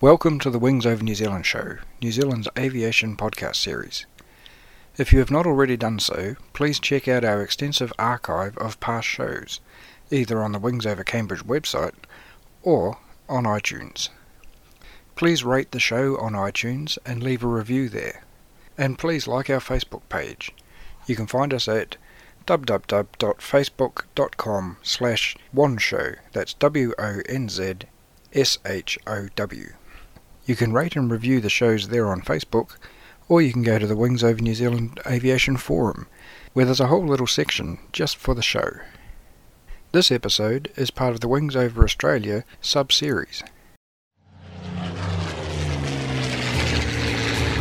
Welcome to the Wings Over New Zealand show, New Zealand's aviation podcast series. If you have not already done so, please check out our extensive archive of past shows, either on the Wings Over Cambridge website or on iTunes. Please rate the show on iTunes and leave a review there. And please like our Facebook page. You can find us at www.facebook.com slash wonzshow, that's W-O-N-Z-S-H-O-W. You can rate and review the shows there on Facebook, or you can go to the Wings Over New Zealand Aviation Forum, where there's a whole little section just for the show. This episode is part of the Wings Over Australia sub-series.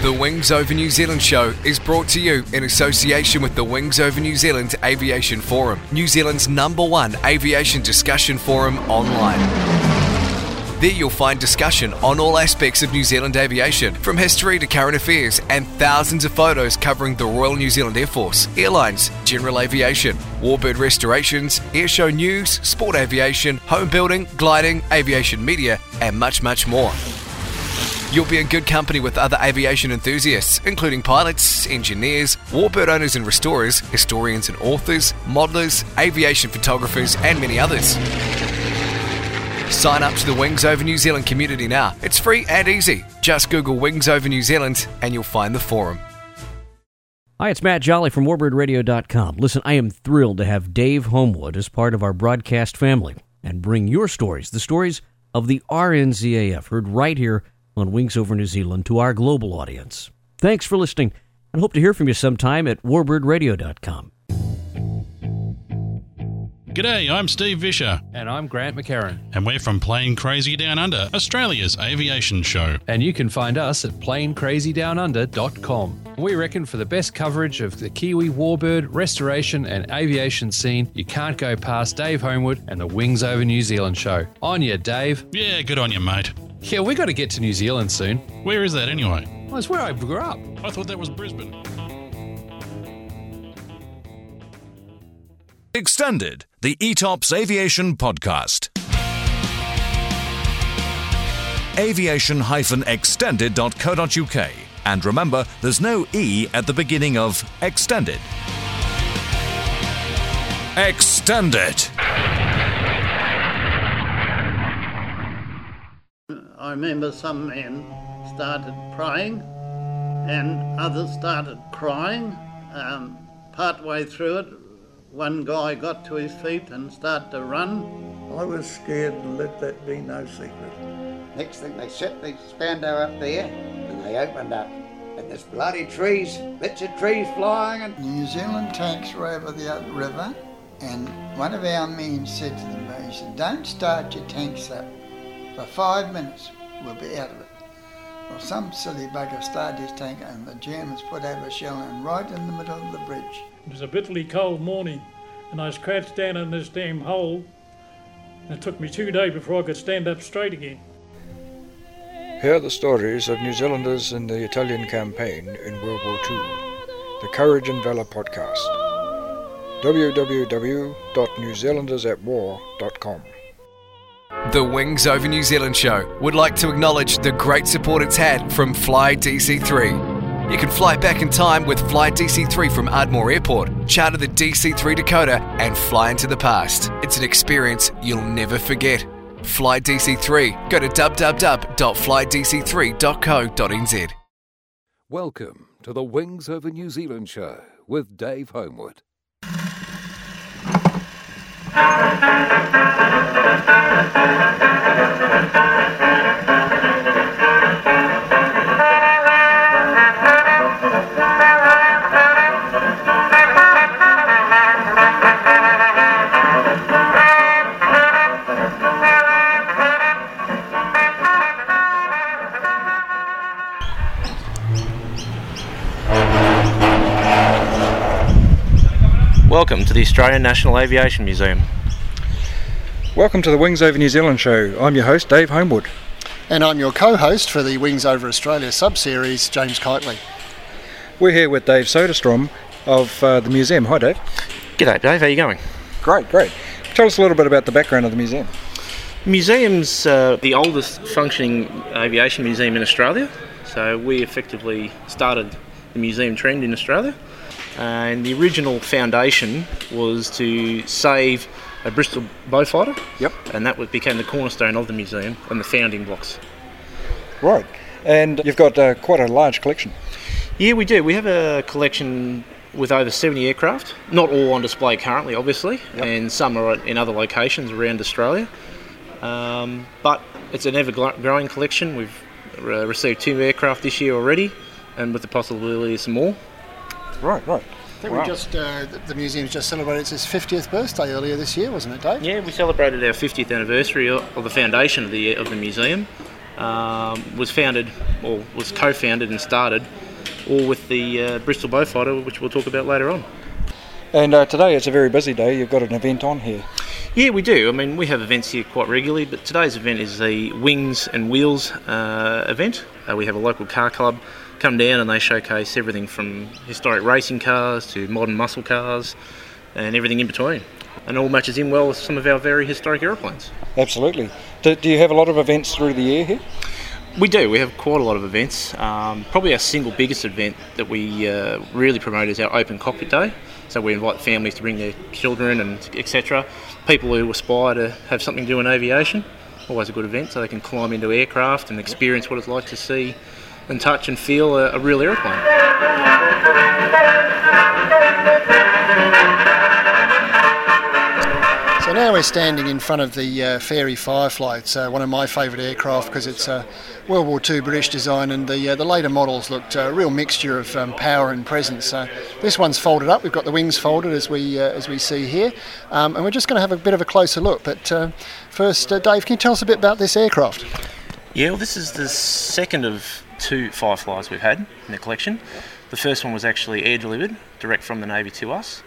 The Wings Over New Zealand show is brought to you in association with the Wings Over New Zealand Aviation Forum, New Zealand's number one aviation discussion forum online. There you'll find discussion on all aspects of New Zealand aviation, from history to current affairs, and thousands of photos covering the Royal New Zealand Air Force, airlines, general aviation, warbird restorations, airshow news, sport aviation, home building, gliding, aviation media, and much, much more. You'll be in good company with other aviation enthusiasts, including pilots, engineers, warbird owners and restorers, historians and authors, modelers, aviation photographers, and many others. Sign up to the Wings Over New Zealand community now. It's free and easy. Just Google Wings Over New Zealand and you'll find the forum. Hi, it's Matt Jolley from WarbirdRadio.com. Listen, I am thrilled to have Dave Homewood as part of our broadcast family and bring your stories, the stories of the RNZAF, heard right here on Wings Over New Zealand to our global audience. Thanks for listening and hope to hear from you sometime at WarbirdRadio.com. G'day, I'm Steve Vischer. And I'm Grant McCarran. And we're from Plane Crazy Down Under, Australia's aviation show. And you can find us at planecrazydownunder.com. We reckon for the best coverage of the Kiwi warbird, restoration, and aviation scene, you can't go past Dave Homewood and the Wings Over New Zealand show. On you, Dave. Yeah, good on you, mate. Yeah, we got to get to New Zealand soon. Where is that anyway? Well, it's where I grew up. I thought that was Brisbane. Xtended, the ETOPS Aviation Podcast. aviation-xtended.co.uk. And remember, there's no E at the beginning of extended. Extended. I remember some men started praying and others started crying. Um, partway through it, one guy got to his feet and started to run. I was scared and let that be no secret. Next thing they set the spandau up there and they opened up. And there's bloody trees, bits of trees flying and New Zealand tanks were over the river and one of our men said to them, he said, don't start your tanks up. For five minutes we'll be out of it. Well, some silly bugger started his tank and the Germans put out a shell and right in the middle of the bridge. It was a bitterly cold morning, and I was crouched down in this damn hole. And it took me two days before I could stand up straight again. Here are the stories of New Zealanders in the Italian campaign in World War II. The Courage and Valour podcast. www.newzealandersatwar.com. The Wings Over New Zealand show would like to acknowledge the great support it's had from Fly DC3. You can fly back in time with Fly DC3 from Ardmore Airport, charter the DC3 Dakota, and fly into the past. It's an experience you'll never forget. Fly DC3. Go to www.flydc3.co.nz. Welcome to the Wings Over New Zealand show with Dave Homewood. Welcome to the Australian National Aviation Museum. Welcome to the Wings Over New Zealand show. I'm your host, Dave Homewood. And I'm your co host for the Wings Over Australia sub series, James Kightly. We're here with Dave Sodastrom of uh, the museum. Hi, Dave. G'day, Dave. How are you going? Great, great. Tell us a little bit about the background of the museum. Museum's uh, the oldest functioning aviation museum in Australia, so we effectively started the museum trend in Australia. And the original foundation was to save a Bristol Beaufighter. Yep. And that became the cornerstone of the museum and the founding blocks. Right. And you've got uh, quite a large collection. Yeah, we do. We have a collection with over 70 aircraft, not all on display currently, obviously, and some are in other locations around Australia. Um, but it's an ever growing collection. We've uh, received two aircraft this year already, and with the possibility of some more. Right, right. I think we just uh, the- the museum's just celebrated its 50th birthday earlier this year, wasn't it, Dave? Yeah, we celebrated our 50th anniversary of of the foundation of the of the museum. Um, was founded, or was co-founded and started, all with the uh, Bristol Beaufighter, which we'll talk about later on. And uh, today it's a very busy day. You've got an event on here. Yeah, we do. I mean, we have events here quite regularly, but today's event is the Wings and Wheels uh, event. Uh, we have a local car club come down and they showcase everything from historic racing cars to modern muscle cars and everything in between. And all matches in well with some of our very historic aeroplanes. Absolutely. Do, do you have a lot of events through the year here? We do. We have quite a lot of events. Um, probably our single biggest event that we uh, really promote is our Open Cockpit Day. So we invite families to bring their children and etc. People who aspire to have something to do in aviation. Always a good event, so they can climb into aircraft and experience what it's like to see and touch and feel a, a real aeroplane. So now we're standing in front of the uh, Fairey Firefly. It's uh, one of my favourite aircraft because it's a World War II British design, and the uh, the later models looked a real mixture of um, power and presence. So this one's folded up. We've got the wings folded as we uh, as we see here, um, and we're just going to have a bit of a closer look. But uh, first, uh, Dave, can you tell us a bit about this aircraft? Yeah, well, this is the second of two Fireflies we've had in the collection. The first one was actually air delivered, direct from the Navy to us.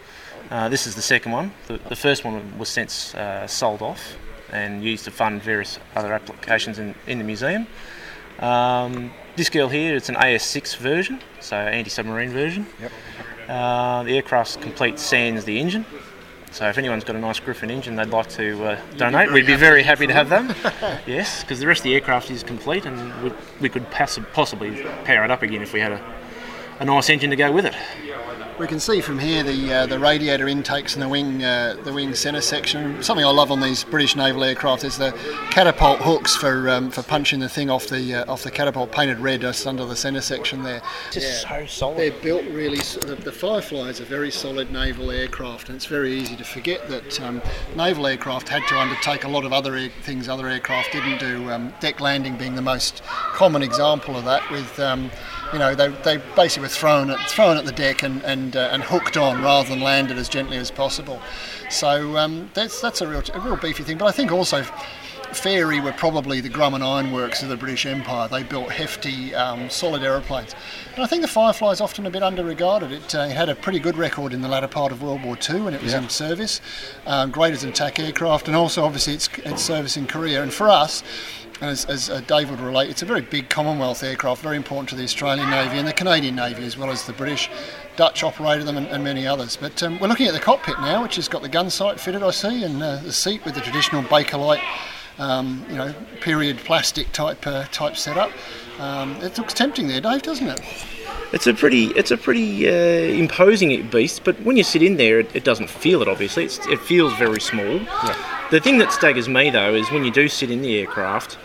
Uh, this is the second one. The, the first one was since uh, sold off and used to fund various other applications in, in the museum. Um, this girl here, it's an AS6 version, so anti-submarine version. Yep. Uh, the aircraft's complete sans the engine. So if anyone's got a nice Griffon engine they'd like to uh, donate, very we'd be very happy to have them. them. yes, because the rest of the aircraft is complete, and we, we could pass, possibly power it up again if we had a, a nice engine to go with it. We can see from here the uh, the radiator intakes and the wing uh, the wing centre section. Something I love on these British naval aircraft is the catapult hooks for um, for punching the thing off the uh, off the catapult painted red just under the centre section there. Just so solid. They're built really. The, the Firefly is a very solid naval aircraft, and it's very easy to forget that um, naval aircraft had to undertake a lot of other air, things other aircraft didn't do. Um, deck landing being the most common example of that. With um, you know they, they basically were thrown at thrown at the deck and and, uh, and hooked on rather than landed as gently as possible. So um, that's that's a real a real beefy thing. But I think also. Fairey were probably the Grumman Ironworks of the British Empire. They built hefty, um, solid aeroplanes. And I think the Firefly is often a bit under-regarded. It, uh, it had a pretty good record in the latter part of World War II when it was Yeah. in service, um, great as an attack aircraft, and also obviously its, its service in Korea. And for us, as, as uh, Dave would relate, it's a very big Commonwealth aircraft, very important to the Australian Navy and the Canadian Navy as well as the British. Dutch operated them and, and many others. But um, we're looking at the cockpit now, which has got the gun sight fitted, I see, and uh, the seat with the traditional Bakelite, um, you know, period plastic type uh, type setup. Um, it looks tempting there, Dave, doesn't it? It's a pretty, it's a pretty uh, imposing beast, but when you sit in there, it, it doesn't feel it. Obviously, it's, it feels very small. The thing that staggers me though is when you do sit in the aircraft,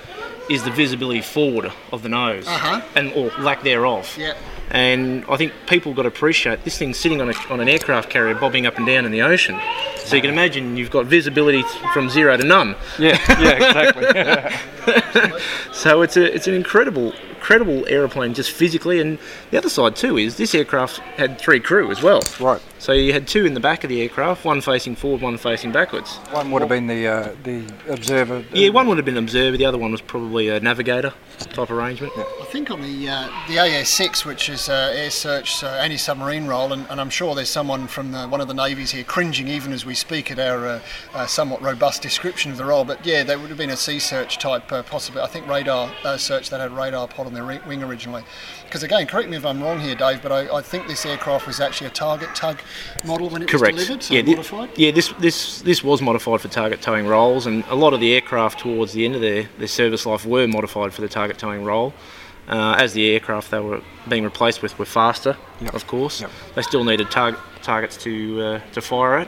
is the visibility forward of the nose Uh-huh. and or lack thereof. Yeah. And I think people got to appreciate this thing's sitting on, a, on an aircraft carrier bobbing up and down in the ocean. So you can imagine you've got visibility from zero to none. Yeah, yeah, exactly. so it's a it's an incredible incredible aeroplane just physically and the other side too is this aircraft had three crew as well. Right. So you had two in the back of the aircraft, one facing forward, one facing backwards. One would have been the uh, the observer. Yeah, one would have been an observer, the other one was probably a navigator type arrangement. I think on the uh, the AS6, which is uh, air search uh, anti-submarine role, and, and I'm sure there's someone from the, one of the navies here cringing even as we speak at our uh, uh, somewhat robust description of the role. But yeah, there would have been a sea search type, uh, possibly. I think radar uh, search that had radar pod on their re- wing originally. Because again, correct me if I'm wrong here, Dave, but I, I think this aircraft was actually a target tug model when it Correct. was delivered, so yeah, thi- modified? yeah. This this this was modified for target towing roles, and a lot of the aircraft towards the end of their, their service life were modified for the target towing role. Uh, as the aircraft they were being replaced with were faster, of course. They still needed target targets to uh, to fire at.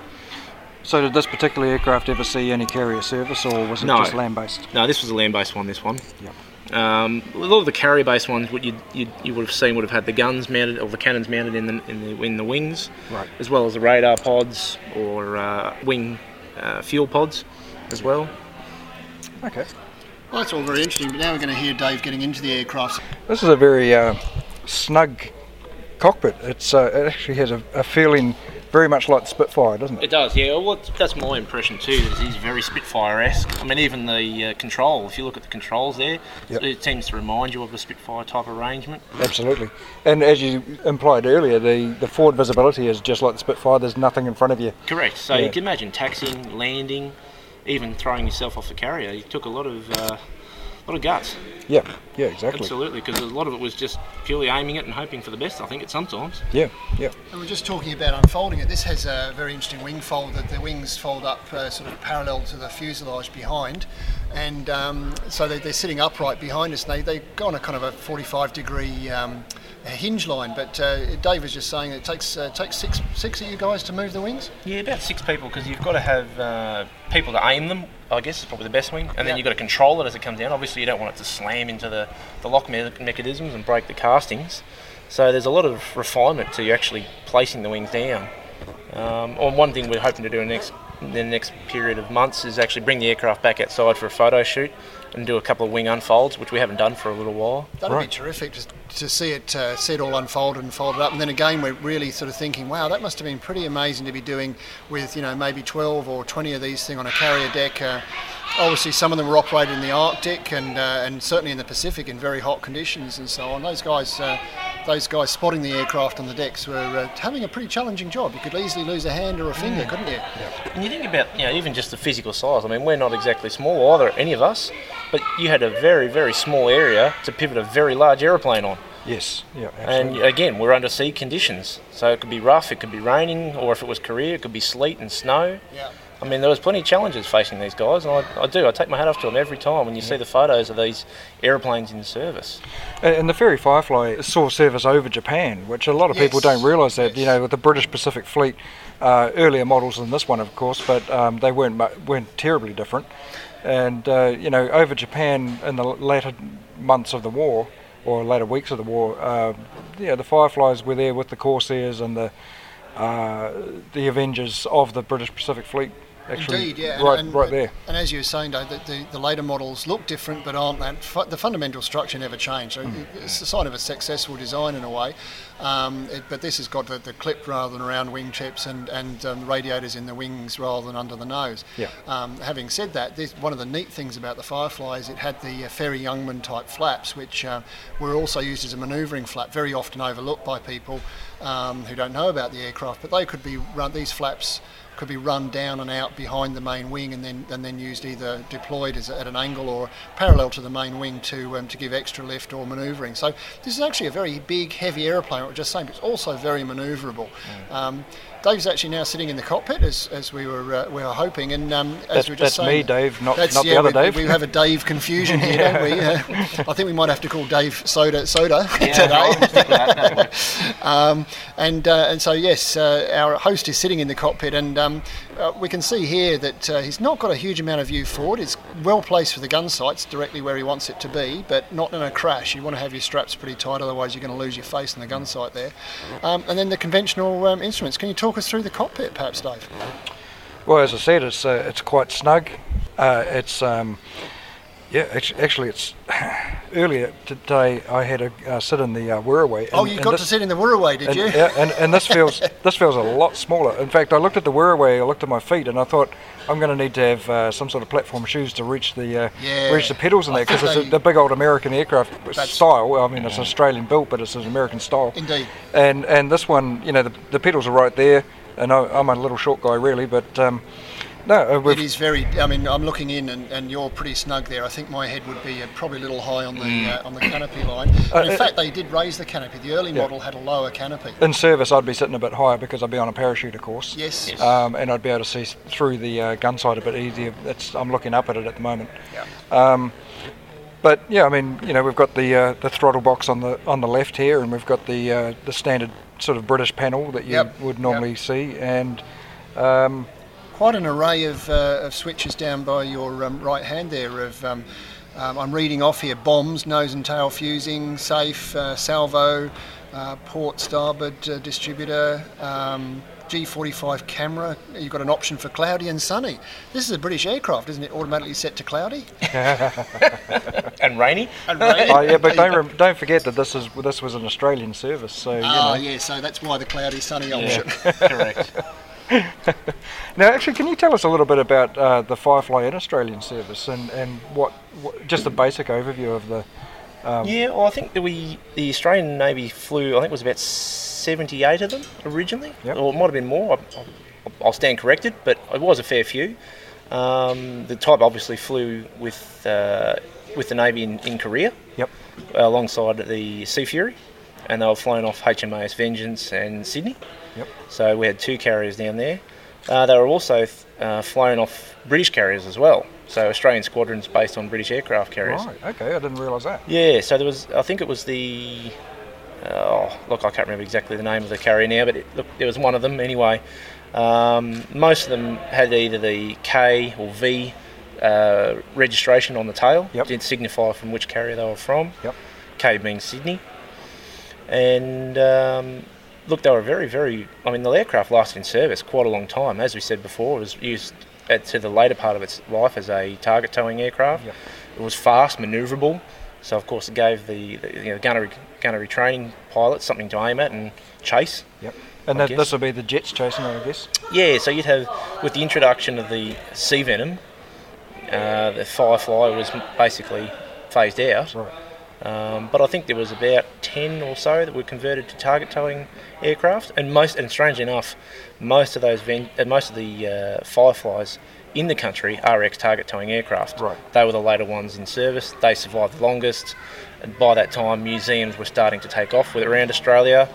So did this particular aircraft ever see any carrier service, or was it No. just land-based? No, this was a land-based one. This one. Yep. Um, a lot of the carrier-based ones, what you you you would have seen would have had the guns mounted or the cannons mounted in the in the in the wings, Right. as well as the radar pods or uh, wing uh, fuel pods, as well. Okay. Well, that's all very interesting, but now we're going to hear Dave getting into the aircraft. This is a very uh, snug cockpit. It's uh, it actually has a, a feeling very much like the Spitfire, doesn't it? It does, yeah. Well, that's my impression too. Is he's very Spitfire-esque. I mean, even the uh, control. If you look at the controls there, Yep. it seems to remind you of the Spitfire type arrangement. Absolutely. And as you implied earlier, the, the forward visibility is just like the Spitfire. There's nothing in front of you. Correct. So Yeah. you can imagine taxiing, landing, even throwing yourself off the carrier. You took a lot of uh, lot of guts. Yeah, yeah, exactly. Absolutely, because a lot of it was just purely aiming it and hoping for the best. I think at sometimes. Yeah, yeah. And we're just talking about unfolding it. This has a very interesting wing fold that the wings fold up uh, sort of parallel to the fuselage behind. And um, so they, they're sitting upright behind us. And they, they go on a kind of a 45 degree um, hinge line. But uh, Dave was just saying it takes uh, takes six six of you guys to move the wings. Yeah, about six people because you've got to have uh, people to aim them. I guess is probably the best wing, and then you've got to control it as it comes down. Obviously, you don't want it to slam into the, the lock me- mechanisms and break the castings. So there's a lot of refinement to you actually placing the wings down. Um, and one thing we're hoping to do in the next in the next period of months is actually bring the aircraft back outside for a photo shoot and do a couple of wing unfolds, which we haven't done for a little while. That'd be terrific to, to see it uh, see it all unfolded and folded up. And then again, we're really sort of thinking, wow, that must have been pretty amazing to be doing with you know maybe 12 or 20 of these thing on a carrier deck. Uh, obviously, some of them were operated in the Arctic and uh, and certainly in the Pacific in very hot conditions and so on. Those guys. Uh, those guys spotting the aircraft on the decks were uh, having a pretty challenging job. You could easily lose a hand or a finger, couldn't you? Yeah. And you think about, you know, even just the physical size. I mean, we're not exactly small either, any of us, but you had a very, very small area to pivot a very large aeroplane on. Yes, yeah, And again, we're under sea conditions, so it could be rough, it could be raining, or if it was Korea, it could be sleet and snow. Yeah. I mean, there was plenty of challenges facing these guys, and I, I do. I take my hat off to them every time when you see the photos of these aeroplanes in service. And the Fairey Firefly saw service over Japan, which a lot of people don't realise that. You know, with the British Pacific Fleet, uh, earlier models than this one, of course, but um, they weren't weren't terribly different. And uh, you know, over Japan in the later months of the war, or later weeks of the war, uh, yeah, the Fireflies were there with the Corsairs and the uh, the Avengers of the British Pacific Fleet. Actually, Indeed, yeah, right, and, right there. And as you were saying, Dave, that the, the later models look different, but aren't that. Fu- the fundamental structure never changed. So Mm. it's a sign of a successful design in a way. Um, it, but this has got the, the clip rather than around wing tips, and and um, radiators in the wings rather than under the nose. Yeah. Um, having said that, this, one of the neat things about the Firefly is it had the uh, Fairey Youngman type flaps, which uh, were also used as a manoeuvring flap, very often overlooked by people um, who don't know about the aircraft. But they could be run; these flaps could be run down and out behind the main wing, and then and then used either deployed as at an angle or parallel to the main wing to um, to give extra lift or manoeuvring. So this is actually a very big, heavy aeroplane. What we're just saying, but it's also very manoeuvrable. Um, Dave's actually now sitting in the cockpit as, as we were uh, we were hoping, and um, as That's- we were just that's saying, me, Dave, not- that's- not the other we, Dave. We have a Dave confusion here, don't we? Uh, I think we might have to call Dave Soda Soda Yeah, I'll stick with that, that'll today. um, and uh, and so yes, uh, our host is sitting in the cockpit, and um, uh, we can see here that uh, he's not got a huge amount of view forward. It's well placed for the gun sights, directly where he wants it to be, but not in a crash. You want to have your straps pretty tight, otherwise you're going to lose your face in the gun sight there. Um, and then the conventional um, instruments. Can you talk us through the cockpit, perhaps, Dave? Well, as I said, it's uh, it's quite snug. Uh, it's um, yeah, actually, actually, it's earlier today. I had a uh, sit in the uh, Wirraway. oh, you got this- to sit in the Wirraway, did and, you? Yeah, and, and this feels this feels a lot smaller. In fact, I looked at the Wirraway, I looked at my feet, and I thought I'm going to need to have uh, some sort of platform shoes to reach the uh, Yeah. reach the pedals in I there because it's a, the big old American aircraft style. I mean, it's Australian built, but it's an American style. Indeed. And and this one, you know, the, the pedals are right there, and I, I'm a little short guy really, but um, No, uh, it very. I mean, I'm looking in, and, and you're pretty snug there. I think my head would be uh, probably a little high on the Mm. uh, on the canopy line. Uh, in uh, fact, they did raise the canopy. The early Yeah. model had a lower canopy. In service, I'd be sitting a bit higher because I'd be on a parachute, of course. Yes. Yes. Um, and I'd be able to see through the uh, gun sight a bit easier. That's I'm looking up at it at the moment. Yeah. Um, but yeah, I mean, you know, we've got the uh, the throttle box on the on the left here, and we've got the uh, the standard sort of British panel that you Yep, would normally see, and um, Quite an array of, uh, of switches down by your um, right hand there. Of um, um, I'm reading off here: bombs, nose and tail fusing, safe, uh, salvo, uh, port starboard uh, distributor. Um, G45 camera, you've got an option for cloudy and sunny. This is a British aircraft, isn't it? Automatically set to cloudy? and rainy. And rainy. oh yeah, but don't rem- don't forget that this is this was an Australian service, so you Ah, know. yeah, so that's why the cloudy sunny option. Correct. Now, actually, can you tell us a little bit about uh, the Firefly in Australian service and, and what, what just a basic overview of the um, yeah, well, I think that we the Australian Navy flew. I think it was about seventy-eight of them originally, or it might have been more. I, I, I'll stand corrected, but it was a fair few. Um, the type obviously flew with uh, with the Navy in, in Korea. Yep. Alongside the Sea Fury, and they were flown off HMAS Vengeance and Sydney. Yep. So we had two carriers down there. Uh, they were also uh, flown off British carriers as well. So Australian squadrons based on British aircraft carriers. Right. Okay, I didn't realise that. Yeah, so there was, I think it was the, oh, look, I can't remember exactly the name of the carrier now, but it, look, there was one of them anyway. Um, most of them had either the K or V uh, registration on the tail, Yep. didn't signify from which carrier they were from. Yep. K being Sydney. And um, look, they were very, very. I mean, the aircraft lasted in service quite a long time. As we said before, it was used at, to the later part of its life as a target towing aircraft. It was fast, manoeuvrable. So of course, it gave the, the you know, gunnery gunnery training pilots something to aim at and chase. Yep. And that, this will be the jets chasing I guess. Yeah, so you'd have, with the introduction of the Sea Venom, uh, the Firefly was basically phased out. Um, but I think there was about 10 or so that were converted to target towing aircraft, and most, and strangely enough, most of those, ven- uh, most of the uh, Fireflies in the country are ex-target towing aircraft. Right. They were the later ones in service. They survived the longest, and by that time, museums were starting to take off with around Australia.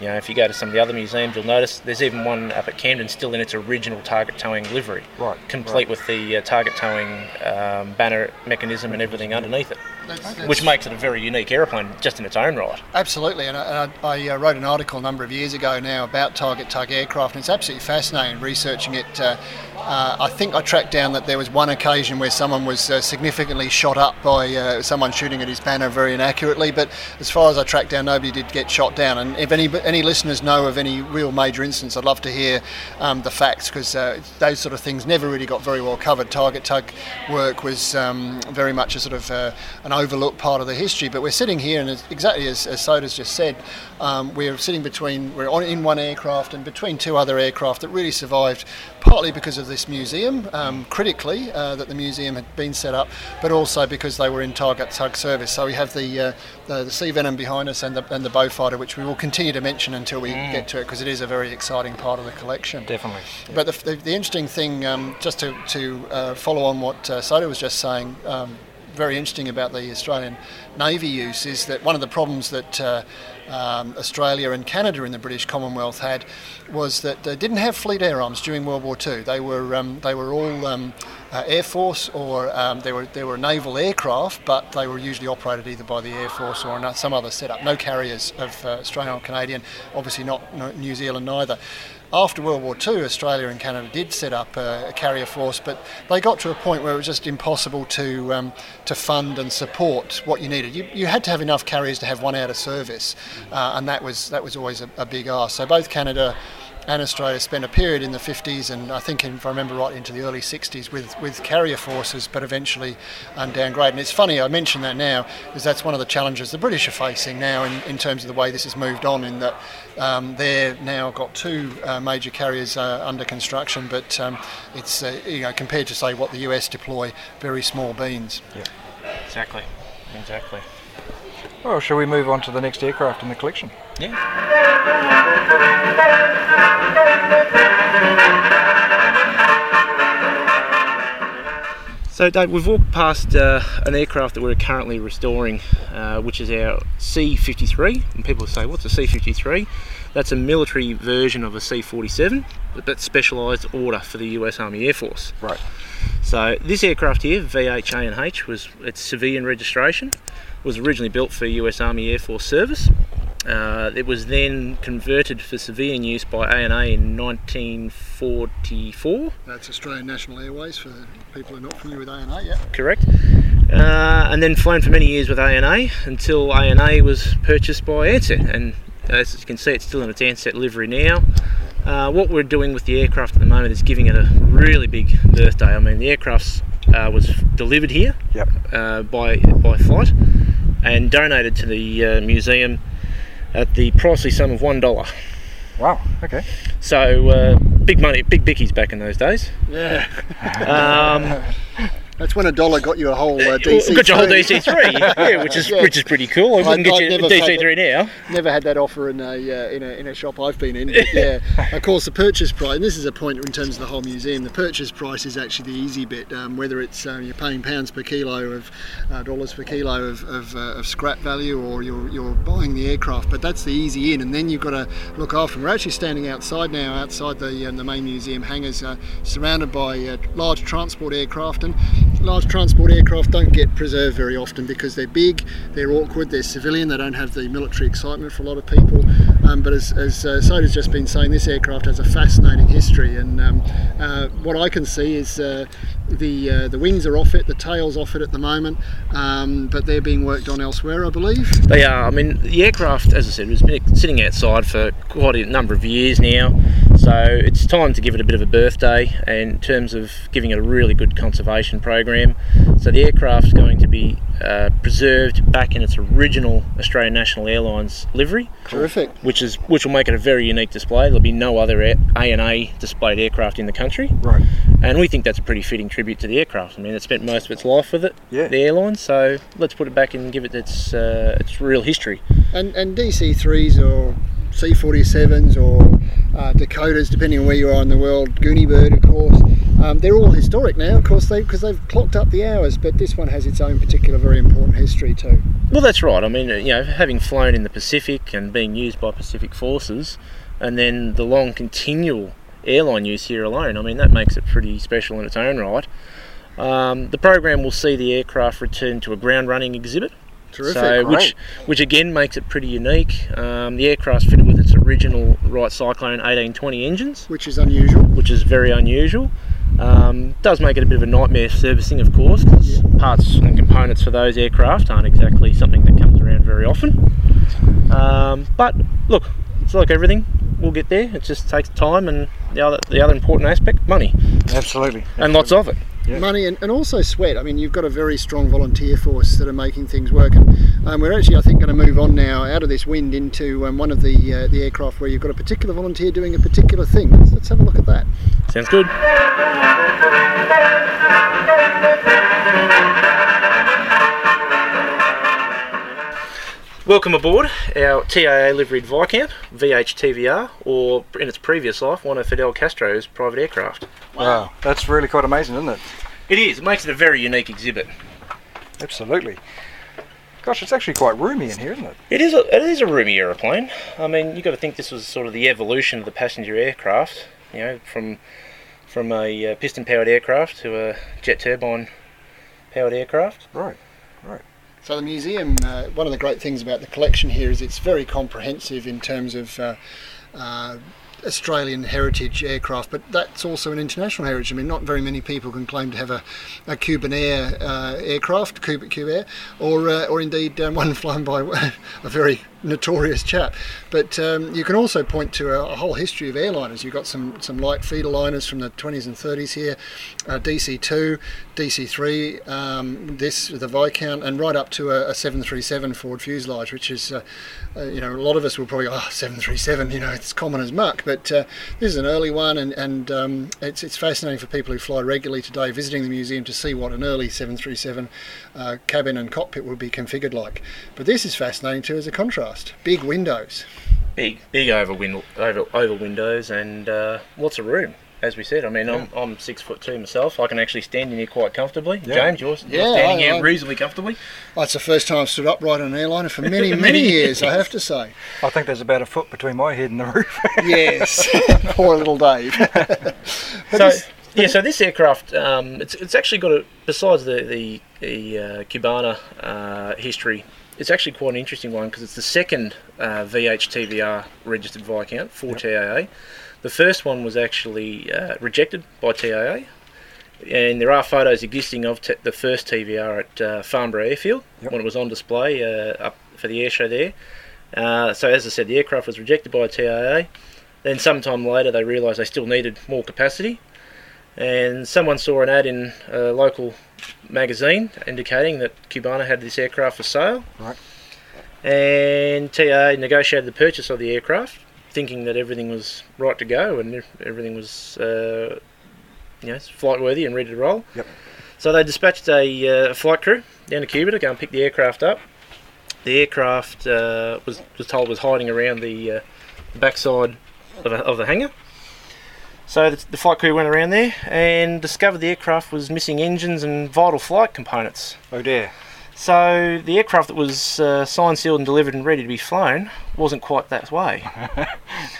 You know, if you go to some of the other museums, you'll notice there's even one up at Camden still in its original target towing livery, Right, complete right. with the uh, target towing um, banner mechanism and everything underneath it, That's- that's- which makes it a very unique aeroplane just in its own right. Absolutely, and I, and I, I uh, wrote an article a number of years ago now about target tug aircraft, and it's absolutely fascinating researching it. Uh, uh, I think I tracked down that there was one occasion where someone was uh, significantly shot up by uh, someone shooting at his banner very inaccurately, but as far as I tracked down, nobody did get shot down. And if any any listeners know of any real major incidents, I'd love to hear um, the facts because uh, those sort of things never really got very well covered. Target tug work was um, very much a sort of uh, an overlooked part of the history, but we're sitting here, and exactly as, as Soda's just said, um, we're sitting between, we're on, in one aircraft and between two other aircraft that really survived, partly because of this museum, um, critically, uh, that the museum had been set up, but also because they were in target tug service. So we have the, uh, the, the Sea Venom behind us and the, and the Beaufighter, which we will continue to mention until we Mm. get to it, because it is a very exciting part of the collection. Definitely. But the, the, the interesting thing, um, just to, to uh, follow on what uh, Soda was just saying, um, very interesting about the Australian Navy use is that one of the problems that uh, um, Australia and Canada in the British Commonwealth had was that they didn't have fleet air arms during World War II. They were um, they were all um, uh, Air Force or um, they were they were naval aircraft, but they were usually operated either by the Air Force or some other setup. No carriers of uh, Australian or Canadian, obviously not New Zealand neither. After World War II, Australia and Canada did set up a, a carrier force, but they got to a point where it was just impossible to um, to fund and support what you needed. You, you had to have enough carriers to have one out of service, uh, and that was that was always a, a big ask. So both Canada and Australia spent a period in the 50s and I think, if I remember right, into the early 60s with, with carrier forces, but eventually um, downgraded. And it's funny, I mention that now, because that's one of the challenges the British are facing now in, in terms of the way this has moved on, in that um, they've now got two uh, major carriers uh, under construction, but um, it's, uh, you know, compared to, say, what the US deploy, very small beans. Yeah, exactly, exactly. Well, shall we move on to the next aircraft in the collection? Yeah. So, Dave, we've walked past uh, an aircraft that we're currently restoring, uh, which is our C-53. And people say, "What's a C-53?" That's a military version of a C-47, but that's specialised order for the U.S. Army Air Force. Right. So this aircraft here, VHA&H, was its civilian registration. Was originally built for U.S. Army Air Force service. Uh, it was then converted for civilian use by ANA in 1944. That's Australian National Airways for people who are not familiar with ANA, yeah. correct? Uh, and then flown for many years with ANA until ANA was purchased by Ansett. And as you can see, it's still in its Ansett livery now. Uh, what we're doing with the aircraft at the moment is giving it a really big birthday. I mean, the aircraft uh, was delivered here Yep. uh, by by flight and donated to the uh, museum at the pricey sum of one dollar. Wow. Okay. So uh, big money, big bickies back in those days. Yeah. Um, That's when a dollar got you a whole uh, DC. got your whole DC3, yeah, which is which is pretty cool. I wouldn't get you a DC3 now. Never had that offer in a, uh, in a in a shop I've been in. But yeah, of course the purchase price. And this is a point in terms of the whole museum. The purchase price is actually the easy bit. Um, whether it's um, you're paying pounds per kilo of uh, dollars per kilo of, of, uh, of scrap value, or you're you're buying the aircraft. But that's the easy in, and then you've got to look after them. We're actually standing outside now, outside the um, the main museum hangars, uh, surrounded by uh, large transport aircraft and large transport aircraft don't get preserved very often because they're big, they're awkward, they're civilian, they don't have the military excitement for a lot of people. Um, but as, as uh, Soda's just been saying, this aircraft has a fascinating history, and um, uh, what I can see is uh, the uh, the wings are off it, the tail's off it at the moment, um, but they're being worked on elsewhere, I believe. They are. I mean, the aircraft, as I said, has been sitting outside for quite a number of years now. So it's time to give it a bit of a birthday in terms of giving it a really good conservation program. So the aircraft's going to be uh, preserved back in its original Australian National Airlines livery. Terrific. Which is which will make it a very unique display. There'll be no other A and A displayed aircraft in the country. Right. And we think that's a pretty fitting tribute to the aircraft. I mean, it spent most of its life with it, Yeah. the airline. So let's put it back and give it its uh, its real history. And and DC threes or C47s or uh, Dakotas, depending on where you are in the world, Gooney Bird, of course. Um, they're all historic now, of course, they because they've clocked up the hours. But this one has its own particular, very important history too. Well, that's right. I mean, you know, having flown in the Pacific and being used by Pacific forces, and then the long continual airline use here alone, I mean, that makes it pretty special in its own right. Um, the program will see the aircraft return to a ground running exhibit. Terrific, So, which, great. which again makes it pretty unique. Um, the aircraft's fitted with its original Wright Cyclone 1820 engines, which is unusual. Which is very unusual. Um, does make it a bit of a nightmare servicing, of course, because parts and components for those aircraft aren't exactly something that comes around very often. Um, but look, it's like everything. We'll get there. It just takes time, and the other the other important aspect, money. Absolutely. And lots of it. Money and, and also sweat. I mean, you've got a very strong volunteer force that are making things work. And um, we're actually, I think, going to move on now out of this wind into um, one of the uh, the aircraft where you've got a particular volunteer doing a particular thing. Let's, let's have a look at that. Sounds good. Welcome aboard our TAA liveried Viscount VHTVR, or in its previous life, one of Fidel Castro's private aircraft. Wow. That's really quite amazing, isn't it? It is. It makes it a very unique exhibit. Absolutely. Gosh, it's actually quite roomy in here, isn't it? It is a it is a roomy aeroplane. I mean, you've got to think this was sort of the evolution of the passenger aircraft. You know, from from a uh, piston powered aircraft to a jet turbine powered aircraft. Right. So the museum, uh, one of the great things about the collection here is it's very comprehensive in terms of uh, uh, Australian heritage aircraft, but that's also an international heritage. I mean, not very many people can claim to have a, a Cuban Air uh, aircraft, Cuba, Cuba Air, or uh, or indeed um, one flown by a very notorious chap. But um, you can also point to a, a, whole history of airliners. You've got some some light feeder liners from the 20s and 30s here, uh, DC2, DC3, um, this the Viscount, and right up to a, a 737 Ford fuselage, which is, uh, uh, you know, a lot of us will probably, oh, 737, you know, it's common as muck. But uh, this is an early one, and, and um, it's, it's fascinating for people who fly regularly today visiting the museum to see what an early 737 uh, cabin and cockpit would be configured like. But this is fascinating too as a contrast. Big windows. Big, big over, win- over, over windows and uh, lots of room. as we said, I mean, I'm, I'm six foot two myself. I can actually stand in here quite comfortably. Yeah. James, you're, you're standing I- here I- reasonably comfortably. That's the first time I've stood upright on an airliner for many, many years, I have to say. I think there's about a foot between my head and the roof. Yes, poor little Dave. so yeah, so this aircraft, um, it's it's actually got a besides the the, the uh, Cubana uh, history, it's actually quite an interesting one because it's the second uh, VHTVR registered Viscount for TAA. The first one was actually uh, rejected by TAA, and there are photos existing of t- the first TVR at uh, Farnborough Airfield when it was on display uh, up for the air show there. Uh, so as I said, the aircraft was rejected by TAA. Then sometime later, they realised they still needed more capacity, and someone saw an ad in a local magazine indicating that Cubana had this aircraft for sale. Right. And TA negotiated the purchase of the aircraft, thinking that everything was right to go and everything was, uh, you know, flight worthy and ready to roll. Yep. So they dispatched a uh, flight crew down to Cuba to go and pick the aircraft up. The aircraft uh, was was told was hiding around the uh, backside of, a, of the hangar. So the, the flight crew went around there and discovered the aircraft was missing engines and vital flight components. Oh dear. So the aircraft that was uh, signed, sealed, and delivered and ready to be flown wasn't quite that way.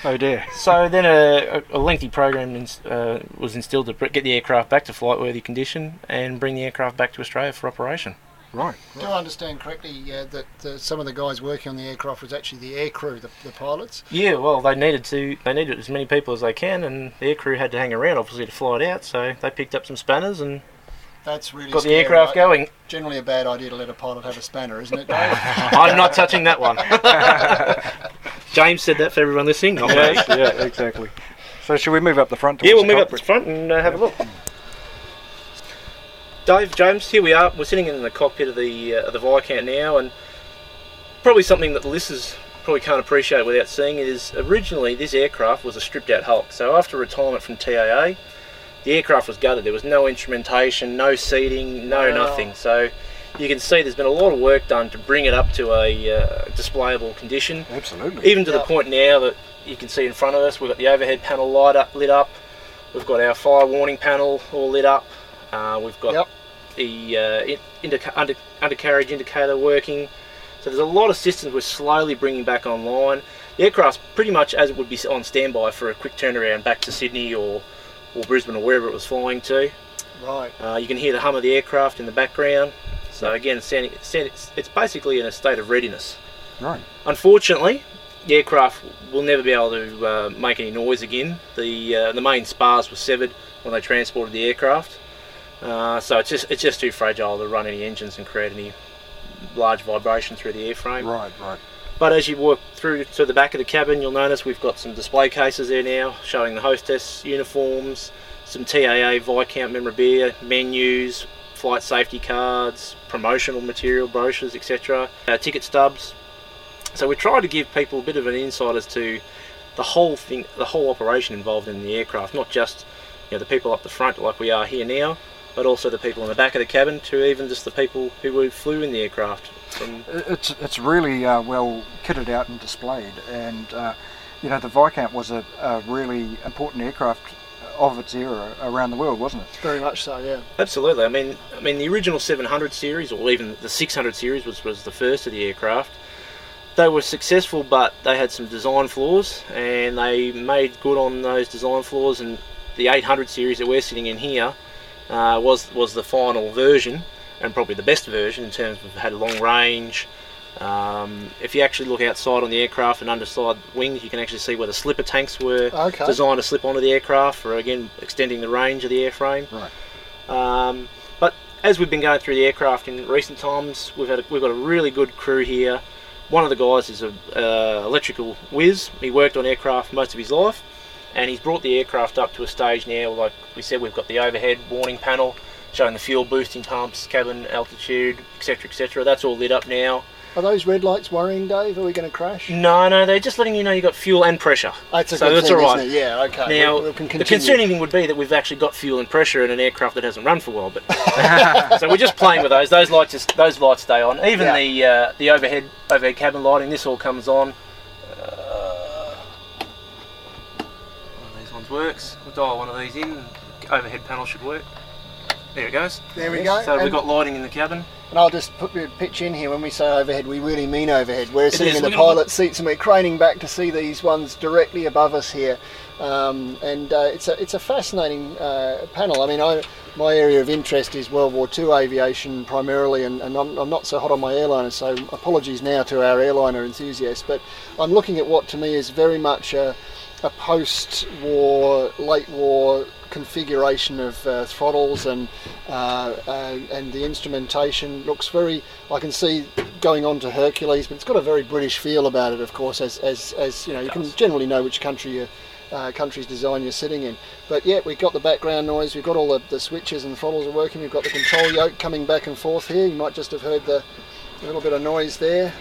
Oh dear. So then a, a lengthy program ins- uh, was instilled to get the aircraft back to flight-worthy condition and bring the aircraft back to Australia for operation. Right. Do I understand correctly uh, that uh, some of the guys working on the aircraft was actually the air crew, the, the pilots? Yeah, well, they needed to. They needed as many people as they can, and the aircrew had to hang around, obviously, to fly it out. So they picked up some spanners and That's really got the aircraft I- going. Generally, a bad idea to let a pilot have a spanner, isn't it, I'm not touching that one. James said that for everyone listening. Not yeah, yeah, exactly. So should we move up the front? Yeah, we'll move the up the front and uh, have a look. Dave, James, here we are. We're sitting in the cockpit of the uh, of the Viscount now, and probably something that the listeners probably can't appreciate without seeing it is originally this aircraft was a stripped out Hulk. So after retirement from TAA, the aircraft was gutted. There was no instrumentation, no seating, no Wow. nothing. So you can see there's been a lot of work done to bring it up to a uh, displayable condition. Absolutely. Even to the point now that you can see in front of us, we've got the overhead panel light up, lit up. We've got our fire warning panel all lit up. Uh, we've got the uh, indica- under- undercarriage indicator working. So there's a lot of systems we're slowly bringing back online. The aircraft's pretty much as it would be on standby for a quick turnaround back to Sydney or, or Brisbane or wherever it was flying to. Right. Uh, you can hear the hum of the aircraft in the background. So again, it's, standing, it's, standing- it's basically in a state of readiness. Right. Unfortunately, the aircraft will never be able to uh, make any noise again. The uh, the main spars were severed when they transported the aircraft, uh, so it's just it's just too fragile to run any engines and create any large vibration through the airframe. Right, right. But as you walk through to the back of the cabin, you'll notice we've got some display cases there now showing the hostess uniforms, some TAA Viscount memorabilia, menus, flight safety cards, promotional material, brochures, etc., uh, ticket stubs. So we try to give people a bit of an insight as to the whole thing, the whole operation involved in the aircraft, not just you know the people up the front like we are here now, but also the people in the back of the cabin, to even just the people who flew in the aircraft. From It's it's really uh, well kitted out and displayed, and uh, you know the Viscount was a, a really important aircraft of its era around the world, wasn't it? Very much so, yeah. Absolutely. I mean, I mean, the original 700 series, or even the 600 series, was was the first of the aircraft. They were successful, but they had some design flaws, and they made good on those design flaws. And the 800 series that we're sitting in here uh, was was the final version, and probably the best version in terms of had a long range. Um, if you actually look outside on the aircraft and underside wings, you can actually see where the slipper tanks were Okay. designed to slip onto the aircraft for again extending the range of the airframe. Right. Um, but as we've been going through the aircraft in recent times, we've had a, we've got a really good crew here. One of the guys is a uh, electrical whiz. He worked on aircraft most of his life, and he's brought the aircraft up to a stage now. Like we said, we've got the overhead warning panel showing the fuel boosting pumps, cabin altitude, etc., etc. That's all lit up now. Are those red lights worrying, Dave? Are we going to crash? No, no, they're just letting you know you've got fuel and pressure. That's a so good that's thing, all right. Yeah, okay. Now, We- we the concerning thing would be that we've actually got fuel and pressure in an aircraft that hasn't run for a while. But so we're just playing with those. Those lights, just, those lights stay on. Even Yeah. the uh, the overhead overhead cabin lighting, this all comes on. Ones works. We'll dial one of these in. Overhead panel should work. There it goes. There we go. So we've got lighting in the cabin. And I'll just put a pitch in here. When we say overhead, we really mean overhead. We're It sitting is. in the all pilot seats and we're craning back to see these ones directly above us here. Um, and uh, it's a it's a fascinating uh, panel. I mean, I, my area of interest is World War II aviation primarily, and, and I'm, I'm not so hot on my airliner. So apologies now to our airliner enthusiasts, but I'm looking at what to me is very much a, a post-war, late-war configuration of uh, throttles and uh, uh, and the instrumentation looks very. I can see going on to Hercules, but it's got a very British feel about it. Of course, as as, as you know, you can generally know which country you. Uh, country's design you're sitting in, but yeah, we've got the background noise, we've got all the, the switches and throttles are working. We've got the control yoke coming back and forth here. You might just have heard the a little bit of noise there.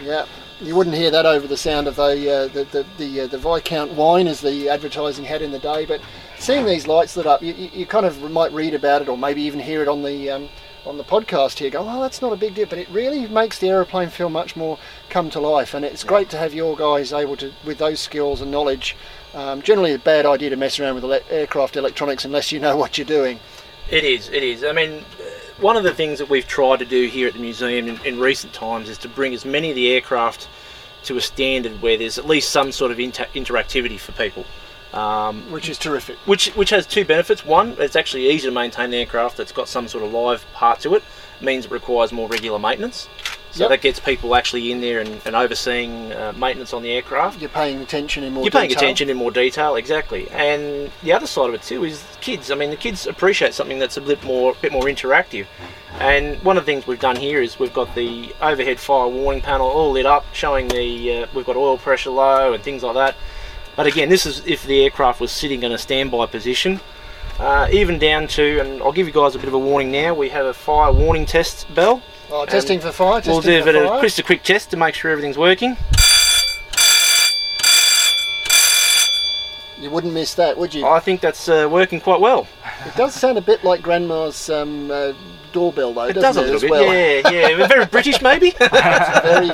Yeah, you wouldn't hear that over the sound of the uh, the the the, uh, the Viscount whine as the advertising had in the day. But seeing these lights lit up, you, you, kind of might read about it or maybe even hear it on the um, on the podcast here. Go, oh, that's not a big deal, but it really makes the aeroplane feel much more come to life. And it's great to have your guys able to, with those skills and knowledge. Um, generally, a bad idea to mess around with ele- aircraft electronics unless you know what you're doing. It is, it is. I mean, one of the things that we've tried to do here at the museum in, in recent times is to bring as many of the aircraft to a standard where there's at least some sort of inter- interactivity for people. Um, which is terrific. Which which has two benefits. One, it's actually easy to maintain the aircraft that's got some sort of live part to it. means it requires more regular maintenance. So Yep. that gets people actually in there and, and overseeing uh, maintenance on the aircraft. You're paying attention in more. You're paying detail. attention in more detail, exactly. And the other side of it too is kids. I mean, the kids appreciate something that's a bit more, bit more interactive. And one of the things we've done here is we've got the overhead fire warning panel all lit up, showing the uh, we've got oil pressure low and things like that. But again, this is if the aircraft was sitting in a standby position. Uh, even down to, and I'll give you guys a bit of a warning now. We have a fire warning test bell. Oh, testing for fire. We'll do a bit of just a quick test to make sure everything's working. You wouldn't miss that, would you? I think that's uh, working quite well. It does sound a bit like Grandma's um, uh, doorbell, though. It doesn't does a it, little as bit, well? yeah, yeah. Very British, maybe. very,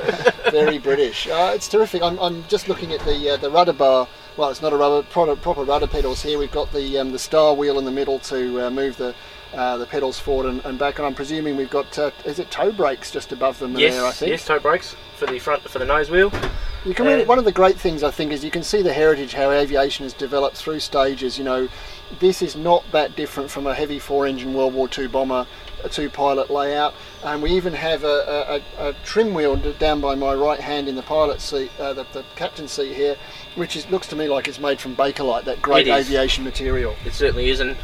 very British. Uh, it's terrific. I'm, I'm just looking at the uh, the rudder bar. Well, it's not a rubber proper, proper rudder pedals here. We've got the um, the star wheel in the middle to uh, move the uh, the pedals forward and, and back. And I'm presuming we've got uh, is it toe brakes just above them yes, there? I think. yes, toe brakes for the front for the nose wheel. You can really, one of the great things I think is you can see the heritage how aviation has developed through stages. You know, this is not that different from a heavy four-engine World War II bomber, a two-pilot layout, and we even have a, a, a, trim wheel down by my right hand in the pilot seat, uh, the, the captain seat here, which is, looks to me like it's made from Bakelite, that great aviation material. It certainly isn't.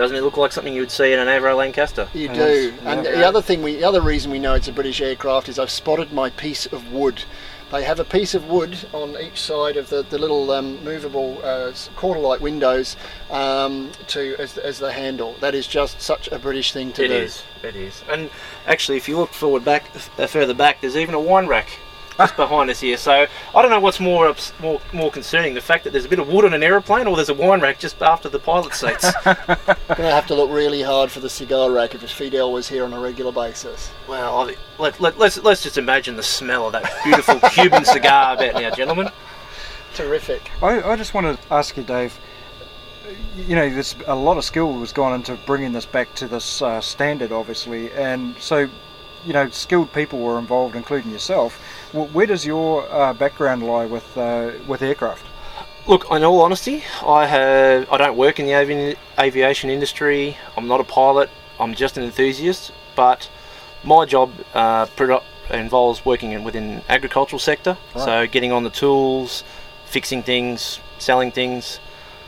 Doesn't it look like something you would see in an Avro Lancaster? You do, and the other thing, we, the other reason we know it's a British aircraft is I've spotted my piece of wood. They have a piece of wood on each side of the, the little um, movable uh, quarter light windows um, to as, as the handle. That is just such a British thing to It do. is. It is. And actually, if you look forward back, uh, further back, there's even a wine rack just behind us here. So I don't know what's more ups, more more concerning: the fact that there's a bit of wood on an aeroplane, or there's a wine rack just after the pilot seats. Going to have to look really hard for the cigar rack if Fidel was here on a regular basis. well, I, let, let, let's let's just imagine the smell of that beautiful Cuban cigar about now, gentlemen. Terrific. I, I just want to ask you, Dave. You know, there's a lot of skill was gone into bringing this back to this uh, standard, obviously, and so, you know, skilled people were involved, including yourself. Where does your uh, background lie with uh, with aircraft? Look, in all honesty, I have I don't work in the avi- aviation industry. I'm not a pilot. I'm just an enthusiast. But my job uh, produ- involves working in, within agricultural sector. Right. So getting on the tools, fixing things, selling things.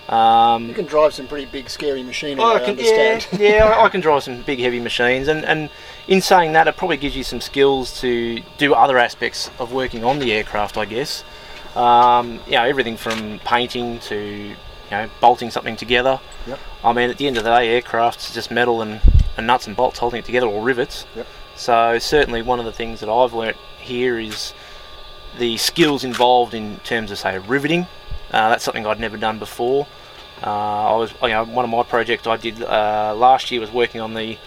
Um, You can drive some pretty big, scary machinery. I, I can, understand. yeah, yeah, I- I can drive some big, heavy machines, and, and in saying that, it probably gives you some skills to do other aspects of working on the aircraft, I guess. Um, you know, everything from painting to you know bolting something together. Yep. I mean, at the end of the day, aircraft's just metal and, and nuts and bolts holding it together, or rivets. Yep. So certainly, one of the things that I've learnt here is the skills involved in terms of say riveting. Uh, that's something I'd never done before. Uh, I was, you know, one of my projects I did uh, last year was working on the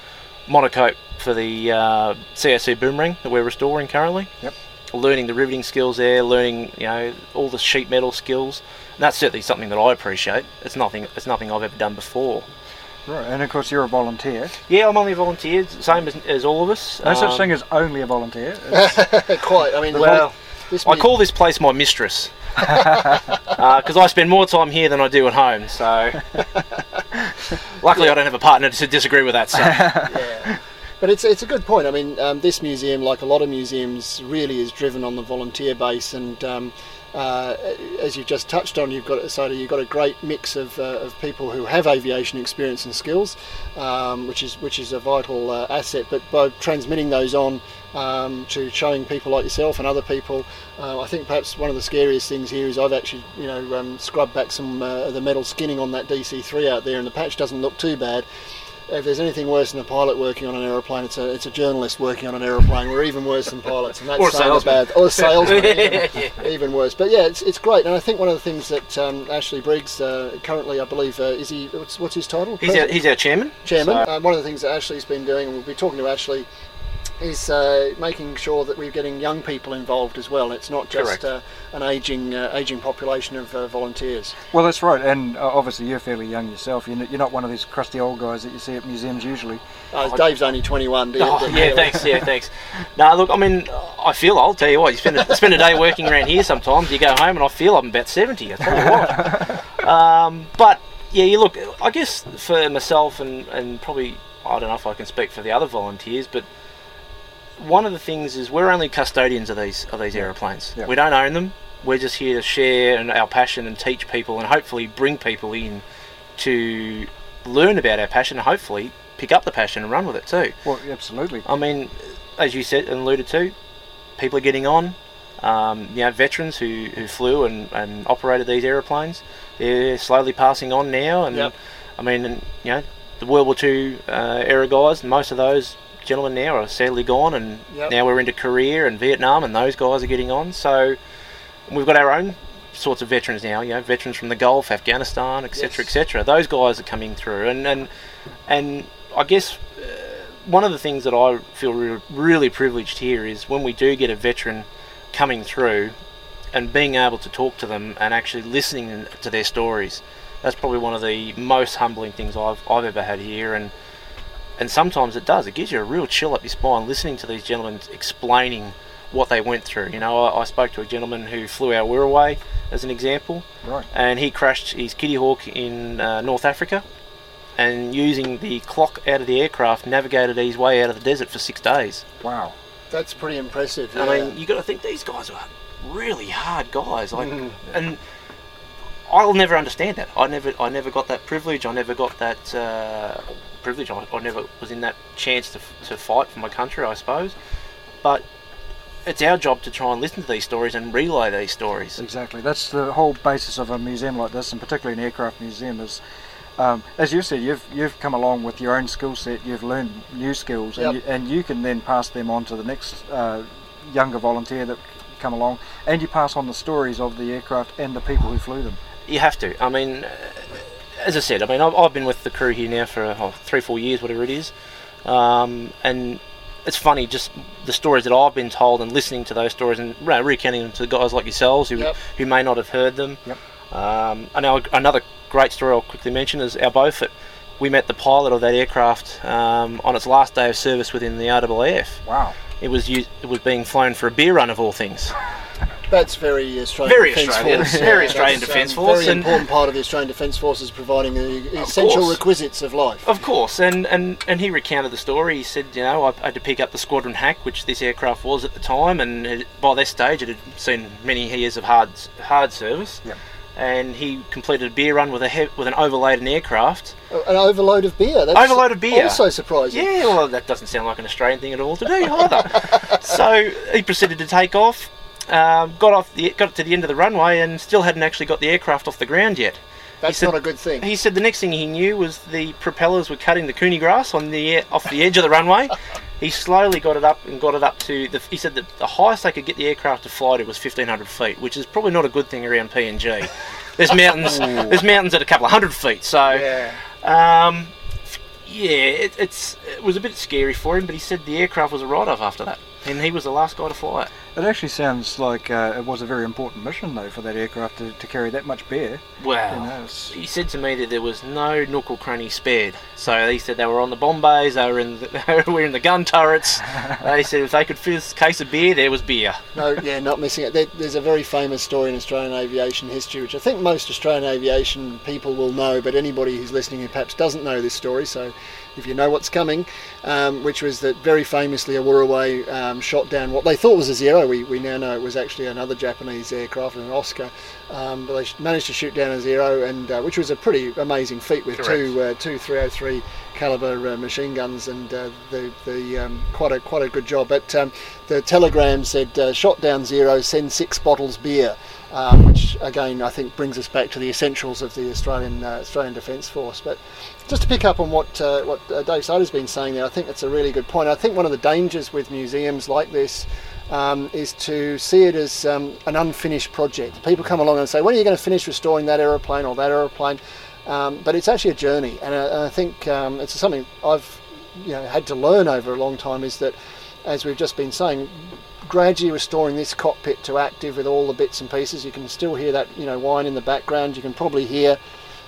monocoque for the uh, CAC boomerang that we're restoring currently. Yep. learning the riveting skills there, learning you know all the sheet metal skills. And that's certainly something that I appreciate. It's nothing. It's nothing I've ever done before. Right, and of course you're a volunteer. Yeah, I'm only a volunteer, same as, as all of us. No such Um, thing as only a volunteer. Quite. I mean, Well, this I call this place my mistress because I spend more time here than I do at home. So, luckily, I don't have a partner to disagree with that. So, yeah. But it's it's a good point. I mean, um, this museum, like a lot of museums, really is driven on the volunteer base, and um, uh, as you've just touched on, you've got you've got a great mix of, uh, of people who have aviation experience and skills, um, which is which is a vital uh, asset. But by transmitting those on um, to showing people like yourself and other people, uh, I think perhaps one of the scariest things here is I've actually you know um, scrubbed back some uh, of the metal skinning on that DC3 out there, and the patch doesn't look too bad if there's anything worse than a pilot working on an aeroplane, it's a it's a journalist working on an aeroplane. We're even worse than pilots, and that's Or a saying bad. Or a salesman, even, Yeah. even worse. But yeah, it's, it's great, and I think one of the things that um, Ashley Briggs uh, currently, I believe, uh, is he what's, what's his title? he's our, he's our chairman. chairman. So- Uh, one of the things that Ashley's been doing, and we'll be talking to Ashley, is uh, making sure that we're getting young people involved as well. It's not just uh, an aging uh, aging population of uh, volunteers. Well, that's right, and uh, obviously you're fairly young yourself. You're, n- you're not one of these crusty old guys that you see at museums usually. Uh, Dave's only 21. do you- Oh, do you- yeah, thanks. Yeah, thanks. No, look, I mean, I feel I'll tell you what. You spend a, spend a day working around here. Sometimes you go home and I feel I'm about seventy. I tell you what. Um, but yeah, you look. I guess for myself and and probably I don't know if I can speak for the other volunteers, but one of the things is we're only custodians of these of these aeroplanes. Yeah. We don't own them. We're just here to share and our passion and teach people and hopefully bring people in to learn about our passion and hopefully pick up the passion and run with it too. Well, absolutely. I mean, as you said and alluded to, people are getting on. Um, you know, veterans who, who flew and, and operated these aeroplanes, they're slowly passing on now. And Yep. I mean, and, you know, the World War II uh, era guys, most of those gentlemen now are sadly gone, and Yep. now we're into Korea and Vietnam, and those guys are getting on. So we've got our own sorts of veterans now. You know, veterans from the Gulf, Afghanistan, etc., Yes. etc. Those guys are coming through, and and and I guess uh, one of the things that I feel re- really privileged here is when we do get a veteran coming through and being able to talk to them and actually listening to their stories. That's probably one of the most humbling things I've I've ever had here, and and sometimes it does. It gives you a real chill up your spine listening to these gentlemen explaining what they went through. You know, I, I spoke to a gentleman who flew our Wirraway as an example, Right. and he crashed his Kitty Hawk in uh, North Africa, and using the clock out of the aircraft, navigated his way out of the desert for six days. Wow. That's pretty impressive. I mean, you got to think these guys are really hard guys. Like, Mhm. and I'll never understand that. I never, I never got that privilege. I never got that uh, privilege. I, I never was in that chance to, to fight for my country, I suppose. But it's our job to try and listen to these stories and relay these stories. Exactly. That's the whole basis of a museum like this, and particularly an aircraft museum, is um, as you said, you've you've come along with your own skill set. You've learned new skills, and, you, and you can then pass them on to the next uh, younger volunteer that come along, and you pass on the stories of the aircraft and the people who flew them. You have to. I mean, uh, as I said, I mean, I've, I've been with the crew here now for oh, three, four years, whatever it is, um, and it's funny just the stories that I've been told and listening to those stories and know, recounting them to guys like yourselves who Yep. who may not have heard them. Yep. Um, I know another great story I'll quickly mention is our Beaufort. We met the pilot of that aircraft um, on its last day of service within the RAAF. Wow. It was used, it was being flown for a beer run of all things. That's very Australian Very Defence Australian, Force. very Yeah, Australian that's, Defence um, Force, Very and- important part of the Australian Defence Force is providing the essential course. requisites of life. Of course, and, and, and he recounted the story. He said, you know, I had to pick up the squadron hack, which this aircraft was at the time, and it, by this stage it had seen many years of hard hard service. Yep. And he completed a beer run with a he- with an overladen aircraft. An overload of beer. That's Overload of beer. Also surprising. Yeah, well, that doesn't sound like an Australian thing at all to do either. so he proceeded to take off. Um, got off, the, got to the end of the runway, and still hadn't actually got the aircraft off the ground yet. That's said- not a good thing. He said the next thing he knew was the propellers were cutting the kunai grass on the off the edge of the runway. He slowly got it up and got it up to the. He said that the highest they could get the aircraft to fly to was 1,500 feet, which is probably not a good thing around PNG. There's mountains. there's mountains at a couple of hundred feet. So, Yeah. um, yeah, it, it's it was a bit scary for him, but he said the aircraft was a write-off after that. and he was the last guy to fly it. It actually sounds like uh, it was a very important mission, though, for that aircraft to, to carry that much beer. Wow. You know, He said to me that there was no nook or cranny spared. So he said they were on the bomb bays, they were in the, they were in the gun turrets. they said if they could fit a case of beer, there was beer. No, yeah, not missing it. There, there's a very famous story in Australian aviation history, which I think most Australian aviation people will know, but anybody who's listening who perhaps doesn't know this story, so if you know what's coming, um, which was that very famously a Wirraway um, shot down what they thought was a zero. We, we now know it was actually another Japanese aircraft, an Oscar, um, but they managed to shoot down a zero, and uh, which was a pretty amazing feat with two uh, two 303 caliber uh, machine guns, and uh, the the um, quite a quite a good job. But um, the telegram said uh, shot down zero, send six bottles beer. Um, which again I think brings us back to the essentials of the Australian uh, Australian Defence Force. But just to pick up on what uh, what uh, Dave Soder's been saying there, I think it's a really good point. I think one of the dangers with museums like this um, is to see it as um, an unfinished project. People come along and say, "When are you going to finish restoring that aeroplane or that aeroplane?" Um, but it's actually a journey, and I, and I think um, it's something I've you know had to learn over a long time. Is that, as we've just been saying, gradually restoring this cockpit to active with all the bits and pieces. You can still hear that you know whine in the background. You can probably hear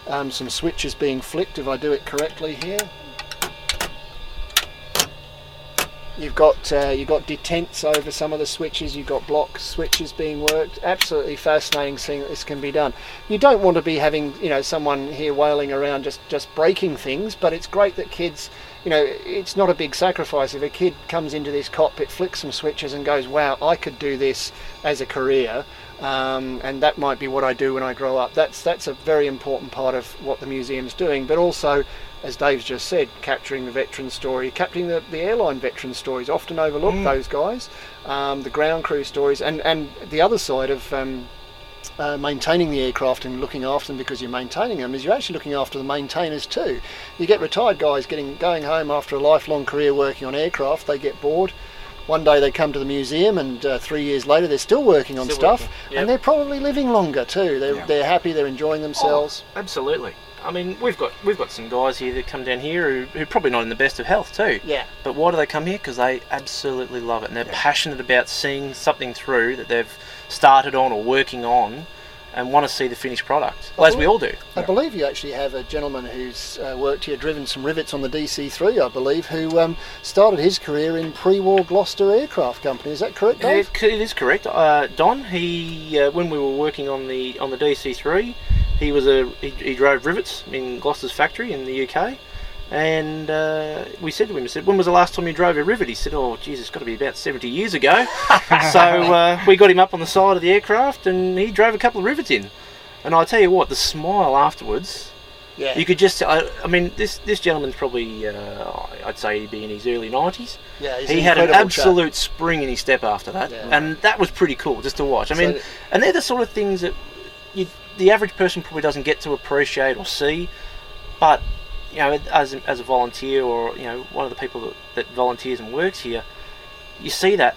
um, some switches being flicked if I do it correctly here. You've got uh, you've got detents over some of the switches. You've got block switches being worked. Absolutely fascinating seeing that this can be done. You don't want to be having you know someone here wailing around just just breaking things, but it's great that kids. You know, it's not a big sacrifice if a kid comes into this cockpit, flicks some switches, and goes, "Wow, I could do this as a career." Um, and that might be what I do when I grow up. That's that's a very important part of what the museum's doing, but also, as Dave's just said, capturing the veteran story, capturing the, the airline veteran stories. Often overlooked those guys, um, the ground crew stories, and and the other side of um, uh, maintaining the aircraft and looking after them because you're maintaining them is you're actually looking after the maintainers too. You get retired guys getting going home after a lifelong career working on aircraft. They get bored. One day they come to the museum, and uh, three years later they're still working on Still stuff, working, yep. and they're probably living longer too. They're they're happy, they're enjoying themselves. Absolutely. I mean, we've got we've got some guys here that come down here who who are probably not in the best of health too. Yeah. But why do they come here? Because they absolutely love it and they're passionate about seeing something through that they've started on or working on, and want to see the finished product. Well, as we all do. I believe you actually have a gentleman who's uh, worked here, driven some rivets on the DC-3, I believe, who um, started his career in pre-war Gloster Aircraft Company. Is that correct, Dave? it, it is correct. Uh, Don, he uh, when we were working on the on the DC3, he was a he, he drove rivets in Gloster's factory in the UK, and uh, we said to him, I said, when was the last time you drove a rivet? He said, oh, geez, it's got to be about 70 years ago. so uh, we got him up on the side of the aircraft, and he drove a couple of rivets in. And I tell you what, the smile afterwards. Yeah. You could just, I, I mean, this this gentleman's probably, uh, I'd say he'd be in his early 90s. Yeah, he's he an had an chap. absolute spring in his step after that, Yeah. and that was pretty cool just to watch. I mean, and they're the sort of things that you, the average person probably doesn't get to appreciate or see, but you know, as as a volunteer or you know one of the people that, that volunteers and works here, you see that,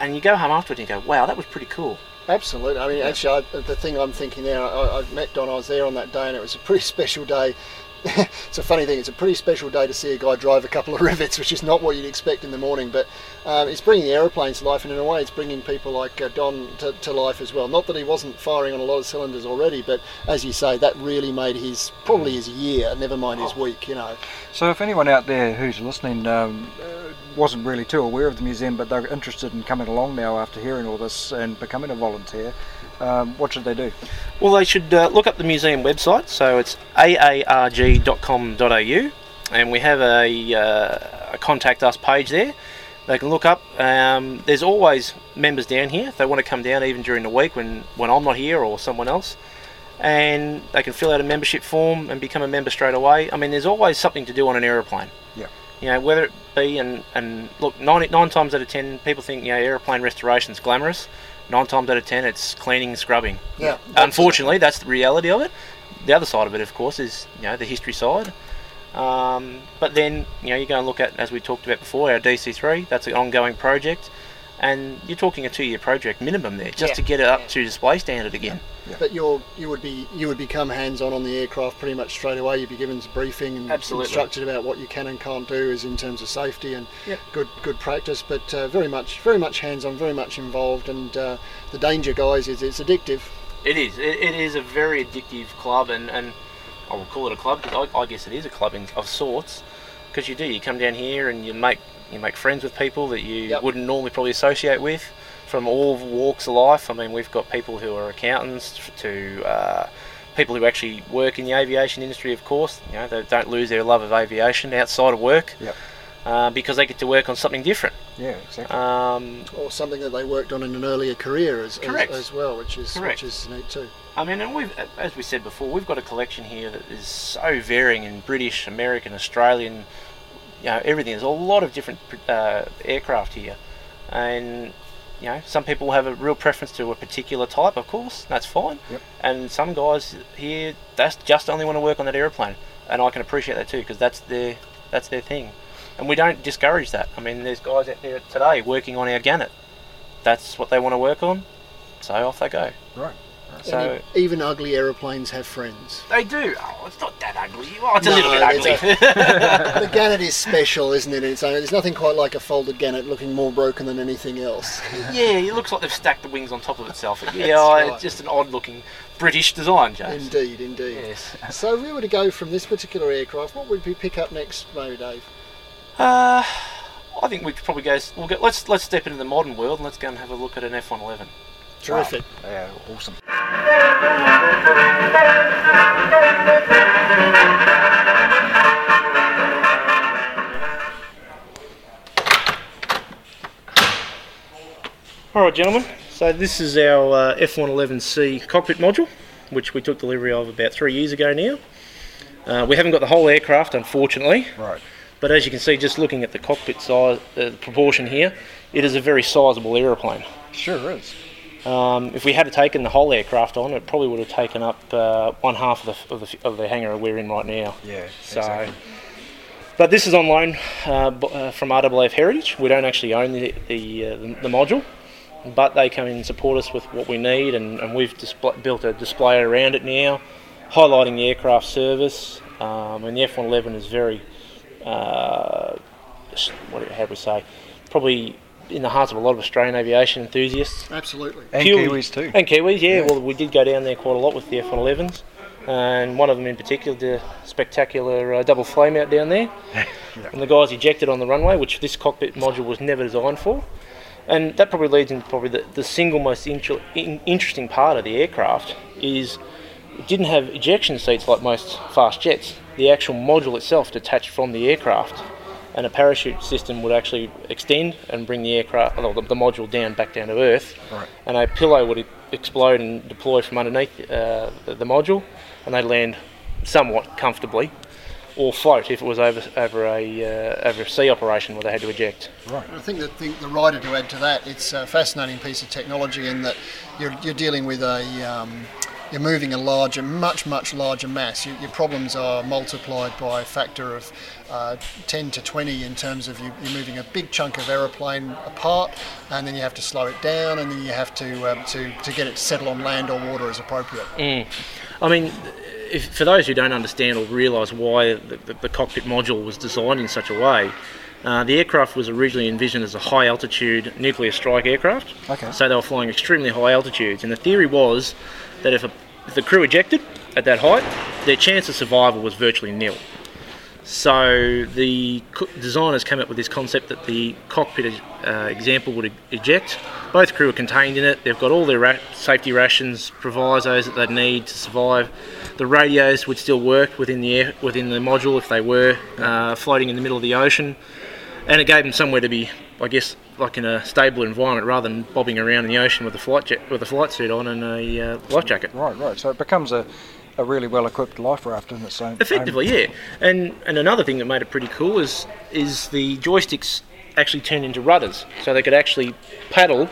and you go home afterwards and you go, wow, that was pretty cool. Absolutely. I mean, actually, I, the thing I'm thinking there, I, I met Don. I was there on that day, and it was a pretty special day. it's a funny thing. It's a pretty special day to see a guy drive a couple of rivets, which is not what you'd expect in the morning. But um, it's bringing the aeroplanes to life, and in a way, it's bringing people like uh, Don to, to life as well. Not that he wasn't firing on a lot of cylinders already, but as you say, that really made his probably his year. Never mind his week. You know. So if anyone out there who's listening um, uh, wasn't really too aware of the museum, but they're interested in coming along now after hearing all this and becoming a volunteer, um, what should they do? Well, they should uh, look up the museum website. So it's aarg.com.au, and we have a, uh, a contact us page there. They can look up. Um, there's always members down here. If they want to come down, even during the week when, when I'm not here or someone else, and they can fill out a membership form and become a member straight away. I mean, there's always something to do on an aeroplane. Yeah. You know, whether it be and and look, nine nine times out of ten, people think you know aeroplane is glamorous. Nine times out of ten, it's cleaning and scrubbing. Yeah. Unfortunately, that's the reality of it. The other side of it, of course, is you know the history side. Um, but then you know you go and look at as we talked about before our DC3. That's an ongoing project. And you're talking a two-year project minimum there just Yeah. to get it up to display standard again. But you're you would be you would become hands-on on the aircraft pretty much straight away. You'd be given some briefing and Absolutely. instructed about what you can and can't do as in terms of safety and Yep. good good practice. But uh, very much very much hands-on, very much involved. And uh, the danger, guys, is it's addictive. It is. It, it is a very addictive club, and, and I will call it a club because I, I guess it is a club in, of sorts. Because you do, you come down here and you make you make friends with people that you wouldn't normally probably associate with from all walks of life. I mean, we've got people who are accountants to uh, people who actually work in the aviation industry. Of course, you know they don't lose their love of aviation outside of work. Yep. Uh, because they get to work on something different. Yeah, exactly. Um, or something that they worked on in an earlier career as, as, as well, which is Correct. which is neat too. I mean, and we've, as we said before, we've got a collection here that is so varying in British, American, Australian, you know, everything. There's a lot of different uh, aircraft here, and you know, some people have a real preference to a particular type. Of course, that's fine. Yep. And some guys here, that's just only want to work on that aeroplane, and I can appreciate that too because that's their that's their thing, and we don't discourage that. I mean, there's guys out there today working on our Gannet. That's what they want to work on, so off they go. Right. So. Even ugly aeroplanes have friends. They do. Oh, it's not that ugly. Oh, it's a little bit ugly. a- the Gannet is special, isn't it? It's, uh, there's nothing quite like a folded Gannet looking more broken than anything else. yeah, it looks like they've stacked the wings on top of itself. Yeah, right. it's just an odd-looking British design, James. Indeed, indeed. Yes. So if we were to go from this particular aircraft, what would we pick up next, maybe, Dave? Uh, I think we could probably go. We'll go. Let's let's step into the modern world and let's go and have a look at an F111. Terrific. Yeah, awesome. All right, gentlemen. So this is our uh, F111C cockpit module, which we took delivery of about three years ago now. Uh, we haven't got the whole aircraft, unfortunately. Right. But as you can see, just looking at the cockpit size, uh, proportion here, it is a very sizable aeroplane. Sure is. Um, if we had taken the whole aircraft on, it probably would have taken up uh, one half of the, of the of the hangar we're in right now. Yeah. So, exactly. but this is on loan uh, b- uh, from RAAF Heritage. We don't actually own the the, uh, the the module, but they come in and support us with what we need, and, and we've display, built a display around it now, highlighting the aircraft service. Um, and the F111 is very, uh, what do- how do we say, probably in the hearts of a lot of Australian aviation enthusiasts. Absolutely. And Purely- Kiwis too. And Kiwis, yeah. Yeah. Well, we did go down there quite a lot with the F111s, and one of them in particular did a spectacular uh, double flame out down there. And the guys ejected on the runway, which this cockpit module was never designed for. And that probably leads into probably the, the single most inter- in, interesting part of the aircraft is it didn't have ejection seats like most fast jets. The actual module itself detached from the aircraft, and a parachute system would actually extend and bring the aircraft, or the, the module down back down to Earth, Right. and a pillow would explode and deploy from underneath uh, the, the module, and they'd land somewhat comfortably, or float if it was over over a uh, over a sea operation where they had to eject. Right. I think that the, the writer to add to that, it's a fascinating piece of technology in that you're, you're dealing with a um, you're moving a larger, much much larger mass. Your, your problems are multiplied by a factor of uh, 10 to 20 in terms of you, you're moving a big chunk of aeroplane apart, and then you have to slow it down, and then you have to um, to to get it to settle on land or water as appropriate. Mm. I mean, if, for those who don't understand or realise why the, the, the cockpit module was designed in such a way, uh, the aircraft was originally envisioned as a high altitude nuclear strike aircraft. Okay. So they were flying extremely high altitudes, and the theory was that if, a, if the crew ejected at that height, their chance of survival was virtually nil. So the designers came up with this concept that the cockpit uh, example would eject. Both crew are contained in it. They've got all their ra- safety rations, provisos that they need to survive. The radios would still work within the air, within the module if they were uh, floating in the middle of the ocean, and it gave them somewhere to be, I guess, like in a stable environment rather than bobbing around in the ocean with a flight jet with a flight suit on and a uh, life jacket. Right, right. So it becomes a, a really well equipped life raft in its own. Effectively, yeah. And and another thing that made it pretty cool is is the joysticks actually turned into rudders, so they could actually paddle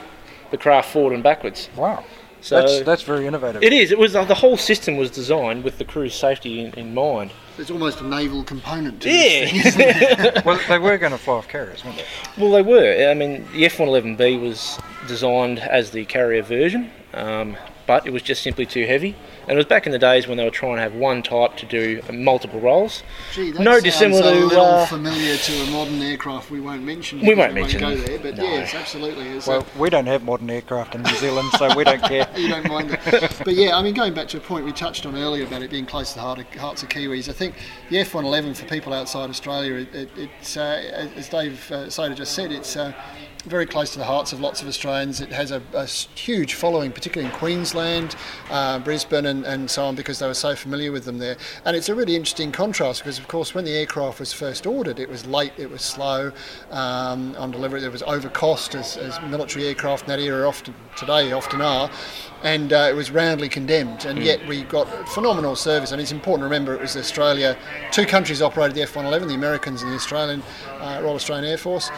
the craft forward and backwards. Wow. So that's that's very innovative. it is. It was uh, the whole system was designed with the crew's safety in, in mind. There's almost a naval component to Yeah. this thing, isn't well, they were going to fly off carriers, weren't they? Well, they were. I mean, the F111B was designed as the carrier version, um, but it was just simply too heavy. And it was back in the days when they were trying to have one type to do multiple roles. Gee, that no sounds dissimilar a to. little Uh, familiar to a modern aircraft we won't mention. We won't mention go there, but No. yes, absolutely. It's Well, a- we don't have modern aircraft in New Zealand, so we don't care. you don't mind that. But yeah, I mean, going back to a point we touched on earlier about it being close to the heart of, hearts of Kiwis, I think the F111 for people outside Australia, it, it, it's uh, as Dave uh, Soda just said, it's. Uh, very close to the hearts of lots of Australians. It has a huge following, particularly in Queensland, uh, Brisbane, and, and so on, because they were so familiar with them there. And it's a really interesting contrast because, of course, when the aircraft was first ordered, it was late, it was slow um, on delivery, it was over cost, as, as military aircraft in that era often today often are. And uh, it was roundly condemned, and Mm. yet we got phenomenal service. And it's important to remember it was Australia. Two countries operated the F-111: the Americans and the Australian uh, Royal Australian Air Force.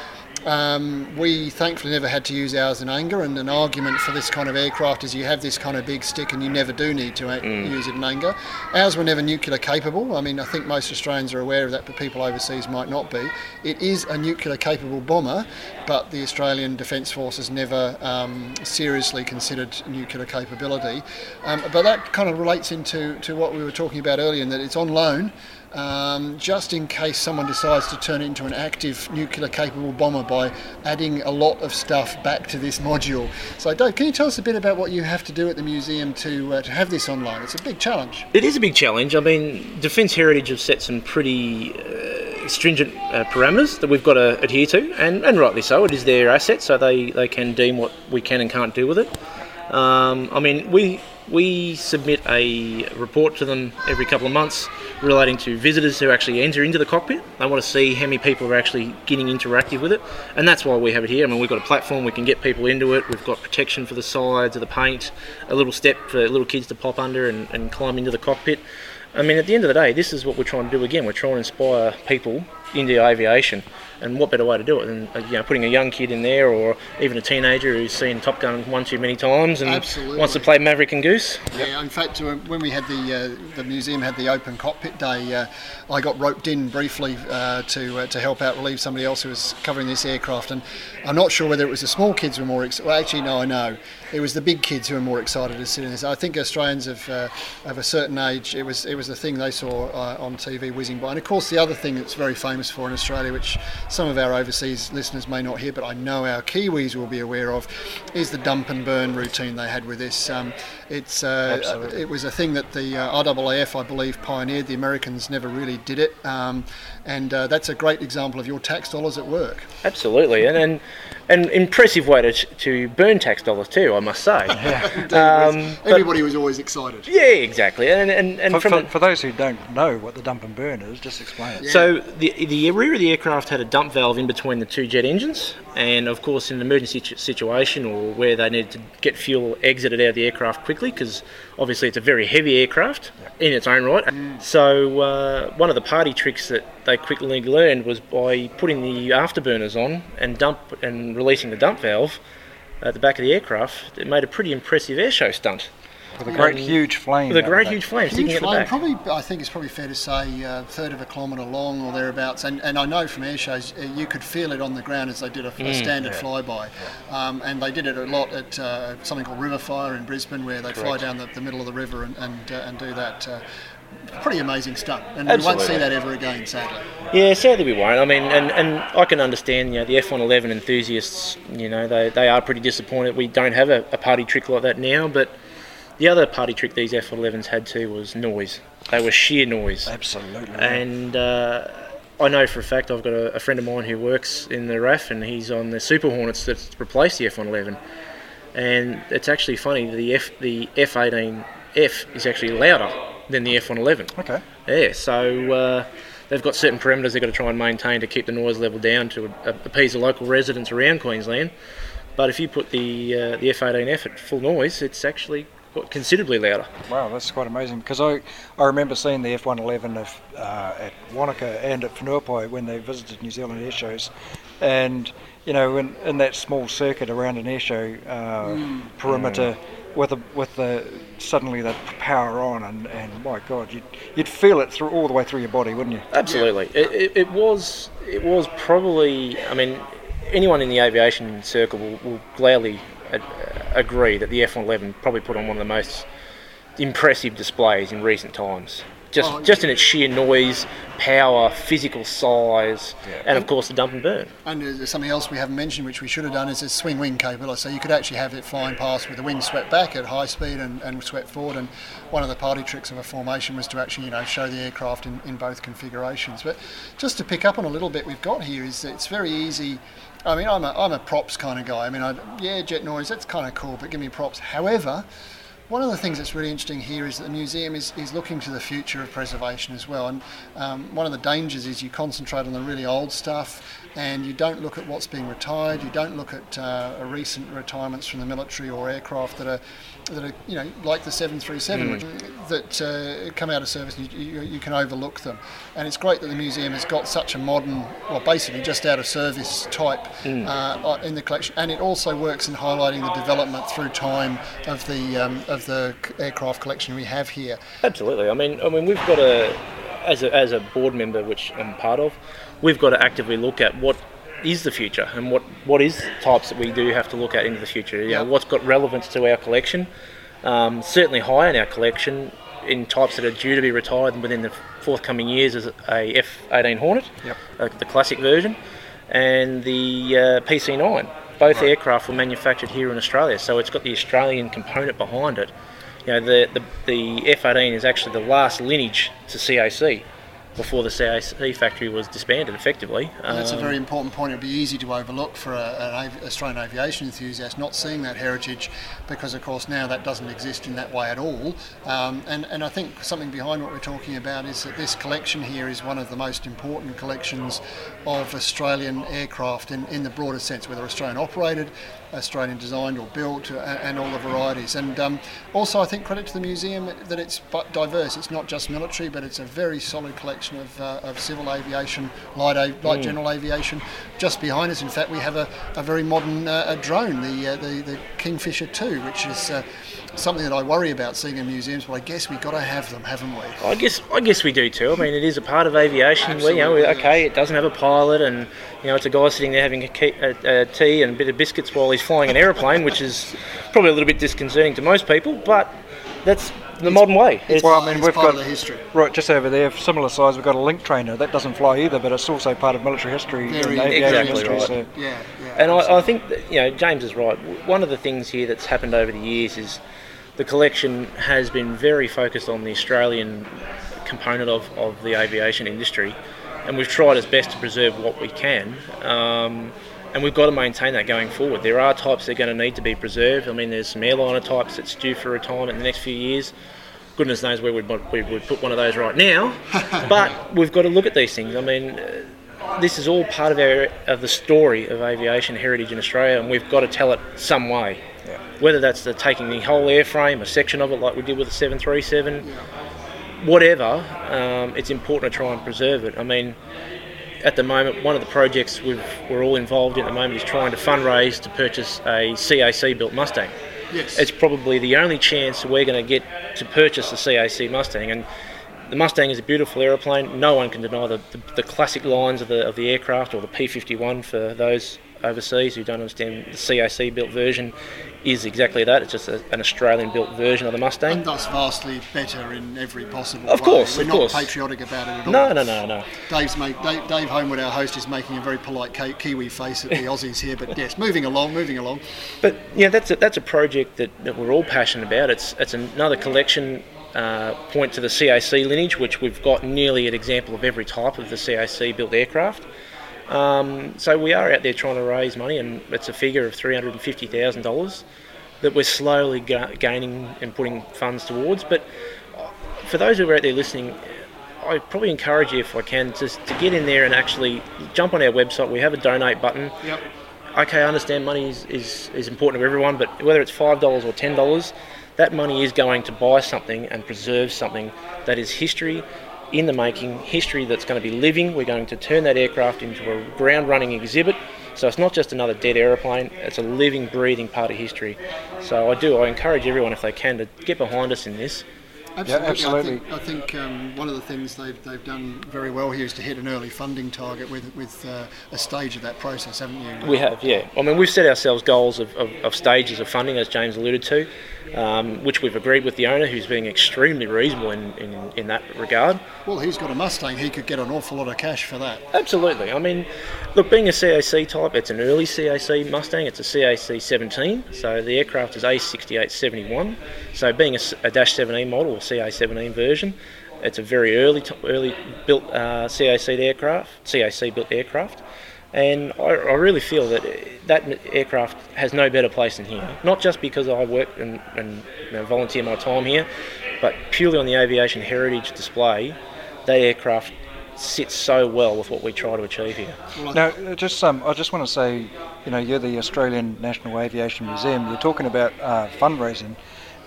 Um, we thankfully never had to use ours in anger, and an argument for this kind of aircraft is you have this kind of big stick and you never do need to a- Mm. use it in anger. Ours were never nuclear capable. I mean, I think most Australians are aware of that, but people overseas might not be. It is a nuclear capable bomber, but the Australian Defence Forces never um, seriously considered nuclear capability. Um, but that kind of relates into to what we were talking about earlier, in that it's on loan um, just in case someone decides to turn it into an active nuclear capable bomber by adding a lot of stuff back to this module. So, Dave, can you tell us a bit about what you have to do at the museum to, uh, to have this online? It's a big challenge. It is a big challenge. I mean, Defence Heritage have set some pretty uh, stringent uh, parameters that we've got to adhere to, and, and rightly so. It is their asset, so they, they can deem what we can and can't do with it. Um, I mean, we we submit a report to them every couple of months relating to visitors who actually enter into the cockpit. They want to see how many people are actually getting interactive with it, and that's why we have it here. I mean, we've got a platform we can get people into it. We've got protection for the sides of the paint, a little step for little kids to pop under and, and climb into the cockpit. I mean, at the end of the day, this is what we're trying to do again. We're trying to inspire people into aviation, and what better way to do it than uh, you know putting a young kid in there, or even a teenager who's seen Top Gun one too many times and Absolutely. wants to play Maverick and Goose. Yeah, in fact, uh, when we had the uh, the museum had the open cockpit day, uh, I got roped in briefly uh, to uh, to help out relieve somebody else who was covering this aircraft, and I'm not sure whether it was the small kids who were more excited. Well, actually, no, I know it was the big kids who were more excited to sit in this. I think Australians of uh, of a certain age, it was it was the thing they saw uh, on TV whizzing by, and of course the other thing that's very famous for in Australia, which some of our overseas listeners may not hear, but I know our Kiwis will be aware of, is the dump and burn routine they had with this. Um, it's uh, it was a thing that the uh, RAAF, I believe, pioneered. The Americans never really did it, um, and uh, that's a great example of your tax dollars at work. Absolutely, and and an impressive way to, to burn tax dollars too, I must say. Um, but- Everybody was always excited. yeah, exactly, and and, and For, from for, a- for those who don't know what the dump and burn is, just explain it. So the the rear of the aircraft had a dump valve in between the two jet engines, and of course, in an emergency situation or where they needed to get fuel exited out of the aircraft quickly, because obviously it's a very heavy aircraft in its own right. So uh, one of the party tricks that they quickly learned was by putting the afterburners on and dump and releasing the dump valve at the back of the aircraft. It made a pretty impressive air show stunt. With a great And- huge flame. With a great huge flame Huge at the flame, back. probably I think it's probably fair to say a third of a kilometre long or thereabouts. And, and I know from air shows uh, you could feel it on the ground as they did a, a Mm. standard Yeah. flyby. Um, and they did it a lot at uh, something called River Fire in Brisbane, where they fly down the, the middle of the river and and, uh, and do that. Uh, pretty amazing stuff, and we won't see that ever again, sadly. Yeah, sadly we won't. I mean, and, and I can understand, you know, the F111 enthusiasts, you know, they, they are pretty disappointed we don't have a, a party trick like that now, but the other party trick these F111s had too was noise. They were sheer noise. Absolutely. And uh, I know for a fact I've got a, a friend of mine who works in the RAF and he's on the Super Hornets that's replaced the F111. And it's actually funny, the F the F18F is actually louder than the F111. Okay. Yeah, so uh, they've got certain parameters they've got to try and maintain to keep the noise level down to appease the local residents around Queensland. But if you put the uh, the F18F at full noise, it's actually quite considerably louder. Wow, that's quite amazing. Because I, I remember seeing the F111 of, uh, at Wanaka and at Whenuapai when they visited New Zealand air shows, and you know, in, in that small circuit around an air show uh, Mm. perimeter, with a, with the suddenly that power on, and, and my God, you'd, you'd feel it through all the way through your body, wouldn't you? Absolutely. It, it, it was it was probably. I mean, anyone in the aviation circle will, will gladly uh, agree that the F111 probably put on one of the most impressive displays in recent times. Just, Oh, just in its sheer noise, power, physical size, Yeah. and of course the dump and burn. And there's something else we haven't mentioned, which we should have done, is a swing wing capability. So you could actually have it flying past with the wing swept back at high speed and, and swept forward. And one of the party tricks of a formation was to actually, you know, show the aircraft in, in both configurations. But just to pick up on a little bit we've got here is that it's very easy. I mean, I'm a, I'm a props kind of guy. I mean, I, yeah, jet noise, that's kind of cool, but give me props. However, one of the things that's really interesting here is that the museum is, is looking to the future of preservation as well. And um, one of the dangers is you concentrate on the really old stuff and you don't look at what's being retired. You don't look at uh, recent retirements from the military or aircraft that are that are you know like the 737 Mm. that uh, come out of service. And you, you, you can overlook them. And it's great that the museum has got such a modern, well, basically just out of service type Mm. uh, in the collection. And it also works in highlighting the development through time of the um, of the aircraft collection we have here. Absolutely. I mean, I mean, we've got to, as a, as a board member, which I'm part of, we've got to actively look at what is the future and what, what is types that we do have to look at into the future. You know, what's got relevance to our collection. Um, certainly high in our collection in types that are due to be retired within the forthcoming years is a F-18 Hornet, Yep. uh, the classic version, and the uh, PC-9. Both aircraft were manufactured here in Australia, so it's got the Australian component behind it. You know, the, the, the F-18 is actually the last lineage to CAC before the CAC factory was disbanded effectively. And that's a Um, very important point. It'd be easy to overlook for a, an av- Australian aviation enthusiast not seeing that heritage, because of course now that doesn't exist in that way at all. Um, and and I think something behind what we're talking about is that this collection here is one of the most important collections of Australian aircraft in, in the broader sense, whether Australian operated, Australian designed or built, uh, and all the varieties. And um, also, I think credit to the museum that it's diverse. It's not just military, but it's a very solid collection of, uh, of civil aviation, light, av- light Mm. general aviation. Just behind us, in fact, we have a, a very modern uh, a drone, the, uh, the the Kingfisher 2, which is. Something that I worry about seeing in museums, but I guess we've got to have them, haven't we? I guess I guess we do too. I mean, it is a part of aviation. We, you know, Absolutely, okay, it doesn't have a pilot, and you know, it's a guy sitting there having a, key, a, a tea and a bit of biscuits while he's flying an aeroplane, which is probably a little bit disconcerting to most people. But that's the modern way. well, I mean, we've got history. right just over there, similar size. We've got a link trainer that doesn't fly either, but it's also part of military history Very- and exactly history. right. So Yeah, yeah. And I, I think that, you know James is right. One of the things here that's happened over the years is the collection has been very focused on the Australian component of, of the aviation industry, and we've tried as best to preserve what we can. Um, and we've got to maintain that going forward. There are types that are going to need to be preserved. I mean, there's some airliner types that's due for retirement in the next few years. Goodness knows where we'd, we would put one of those right now. but we've got to look at these things. I mean, uh, this is all part of our of the story of aviation heritage in Australia, and we've got to tell it some way. Whether that's the taking the whole airframe, a section of it, like we did with the 737, whatever, um, it's important to try and preserve it. I mean, at the moment, one of the projects we've, we're all involved in at the moment is trying to fundraise to purchase a CAC built Mustang. Yes. It's probably the only chance we're going to get to purchase a CAC Mustang. And the Mustang is a beautiful aeroplane. No one can deny the, the, the classic lines of the, of the aircraft, or the P 51 for those overseas who don't understand the CAC built version is exactly that. It's just a, an Australian built version of the Mustang. And thus vastly better in every possible Of way. course, We're of not course. patriotic about it at all. No, no, no, no. Dave's make, Dave, Dave Homewood, our host, is making a very polite Ki- Kiwi face at the Aussies here, but yes, moving along, moving along. But yeah, that's a, that's a project that, that we're all passionate about. It's it's another collection uh, point to the CAC lineage, which we've got nearly an example of every type of the CAC built aircraft. Um, so we are out there trying to raise money, and it's a figure of three hundred and fifty thousand dollars that we're slowly ga- gaining and putting funds towards. But for those who are out there listening, I probably encourage you, if I can, just to get in there and actually jump on our website. We have a donate button Yep. okay, I understand money is, is, is important to everyone, but whether it's $5 or $10, that money is going to buy something and preserve something that is history in the making, history that's going to be living. We're going to turn that aircraft into a ground running exhibit So it's not just another dead aeroplane; it's a living, breathing part of history. So I do. I encourage everyone, if they can, to get behind us in this. Absolutely. absolutely. I think, I think um, one of the things they've, they've done very well here is to hit an early funding target with with uh, a stage of that process, haven't you? We have, yeah. I mean, we've set ourselves goals of, of, of stages of funding, as James alluded to, um, which we've agreed with the owner, who's being extremely reasonable in, in, in that regard. Well, he's got a Mustang. He could get an awful lot of cash for that. Absolutely. I mean, look, being a CAC type, it's an early CAC Mustang. It's a CAC 17, so the aircraft is A6871. So being a Dash 17 model or CA 17 version, it's a very early t- early built uh, CAC aircraft, CAC built aircraft. And I, I really feel that that aircraft has no better place than here. Not just because I work and, and you know, volunteer my time here, but purely on the aviation heritage display, that aircraft sits so well with what we try to achieve here. Now, just um, I just want to say, you know, you're the Australian National Aviation Museum. You're talking about uh, fundraising,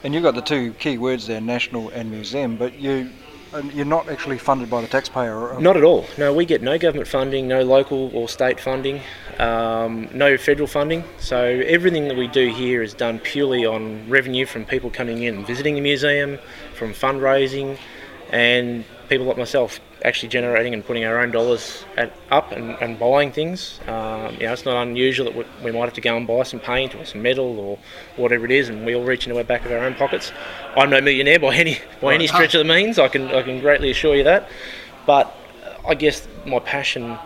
and you've got the two key words there, national and museum. But you, you're not actually funded by the taxpayer. Not at all. No, we get no government funding, no local or state funding, um, no federal funding. So everything that we do here is done purely on revenue from people coming in visiting the museum, from fundraising, and people like myself actually generating and putting our own dollars at, up and, and buying things. Um, you know, it's not unusual that we, we might have to go and buy some paint or some metal or whatever it is, and we all reach into our back of our own pockets. I'm no millionaire by any by any stretch of the means. I can I can greatly assure you that, but I guess my passion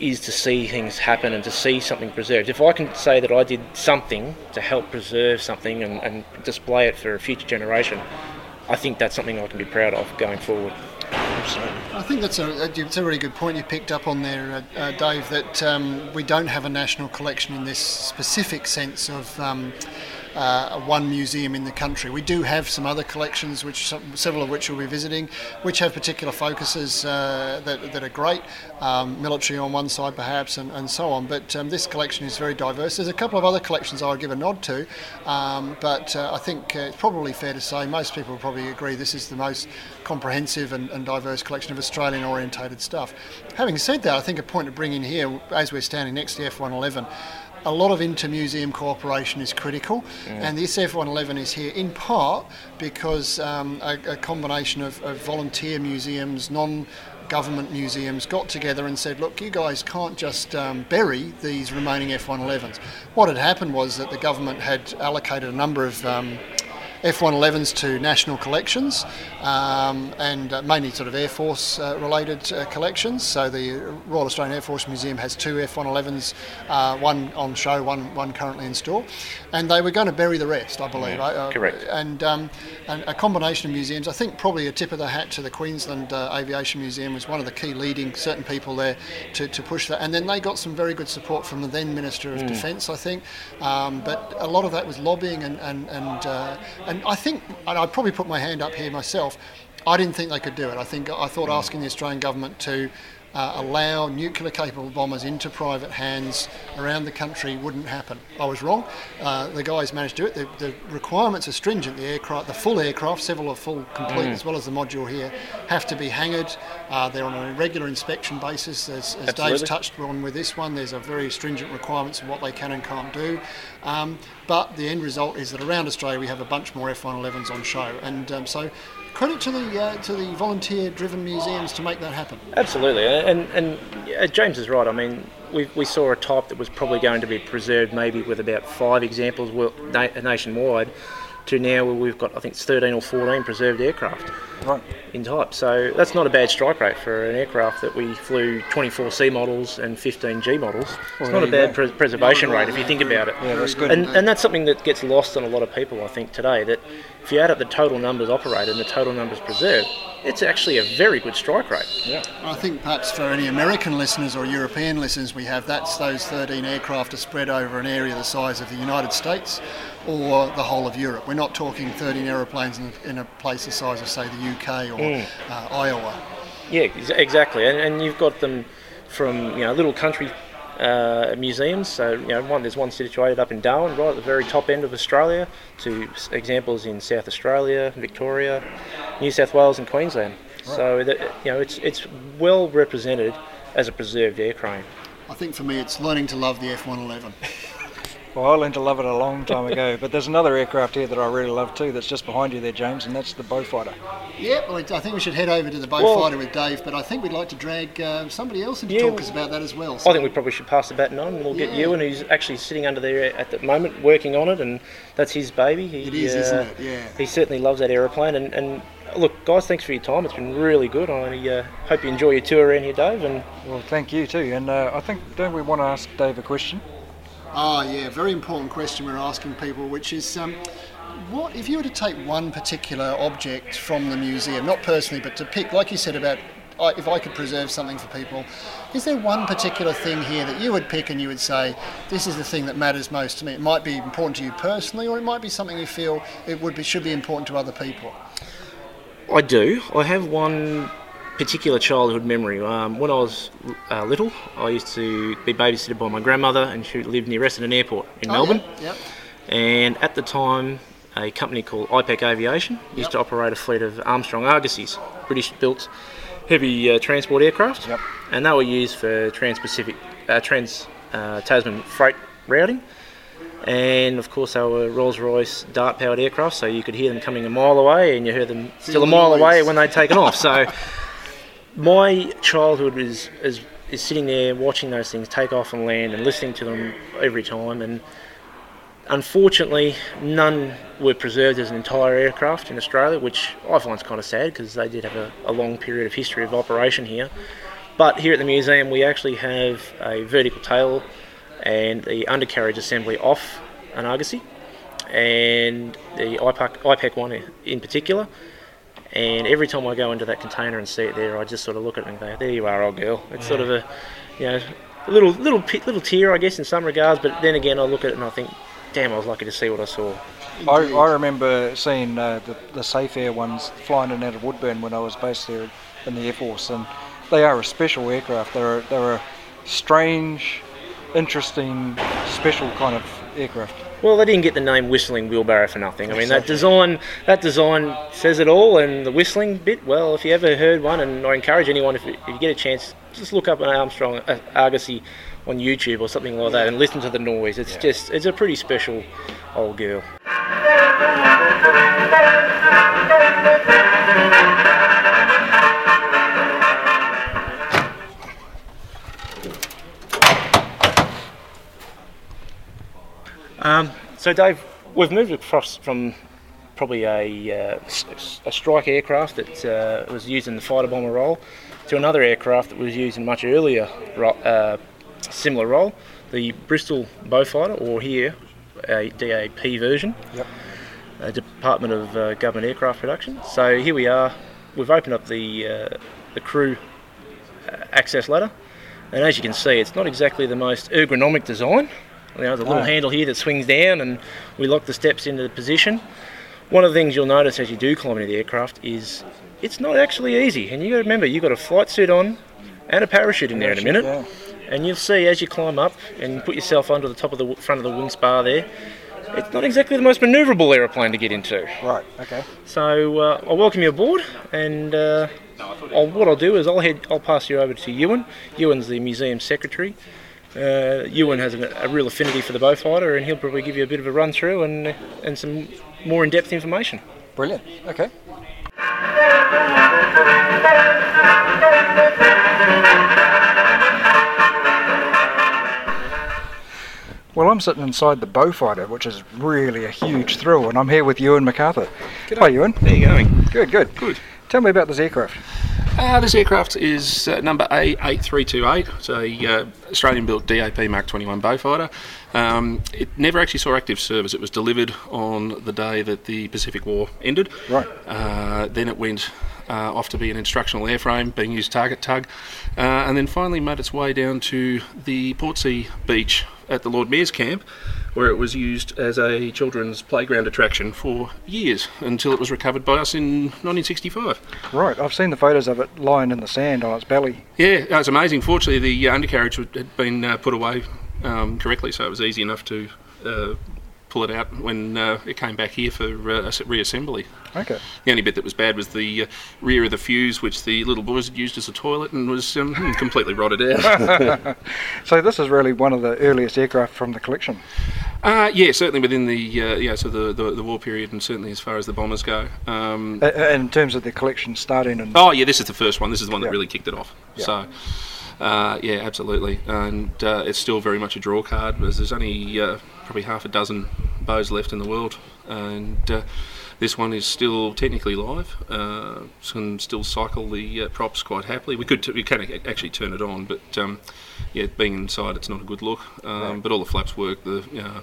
is to see things happen and to see something preserved. If I can say that I did something to help preserve something and, and display it for a future generation, I think that's something I can be proud of going forward. I think that's a, it's a really good point you picked up on there, uh, uh, Dave, that um, we don't have a national collection in this specific sense of um, uh, one museum in the country. We do have some other collections, which several of which we'll be visiting, which have particular focuses uh, that, that are great, um, military on one side perhaps, and, and so on. But um, this collection is very diverse. There's a couple of other collections I would give a nod to, um, but uh, I think uh, it's probably fair to say most people probably agree this is the most comprehensive and, and diverse collection of Australian orientated stuff. Having said that, I think a point to bring in here, as we're standing next to F111, a lot of inter-museum cooperation is critical, and this F111 is here in part because um, a, a combination of, of volunteer museums, non government museums got together and said, look, you guys can't just um, bury these remaining F111s. What had happened was that the government had allocated a number of um, F111s to national collections um, and uh, mainly sort of Air Force uh, related uh, collections. So the Royal Australian Air Force Museum has two F111s, uh, one on show, one, one currently in store. And they were going to bury the rest, I believe. Yeah, correct. And, um, and a combination of museums, I think probably a tip of the hat to the Queensland uh, Aviation Museum was one of the key leading certain people there to, to push that. And then they got some very good support from the then Minister of Mm. Defence, I think. Um, but a lot of that was lobbying and, and, and, uh, and I think, and I'd probably put my hand up here myself, I didn't think they could do it. I think I thought asking the Australian government to uh, allow nuclear capable bombers into private hands around the country wouldn't happen. I was wrong. Uh, the guys managed to do it. The, the requirements are stringent. The aircraft, the full aircraft, several are full complete Mm. as well as the module here, have to be hangared. Uh, they're on a regular inspection basis. As, as Dave's touched on with this one, there's a very stringent requirements of what they can and can't do. Um, but the end result is that around Australia we have a bunch more F111s on show, and um, so credit to the uh, to the volunteer-driven museums to make that happen. Absolutely, and and uh, James is right. I mean, we, we saw a type that was probably going to be preserved, maybe with about five examples na- nationwide, to now where we've got I think it's 13 or 14 preserved aircraft Right. in type. So that's not a bad strike rate for an aircraft that we flew 24 C models and 15 G models. Well, It's not a bad pre- preservation Not rate if you think about it. Yeah, that's good. And, and that's something that gets lost on a lot of people, I think, today. That if you add up the total numbers operated and the total numbers preserved, it's actually a very good strike rate. Yeah. I think perhaps for any American listeners or European listeners we have, that's those 13 aircraft are spread over an area the size of the United States or the whole of Europe. We're not talking 13 aeroplanes in a, in a place the size of, say, the UK or Mm. uh, Iowa. Yeah, ex- exactly, and, and you've got them from you know little country uh, museums. So you know, one there's one situated up in Darwin, right at the very top end of Australia, to examples in South Australia, Victoria, New South Wales, and Queensland. So that, you know, it's it's well represented as a preserved aircraft. I think for me it's learning to love the F111. Well, I learned to love it a long time ago, but there's another aircraft here that I really love too that's just behind you there, James, and that's the Beaufighter. Yeah, well, I think we should head over to the Beaufighter with Dave, but I think we'd like to drag uh, somebody else in to Yeah, talk us about that as well. So- I think we probably should pass the baton on, and we'll get Yeah. Ewan, who's actually sitting under there at the moment, working on it, and that's his baby. He, It is, uh, isn't it? Yeah. He certainly loves that aeroplane, and, and look, guys, thanks for your time. It's been really good. I uh, hope you enjoy your tour around here, Dave. And Well, thank you too. And uh, I think don't we want to ask Dave a question? Ah, yeah, very important question we're asking people, which is um, what if you were to take one particular object from the museum, not personally, but to pick, like you said about if I could preserve something for people, is there one particular thing here that you would pick and you would say, this is the thing that matters most to me? It might be important to you personally, or it might be something you feel it would be should be important to other people. I do. I have one particular childhood memory. Um, when I was uh, little, I used to be babysitted by my grandmother, and she lived near Essendon Airport in Oh, Melbourne. yeah, Yep. And at the time, a company called IPEC Aviation used to operate a fleet of Armstrong Argosies, British-built heavy uh, transport aircraft, and they were used for trans-Pacific, uh, trans-Tasman freight routing. And of course, they were Rolls-Royce Dart-powered aircraft, so you could hear them coming a mile away, and you heard them still a mile away when they'd taken off. So my childhood is, is is sitting there watching those things take off and land and listening to them every time and unfortunately none were preserved as an entire aircraft in Australia which I find is kind of sad because they did have a, a long period of history of operation here. But here at the museum we actually have a vertical tail and the undercarriage assembly off an Argosy and the IPEC, IPEC one in particular and every time I go into that container and see it there, I just sort of look at it and go, "There you are, old girl." It's sort of a, you know, a little little little tear, I guess, in some regards. But then again, I look at it and I think, "Damn, I was lucky to see what I saw." I, I remember seeing uh, the, the Safe Air ones flying in out of Woodbourne when I was based there in the Air Force, and they are a special aircraft. They're they're a strange, interesting, special kind of aircraft. Well, they didn't get the name whistling wheelbarrow for nothing. I mean, that design that design says it all, and the whistling bit. Well, if you ever heard one, and I encourage anyone if you, if you get a chance, just look up an Armstrong uh, Argosy on YouTube or something like that, and listen to the noise. It's just it's a pretty special old girl. Um, so, Dave, we've moved across from probably a, uh, a strike aircraft that uh, was used in the fighter bomber role to another aircraft that was used in much earlier ro- uh, similar role, the Bristol Beaufighter, or here a DAP version, Yep. uh, Department of uh, Government Aircraft Production. So here we are. We've opened up the uh, the crew access ladder, and as you can see, it's not exactly the most ergonomic design. You know, the little No. handle here that swings down, and we lock the steps into the position. One of the things you'll notice as you do climb into the aircraft is it's not actually easy, and you got to remember you've got a flight suit on and a parachute in there in a minute. And you'll see as you climb up and put yourself under the top of the front of the wing spar there, it's not exactly the most manoeuvrable aeroplane to get into. Right. Okay. So uh, I welcome you aboard, and uh, I'll, what I'll do is I'll head, I'll pass you over to Ewan. Ewan's the museum secretary. Uh, Ewan has a, a real affinity for the Beaufighter, and he'll probably give you a bit of a run through and and some more in-depth information. Brilliant. Okay. Well, I'm sitting inside the Beaufighter, which is really a huge thrill, and I'm here with Ewan McArthur. Hi, Ewan. How are you going? Good, good. Good. Tell me about this aircraft. Uh, this aircraft is uh, number A8328. It's a uh, Australian-built DAP Mark 21 Beaufighter. Um, it never actually saw active service. It was delivered on the day that the Pacific War ended. Right. Uh, then it went uh, off to be an instructional airframe, being used target tug, uh, and then finally made its way down to the Portsea Beach at the Lord Mayor's camp, where it was used as a children's playground attraction for years until it was recovered by us in 1965. Right, I've seen the photos of it lying in the sand on its belly. Yeah, it's amazing. Fortunately, the uh, undercarriage had been uh, put away um, correctly, so it was easy enough to uh, pull it out when uh, it came back here for uh, reassembly. Okay. The only bit that was bad was the uh, rear of the fuse, which the little boys had used as a toilet and was um, completely rotted out. so this is really one of the earliest aircraft from the collection. Uh, yeah, certainly within the uh, yeah, so the, the the war period, and certainly as far as the bombers go. Um, Uh, in terms of the collection starting and oh yeah, this is the first one. This is the one that Yeah. really kicked it off. Yeah. So. Uh, yeah, absolutely, and uh, it's still very much a draw card. Because there's only uh, probably half a dozen bows left in the world, and uh, this one is still technically live. Uh, can still cycle the uh, props quite happily. We could t- we can ac- actually turn it on, but um, yeah, being inside, it's not a good look. Um, Right. But all the flaps work. The know,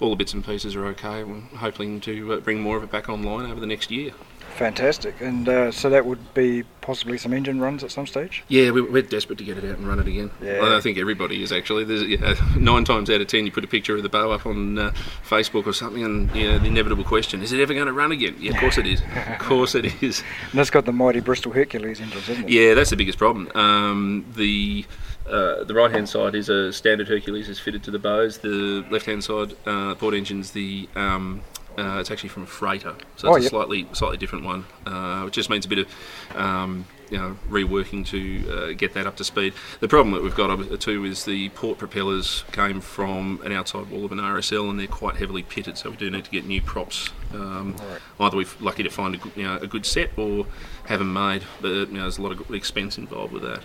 all the bits and pieces are okay. We're hoping to uh, bring more of it back online over the next year. Fantastic. And uh, so that would be possibly some engine runs at some stage? Yeah, we- we're desperate to get it out and run it again. Yeah. Well, I think everybody is actually. There's nine times out of ten, you put a picture of the bow up on uh, Facebook or something, and yeah, the inevitable question: Is it ever going to run again? Yeah, of course it is. Of course it is. And it's got the mighty Bristol Hercules engines, isn't it? Yeah, that's the biggest problem. Um, the uh, the right hand side is a standard Hercules is fitted to the bows. The left hand side uh, port engine's the um, uh, it's actually from a freighter, so Oh, it's a yep. slightly slightly different one, uh, which just means a bit of um, you know reworking to uh, get that up to speed. The problem that we've got uh, too is the port propellers came from an outside wall of an RSL, and they're quite heavily pitted, so we do need to get new props. Um, Either we're lucky to find a good, you know, a good set or have them made, but you know, there's a lot of expense involved with that.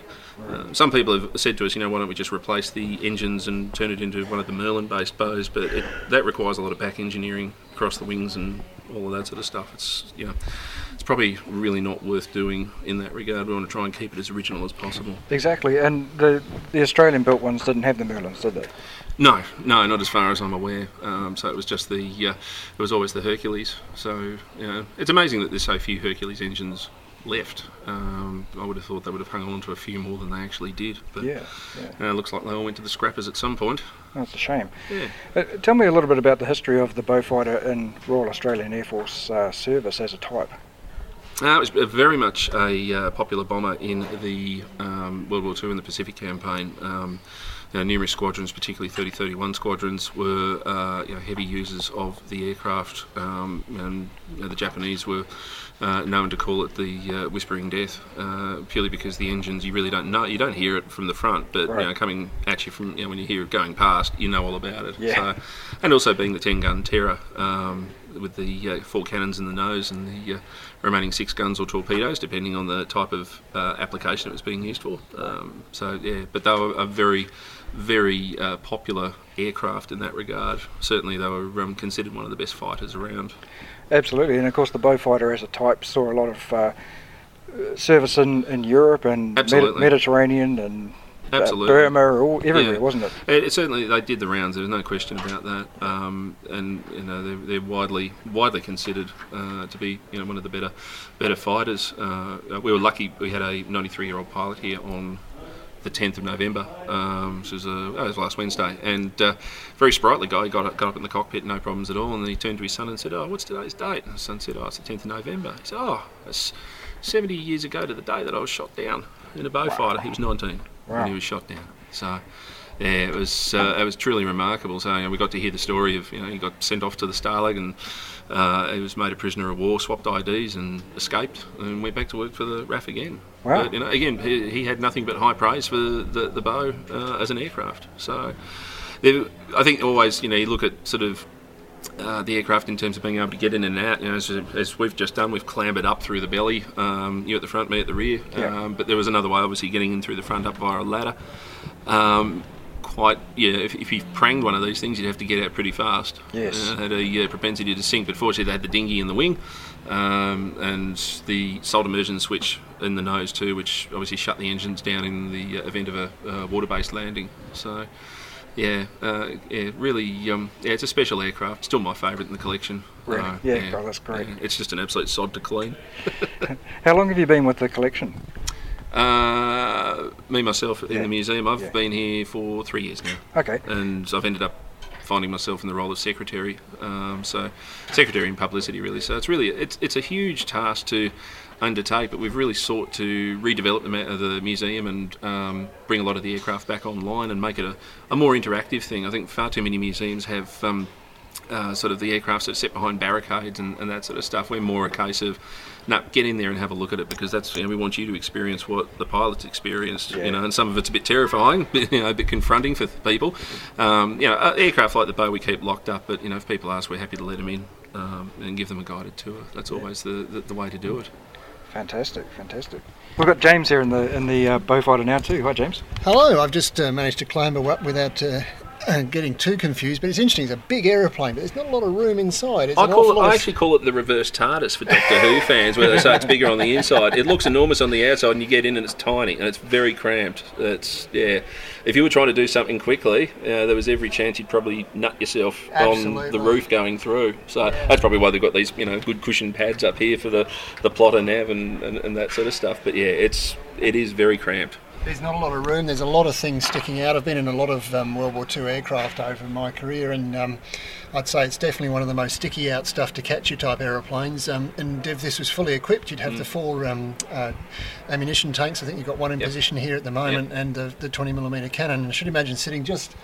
Uh, some people have said to us, you know, why don't we just replace the engines and turn it into one of the Merlin-based bows? But it, that requires a lot of back engineering across the wings and all of that sort of stuff. It's you know, it's probably really not worth doing in that regard. We want to try and keep it as original as possible. Exactly. And the, the Australian built ones didn't have the Merlins, did they? No, no, not as far as I'm aware. Um, so it was just the, uh, it was always the Hercules. So you know, it's amazing that there's so few Hercules engines left. Um, I would have thought they would have hung on to a few more than they actually did. But Yeah, yeah. uh, it looks like they all went to the scrappers at some point. That's a shame. Yeah. Uh, tell me a little bit about the history of the Beaufighter in Royal Australian Air Force uh, service as a type. Uh, it was uh, very much a uh, popular bomber in the um, World War II and the Pacific Campaign. Um, you know, numerous squadrons, particularly 3031 squadrons, were uh, you know, heavy users of the aircraft, um, and you know, the Japanese were uh, known to call it the uh, Whispering Death, uh, purely because the engines you really don't know, you don't hear it from the front, but Right. you know, coming at you from you know, when you hear it going past, you know all about it. Yeah. So, and also being the 10 gun terror um, with the uh, four cannons in the nose and the uh, remaining six guns or torpedoes, depending on the type of uh, application it was being used for. Um, so yeah, but they were a very, very uh, popular aircraft in that regard. Certainly, they were um, considered one of the best fighters around. Absolutely. And of course, the Beaufighter as a type saw a lot of uh, service in, in Europe and Absolutely. Mediterranean and uh, Absolutely. Burma, all, everywhere, Yeah. wasn't it? It, it certainly they did the rounds. There's no question about that. Um, and you know they're, they're widely widely considered uh, to be you know one of the better better fighters. Uh, we were lucky. We had a 93 year old pilot here on the 10th of November, um, which was, uh, oh, it was last Wednesday, and uh, very sprightly guy. He got up, got up in the cockpit, no problems at all, and then he turned to his son and said, "Oh, what's today's date?" And his son said, "Oh, it's the 10th of November." He said, "Oh, it's 70 years ago to the day that I was shot down in a bow Beaufighter." He was 19 Wow. when he was shot down. So. Yeah, it was uh, it was truly remarkable. So you know, we got to hear the story of you know he got sent off to the Stalag and uh, he was made a prisoner of war, swapped IDs and escaped and went back to work for the RAF again. Wow. But, you know, again, he, he had nothing but high praise for the the bow uh, as an aircraft. So there, I think always you know you look at sort of uh, the aircraft in terms of being able to get in and out. You know, as, as we've just done, we've clambered up through the belly. Um, you at the front, me at the rear. Yeah. Um, but there was another way, obviously, getting in through the front up via a ladder. Um, yeah. If, if you pranged one of these things, you'd have to get out pretty fast. Yes. Uh, it had a uh, propensity to sink, but fortunately, they had the dinghy in the wing. Um, and the salt immersion switch in the nose too, which obviously shut the engines down in the uh, event of a uh, water-based landing. So, yeah, uh, yeah, really, um, yeah, it's a special aircraft. Still my favourite in the collection. Really? Uh, Yeah, God, that's great. yeah, it's just an absolute sod to clean. How long have you been with the collection? Uh, me myself in Yeah. the museum, I've Yeah. been here for three years now. Okay. And I've ended up finding myself in the role of secretary. Um, so secretary in publicity, really. So it's really it's it's a huge task to undertake, but we've really sought to redevelop the, the museum and um, bring a lot of the aircraft back online and make it a, a more interactive thing. I think far too many museums have. Um, uh, sort of the aircraft that are set behind barricades and, and that sort of stuff. We're more a case of, no, get in there and have a look at it because that's you know, we want you to experience what the pilots experienced. Yeah. You know, and some of it's a bit terrifying, you know, a bit confronting for people. Um, you know, uh, aircraft like the Bow we keep locked up, but you know, if people ask, we're happy to let them in um, and give them a guided tour. That's always the, the, the way to do it. Fantastic, fantastic. We've got James here in the in the uh, Beaufighter now too. Hi, James. Hello, I've just uh, managed to clamber up without uh, getting too confused, but it's interesting. It's a big aeroplane, but there's not a lot of room inside. It's I call it. I actually call it the reverse TARDIS for Doctor Who fans, where they say it's bigger on the inside. It looks enormous on the outside, and you get in and it's tiny, and it's very cramped. It's yeah. If you were trying to do something quickly, uh, there was every chance you'd probably nut yourself on the roof going through. So that's probably why they've got these, you know, good cushion pads up here for the the plotter nav and, and, and that sort of stuff. But yeah, it's it is very cramped. There's not a lot of room. There's a lot of things sticking out. I've been in a lot of um, World War II aircraft over my career, and um, I'd say it's definitely one of the most sticky out stuff to catch your type aeroplanes. Um, and if this was fully equipped, you'd have Mm. the four um, uh, ammunition tanks. I think you've got one in position here at the moment, and the, the 20 millimeter cannon. I should imagine sitting just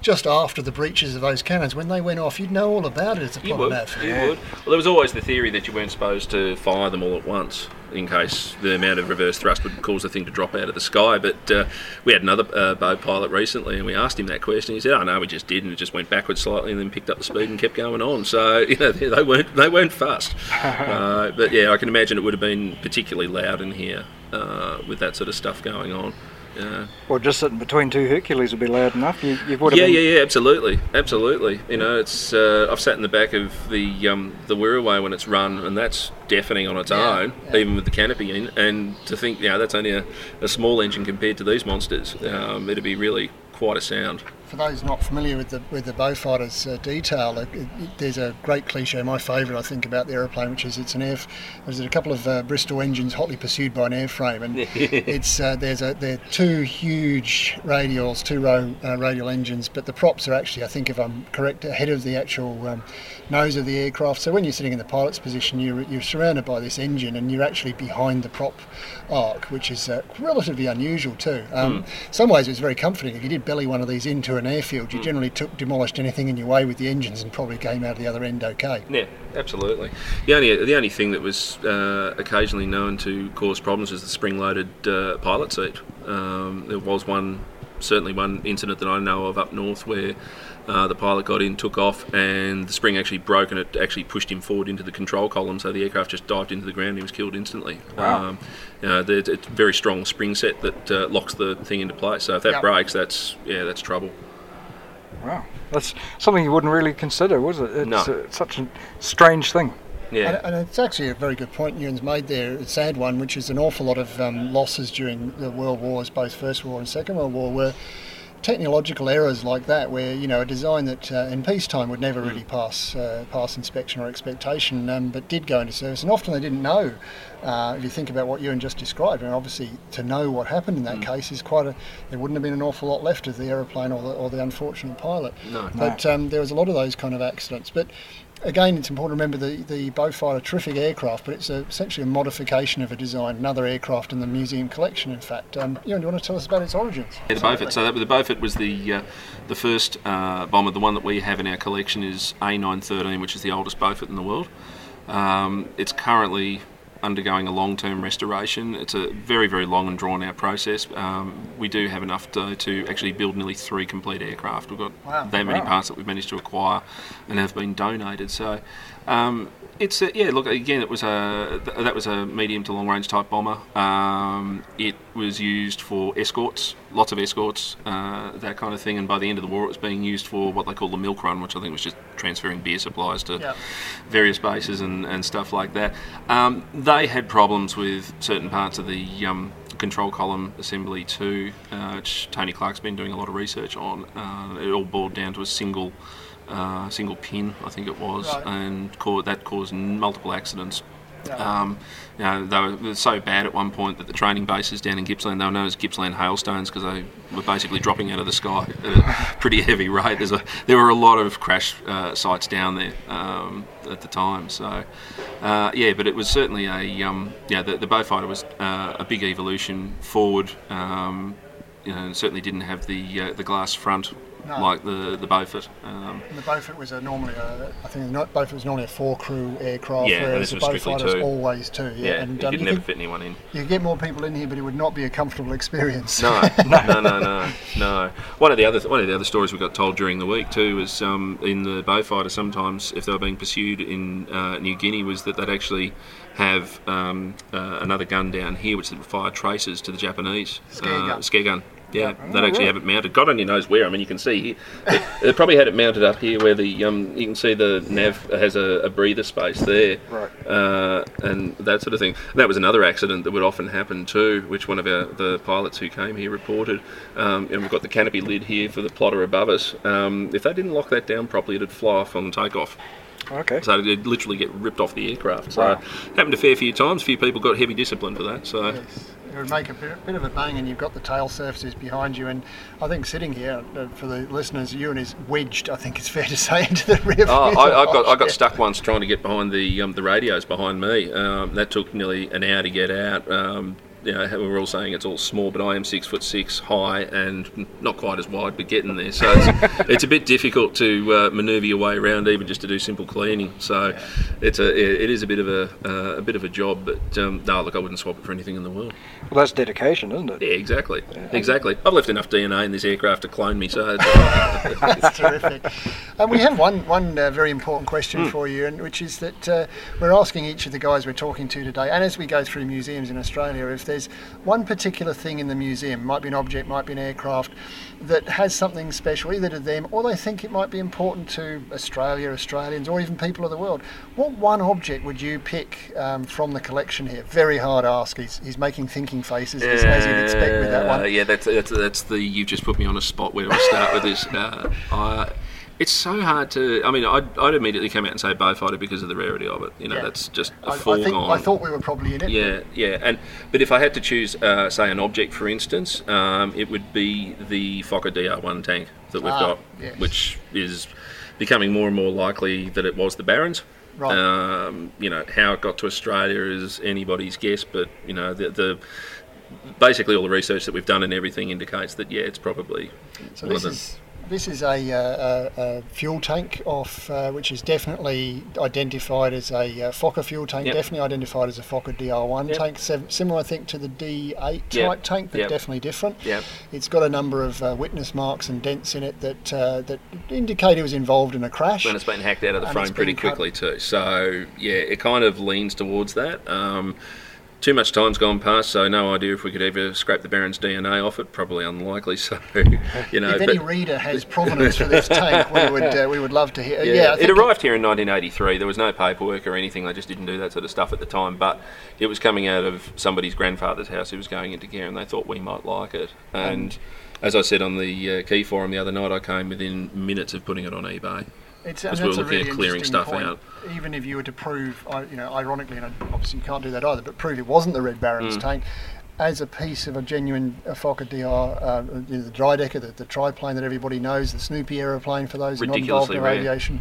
just after the breaches of those cannons, when they went off, you'd know all about it as a You would. nav. You would. Well, there was always the theory that you weren't supposed to fire them all at once, in case the amount of reverse thrust would cause the thing to drop out of the sky. But uh, we had another uh, bow pilot recently, and we asked him that question. He said, "Oh no, we just did, and it just went backwards slightly, and then picked up the speed and kept going on." So you know, they weren't they weren't fussed. uh, but yeah, I can imagine it would have been particularly loud in here uh, with that sort of stuff going on. Yeah. Well, just sitting between two Hercules would be loud enough. You, you would have Yeah, been, yeah, yeah, absolutely, absolutely. You know, it's uh, I've sat in the back of the um, the Wirraway when it's run, and that's deafening on its Yeah, own, even with the canopy in. And to think, you know, that's only a, a small engine compared to these monsters. Um, it'd be really quite a sound. For those not familiar with the with the Beaufighters uh, detail, it, it, there's a great cliche, my favourite, I think, about the aeroplane, which is it's an air. There's a couple of uh, Bristol engines hotly pursued by an airframe, and it's uh, there's a there are two huge radials, two row uh, radial engines, but the props are actually, I think, if I'm correct, ahead of the actual um, nose of the aircraft. So when you're sitting in the pilot's position, you're you're surrounded by this engine, and you're actually behind the prop arc, which is uh, relatively unusual too. Um, Mm. Some ways it was very comforting. If you did belly one of these into an airfield, Mm. you generally took demolished anything in your way with the engines and probably came out the other end okay. Yeah, absolutely. The only the only thing that was uh, occasionally known to cause problems was the spring-loaded uh, pilot seat. Um, there was one, certainly one incident that I know of up north where uh, the pilot got in, took off, and the spring actually broke, and it actually pushed him forward into the control column. So the aircraft just dived into the ground. and He was killed instantly. Wow. Um, you know, it's a very strong spring set that uh, locks the thing into place. So if that Yep. breaks, that's yeah, that's trouble. Wow, that's something you wouldn't really consider, was it? It's No. uh, such a strange thing. Yeah. And, and it's actually a very good point Ewan's made there, a sad one, which is an awful lot of um, losses during the World Wars, both First World War and Second World War, were technological errors like that, where you know a design that uh, in peacetime would never really pass uh, pass inspection or expectation, um, but did go into service, and often they didn't know. Uh, if you think about what Ewan just described, and obviously to know what happened in that case is quite a. There wouldn't have been an awful lot left of the aeroplane or the, or the unfortunate pilot. No. But um, there was a lot of those kind of accidents. But again, it's important to remember the the Beaufighter, terrific aircraft, but it's a, essentially a modification of a design, another aircraft in the museum collection. In fact, um, Ewan, do you want to tell us about its origins? Yeah, the Beaufort. So the Beaufort was the uh, the first uh, bomber. The one that we have in our collection is A913, which is the oldest Beaufort in the world. Um, it's currently undergoing a long-term restoration. It's a very, very long and drawn-out process. Um, we do have enough to, to actually build nearly three complete aircraft. We've got Wow. that many Wow. parts that we've managed to acquire and have been donated. So. Um, it's a, yeah. Look again. It was a th- that was a medium to long range type bomber. Um, it was used for escorts, lots of escorts, uh, that kind of thing. And by the end of the war, it was being used for what they call the milk run, which I think was just transferring beer supplies to Yeah. various bases and, and stuff like that. Um, they had problems with certain parts of the um, control column assembly too, uh, which Tony Clark's been doing a lot of research on. Uh, it all boiled down to a single. Uh, single pin, I think it was, Right. and ca- that caused multiple accidents. Yeah. Um, you know, they were, they were so bad at one point that the training bases down in Gippsland, they were known as Gippsland hailstones because they were basically dropping out of the sky at a pretty heavy rate. There's a, there were a lot of crash uh, sites down there um, at the time. So, uh, yeah, but it was certainly a, um, yeah, the, the Beaufighter was uh, a big evolution forward. Um, you know, certainly didn't have the uh, the glass front No. like the the Beaufort. Um, the Beaufort was a normally a, I think the Beaufort was normally a four crew aircraft, Yeah, whereas this the was Beaufighter was two. always two. Yeah, yeah, and you um, could you never could- fit anyone in. You get more people in here, but it would not be a comfortable experience. No, no, no, no, no. One of the other one of the other stories we got told during the week too was um, in the Beaufighter. Sometimes, if they were being pursued in uh, New Guinea, was that they'd actually have um, uh, another gun down here, which would fire traces to the Japanese Scare uh, gun. scare gun. Yeah, Oh, they'd actually right. have it mounted. God only knows where. I mean, you can see here. They, they probably had it mounted up here where the um, you can see the nav has a, a breather space there, Right. uh, and that sort of thing. That was another accident that would often happen too, which one of our the pilots who came here reported. Um, and we've got the canopy lid here for the plotter above us. Um, if they didn't lock that down properly, it'd fly off on takeoff. Okay. So it'd literally get ripped off the aircraft. So Wow. happened a fair few times. A few people got heavy discipline for that. So. It would make a bit, of a bang, and you've got the tail surfaces behind you. And I think sitting here, uh, for the listeners, Ewan is wedged. I think it's fair to say into the rear. Oh. I, I got I got stuck once trying to get behind the um, the radios behind me. Um, that took nearly an hour to get out. Um, you know, we're all saying it's all small, but I am six foot six high and not quite as wide, but getting there. So it's, it's a bit difficult to uh, manoeuvre your way around, even just to do simple cleaning. So it's a it is a bit of a uh, a bit of a job, but um, no, look, I wouldn't swap it for anything in the world. Well, that's dedication, isn't it? Yeah, exactly, exactly. I've left enough DNA in this aircraft to clone me, so. It's That's terrific. And we have one one uh, very important question Hmm. for you, and which is that uh, we're asking each of the guys we're talking to today, and as we go through museums in Australia, if there's one particular thing in the museum, might be an object, might be an aircraft, that has something special either to them or they think it might be important to Australia, Australians, or even people of the world. What one object would you pick um, from the collection here? Very hard ask. He's, he's making thinking faces as, as you'd expect with that Uh, one. Yeah, that's, that's that's the you've just put me on a spot. Where I start with this? Uh, I, it's so hard to. I mean, I'd, I'd immediately come out and say Beaufighter because of the rarity of it. You know, Yeah. that's just a I, I, foregone. think, I thought we were probably in it. Yeah, yeah, and but if I had to choose, uh, say, an object, for instance, um, it would be the Fokker DR1 tank that we've Ah, got, yes. which is becoming more and more likely that it was the Barons. Right. Um, you know how it got to Australia is anybody's guess, but you know the, the basically all the research that we've done and everything indicates that yeah, it's probably So one this of them. is this is a, uh, a, a fuel tank off, uh, which is definitely identified as a uh, Fokker fuel tank. Yep. Definitely identified as a Fokker DR1 Yep. tank. Sev- similar, I think, to the D8 type tank, but Yep. definitely different. Yep. It's got a number of uh, witness marks and dents in it that uh, that indicate it was involved in a crash. and it's been hacked out of the And frame pretty been cut- quickly too. So yeah, it kind of leans towards that. Um, too much time's gone past, so no idea if we could ever scrape the Baron's DNA off it. Probably unlikely. So you know, if any but- reader has provenance for this tank, we would uh, we would love to hear. yeah, Yeah, it think arrived here in 1983. There was no paperwork or anything. They just didn't do that sort of stuff at the time. But it was coming out of somebody's grandfather's house who was going into care, and they thought we might like it. And as I said on the uh, key forum the other night, I came within minutes of putting it on eBay. It's, we were looking really at clearing interesting stuff point. out. Even if you were to prove, you know, ironically, and obviously you can't do that either, but prove it wasn't the Red Baron's Mm. tank, as a piece of a genuine Fokker DR, uh, you know, the Dreidecker, the, the triplane that everybody knows, the Snoopy aeroplane for those not involved in rare. aviation.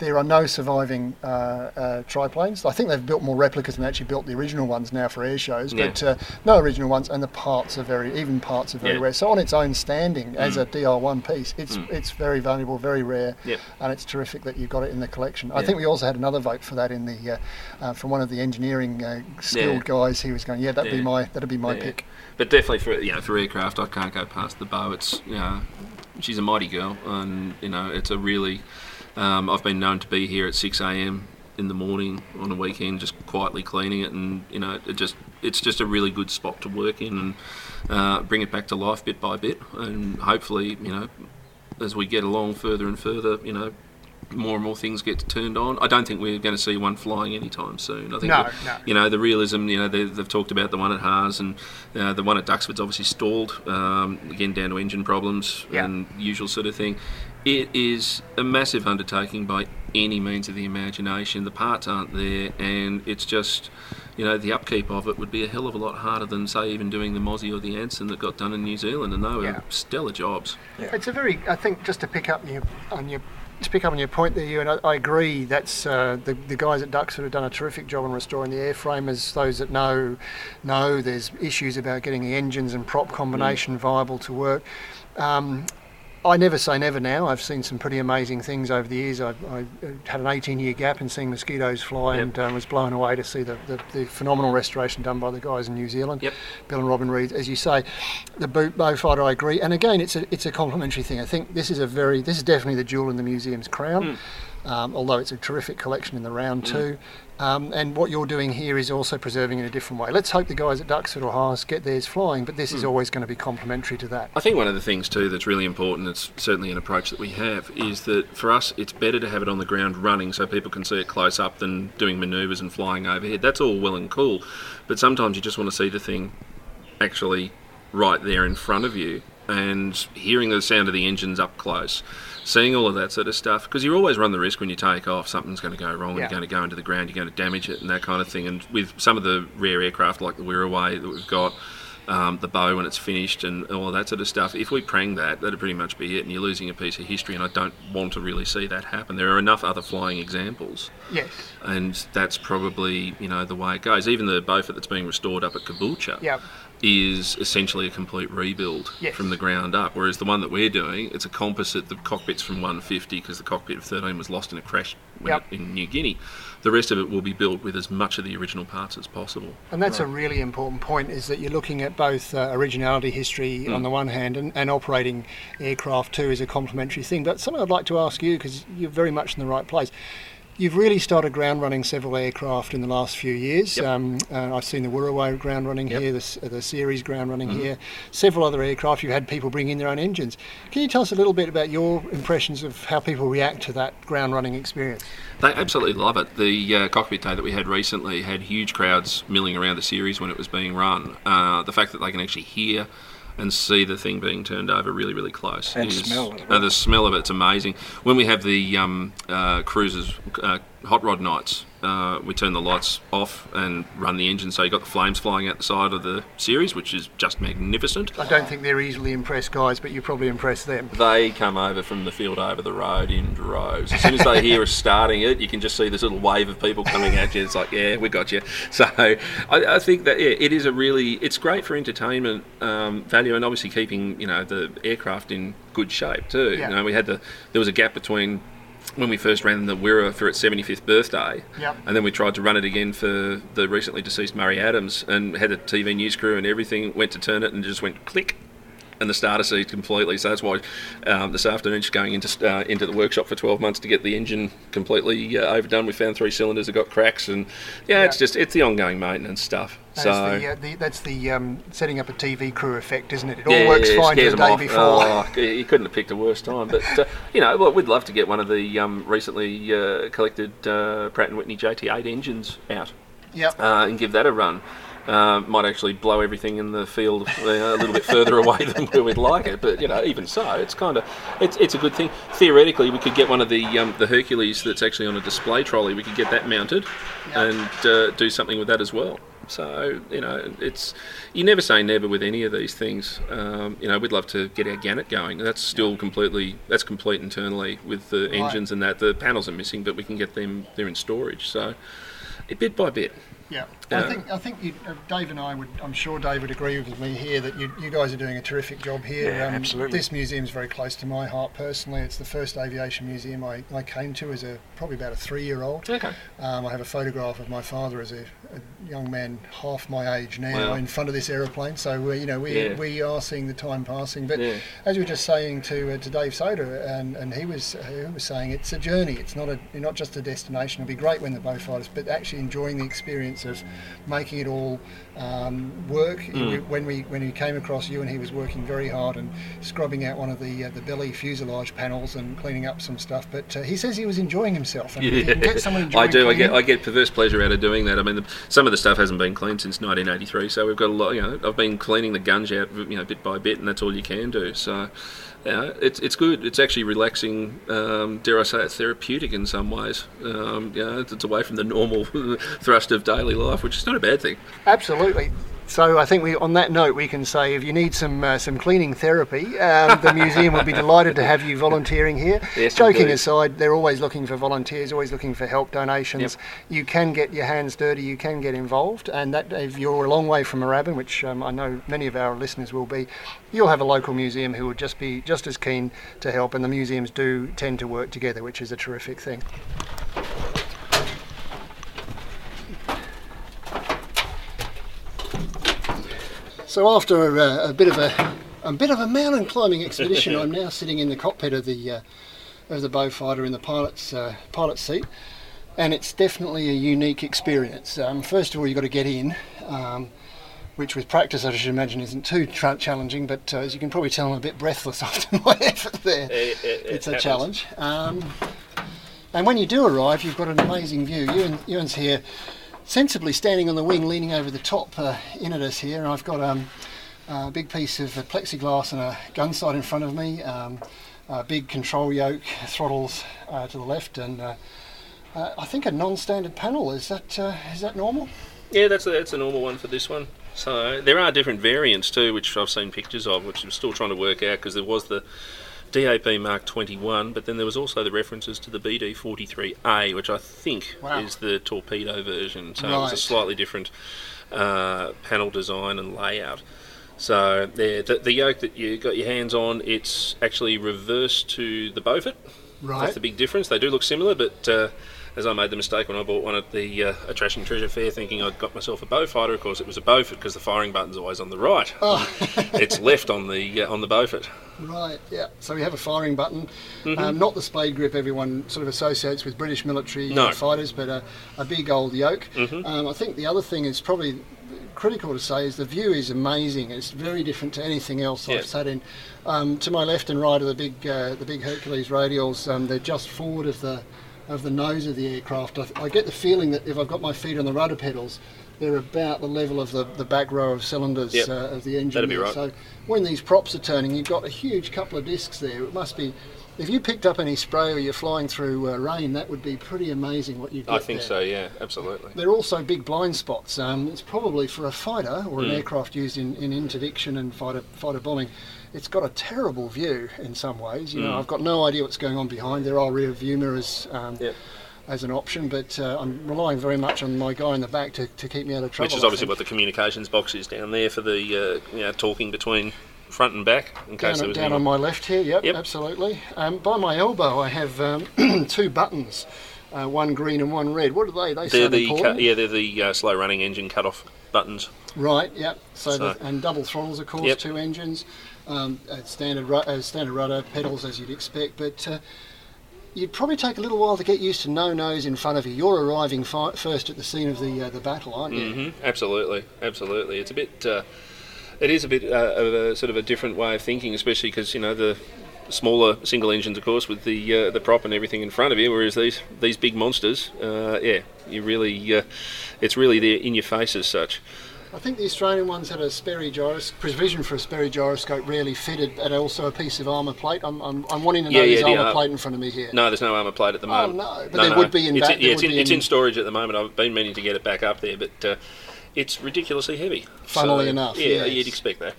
There are no surviving uh, uh, triplanes. I think they've built more replicas than they actually built the original ones now for air shows, Yeah. but uh, no original ones, and the parts are very, even parts are very Yeah. rare. So on its own standing, as Mm. a DR1 piece, it's Mm. it's very valuable, very rare, Yep. and it's terrific that you've got it in the collection. I Yeah. think we also had another vote for that in the uh, uh, from one of the engineering uh, skilled guys. He was going, yeah, that'd be my that'd be my pick. But definitely for you know for aircraft, I can't go past the bow. It's you know, she's a mighty girl, and you know it's a really. Um, I've been known to be here at six a.m. in the morning on a weekend, just quietly cleaning it, and you know it just it's just a really good spot to work in and uh, bring it back to life bit by bit, and hopefully you know as we get along further and further, you know. More and more things get turned on. I don't think we're going to see one flying anytime soon. I think No, no. you know the realism. You know they, they've talked about the one at HARS and uh, the one at Duxford's obviously stalled um, again down to engine problems Yeah. and usual sort of thing. It is a massive undertaking by any means of the imagination. The parts aren't there, and it's just you know the upkeep of it would be a hell of a lot harder than say even doing the Mozzie or the Anson that got done in New Zealand, and they were Yeah. stellar jobs. It's a very, I think, just to pick up your, on your to pick up on your point there, you and I, I agree. That's uh, the the guys at Duxford have done a terrific job in restoring the airframe. As those that know, know there's issues about getting the engines and prop combination viable to work. Um, I never say never now. I've seen some pretty amazing things over the years. I, I had an 18 year gap in seeing mosquitoes fly Yep. and um, was blown away to see the, the, the phenomenal restoration done by the guys in New Zealand. Yep. Bill and Robin Reed, as you say, the boot bow fighter, I agree. And again, it's a it's a complementary thing. I think this is a very this is definitely the jewel in the museum's crown. Um, although it's a terrific collection in the round Mm. too, um, and what you're doing here is also preserving in a different way. Let's hope the guys at Duxford or HARS get theirs flying, but this is Mm. always going to be complementary to that. I think one of the things too that's really important, it's certainly an approach that we have, is that for us it's better to have it on the ground running so people can see it close up than doing manoeuvres and flying overhead. That's all well and cool, but sometimes you just want to see the thing actually right there in front of you and hearing the sound of the engines up close. Seeing all of that sort of stuff, because you always run the risk when you take off, something's going to go wrong, Yeah. you're going to go into the ground, you're going to damage it, and that kind of thing. And with some of the rare aircraft like the Wirraway that we've got, um, the bow when it's finished and all that sort of stuff. If we prang that, that'd pretty much be it, and you're losing a piece of history. And I don't want to really see that happen. There are enough other flying examples, Yes. and that's probably you know the way it goes. Even the Beaufort that's being restored up at Caboolture Yep. Is essentially a complete rebuild Yes. from the ground up. Whereas the one that we're doing, it's a composite. The cockpit's from 150 because the cockpit of 13 was lost in a crash when Yep. it- in New Guinea. The rest of it will be built with as much of the original parts as possible. And that's a really important point is that you're looking at both uh, originality history Mm. on the one hand and, and operating aircraft too is a complementary thing. But something I'd like to ask you, because you're very much in the right place. You've really started ground running several aircraft in the last few years. Um, uh, I've seen the Wirraway ground running here, the, the Ceres ground running Mhm. here, several other aircraft. You've had people bring in their own engines. Can you tell us a little bit about your impressions of how people react to that ground running experience? They absolutely love it. The uh, cockpit day that we had recently had huge crowds milling around the Ceres when it was being run. Uh, the fact that they can actually hear and see the thing being turned over really, really close. And is- smell as uh, the smell of it's amazing. When we have the um, uh, cruisers, uh, hot rod nights, uh, we turn the lights off and run the engine, so you've got the flames flying out the side of the Ceres, which is just magnificent. I don't think they're easily impressed guys, but you probably impress them. They come over from the field over the road in droves. As soon as they hear us starting it, you can just see this little wave of people coming at you. It's like, yeah, we got you. So I, I think that yeah, it is a really, it's great for entertainment um, value and obviously keeping you know the aircraft in good shape too. Yeah. You know, we had the there was a gap between when we first ran the Wirra for its 75th birthday, Yep. and then we tried to run it again for the recently deceased Murray Adams, and had a TV news crew and everything. Went to turn it and just went click, and the starter seized completely. So that's why um, this afternoon she's going into uh, into the workshop for 12 months to get the engine completely uh, overdone. We found three cylinders that got cracks, and yeah, it's just it's the ongoing maintenance stuff. That's so the, uh, the, that's the um, setting up a TV crew effect, isn't it? It all yeah, works yeah, fine the day off. before. Oh, you couldn't have picked a worse time. But uh, you know, well, we'd love to get one of the um, recently uh, collected uh, Pratt and Whitney JT8 engines out. Yep. Uh, and give that a run. Uh, might actually blow everything in the field uh, a little bit further away than where we'd like it, but you know, even so, it's kind of it's, it's a good thing. Theoretically, we could get one of the um, the Hercules that's actually on a display trolley. We could get that mounted and uh, do something with that as well. So you know, it's you never say never with any of these things. Um, you know, we'd love to get our Gannet going. That's still completely that's complete internally with the Right. engines and that. The panels are missing, but we can get them. They're in storage. So bit by bit. Yeah. I think I think you, uh, Dave and I would. I'm sure Dave would agree with me here that you, you guys are doing a terrific job here. Yeah, absolutely. This museum is very close to my heart personally. It's the first aviation museum I, I came to as a probably about a three-year-old. Okay. Um, I have a photograph of my father as a, a young man half my age now Wow. in front of this aeroplane. So we, you know we Yeah. we are seeing the time passing. But Yeah. as you were just saying to uh, to Dave Soder, and, and he was he was saying it's a journey. It's not a not just a destination. It'll be great when the bow fighters, but actually enjoying the experience of making it all um, work. Mm. When we when we came across you, and he was working very hard and scrubbing out one of the uh, the belly fuselage panels and cleaning up some stuff. But uh, he says he was enjoying himself. And can get someone I enjoying do. I get I get perverse pleasure out of doing that. I mean, the, some of the stuff hasn't been cleaned since 1983, so we've got a lot. You know, I've been cleaning the gunge out, you know, bit by bit, and that's all you can do. So, know, it's it's good. It's actually relaxing. Um, dare I say, it's therapeutic in some ways. Um, it's, it's away from the normal thrust of daily life, which is not a bad thing. Absolutely. So I think we, on that note, we can say if you need some uh, some cleaning therapy, um, the museum would be delighted to have you volunteering here. Yes, Joking aside, they're always looking for volunteers, always looking for help, donations. You can get your hands dirty, you can get involved, and that if you're a long way from Moorabbin, which um, I know many of our listeners will be, you'll have a local museum who would just be just as keen to help, and the museums do tend to work together, which is a terrific thing. So after a, a bit of a a bit of a mountain climbing expedition, I'm now sitting in the cockpit of the uh, of the Beaufighter in the pilot's uh, pilot seat, and it's definitely a unique experience. Um, first of all, you've got to get in, um, which with practice I should imagine isn't too tra- challenging, but uh, as you can probably tell, I'm a bit breathless after my effort there. it's a happens. challenge. Um, and when you do arrive, you've got an amazing view. Ewan, Ewan's here, sensibly standing on the wing, leaning over the top uh, in at us here. And I've got um, a big piece of plexiglass and a gun sight in front of me, um, a big control yoke, throttles uh, to the left, and uh, uh, I think a non-standard panel. Is that uh, is that normal? Yeah, that's a, that's a normal one for this one. So there are different variants too, which I've seen pictures of, which I'm still trying to work out because there was the DAP Mark 21, but then there was also the references to the BD 43A, which I think Wow. is the torpedo version. So it was a slightly different uh, panel design and layout. So there, the, the yoke that you got your hands on, it's actually reversed to the Beaufort. Right. That's the big difference. They do look similar, but uh, as I made the mistake when I bought one at the uh, Attraction Treasure Fair, thinking I'd got myself a Beaufighter. Of course, it was a Beaufort because the firing button's always on the right. Oh. it's left on the uh, on the Beaufort. Right, yeah. So we have a firing button, Mhm. um, not the spade grip everyone sort of associates with British military uh, No. fighters, but a, a big old yoke. Mhm. Um, I think the other thing is probably critical to say is the view is amazing. It's very different to anything else Yeah. I've sat in. Um, to my left and right are the big uh, the big Hercules radials. Um, they're just forward of the of the nose of the aircraft. I, I get the feeling that if I've got my feet on the rudder pedals, they're about the level of the, the back row of cylinders Yep. uh, of the engine. That'd be right. So when these props are turning, you've got a huge couple of discs there. It must be. If you picked up any spray or you're flying through uh, rain, that would be pretty amazing what you get I think there. so. Yeah, absolutely. They're also big blind spots. Um, it's probably for a fighter or an Mm. aircraft used in, in interdiction and fighter fighter bombing. It's got a terrible view in some ways. You know, Mm. I've got no idea what's going on behind. There are rear view mirrors um, as an option, but uh, I'm relying very much on my guy in the back to, to keep me out of trouble. Which is obviously what the communications box is down there for the uh, you know talking between front and back in case down, there was down on my left here. Yep, Yep. absolutely. Um, by my elbow, I have um, two buttons, uh, one green and one red. What are they? They They're the cut, yeah, they're the uh, slow running engine cut off buttons. Right. Yep. So, So- the, and double throttles, of course, Yep. two engines, um, uh, standard uh, standard rudder pedals as you'd expect, but. Uh, You'd probably take a little while to get used to no nose in front of you. You're arriving fi- first at the scene of the uh, the battle, aren't you? hmm Absolutely, absolutely. It's a bit. Uh, it is a bit uh, of a sort of a different way of thinking, especially because you know the smaller single engines, of course, with the uh, the prop and everything in front of you, whereas these these big monsters, uh, yeah, you really, uh, it's really there in your face as such. I think the Australian ones had a Sperry gyros provision for a Sperry gyroscope rarely fitted, and also a piece of armour plate. I'm, I'm, I'm wanting to know Yeah, yeah, there's the, armour uh, plate in front of me here. No, there's no armour plate at the moment. Oh, moment. no, but there would be in it's yeah, it's, would in, it's in- in storage at the moment. I've been meaning to get it back up there, but uh, it's ridiculously heavy. Funnily So, enough, yeah, yes. you'd expect that.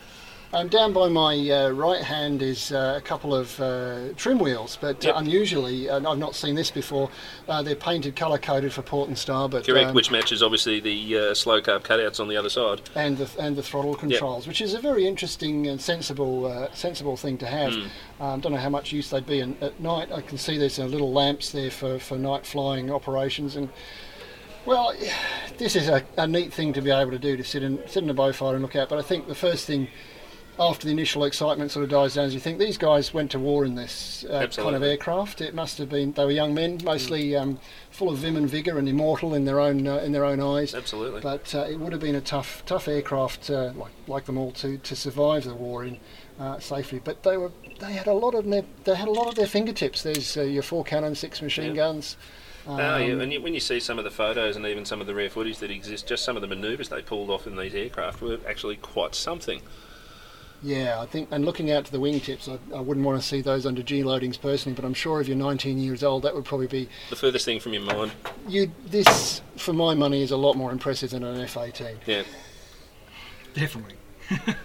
Um, down by my uh, right hand is uh, a couple of uh, trim wheels, but Yep. uh, unusually, and I've not seen this before, uh, they're painted colour coded for port and starboard. Correct, um, which matches obviously the uh, slow carb cutouts on the other side. and the and the throttle controls, which is a very interesting and sensible uh, sensible thing to have. Mm. Um, don't know how much use they'd be in, at night. I can see there's uh, little lamps there for, for night flying operations, and well, this is a, a neat thing to be able to do to sit in sit in a Beaufighter and look out. But I think the first thing after the initial excitement sort of dies down as you think these guys went to war in this uh, kind of aircraft. It must have been they were young men, mostly um, full of vim and vigour and immortal in their own uh, in their own eyes. Absolutely. But uh, it would have been a tough tough aircraft uh, like like them all to to survive the war in uh, safely. But they were they had a lot of their they had a lot of their fingertips. There's uh, your four cannon, six machine Yeah. guns. Oh, yeah, Um, and you, when you see some of the photos and even some of the rare footage that exists, just some of the manoeuvres they pulled off in these aircraft were actually quite something. Yeah, I think, and looking out to the wingtips, I, I wouldn't want to see those under G loadings personally, but I'm sure if you're 19 years old, that would probably be The furthest thing from your mind. you. This, for my money, is a lot more impressive than an F-18. Yeah. Definitely.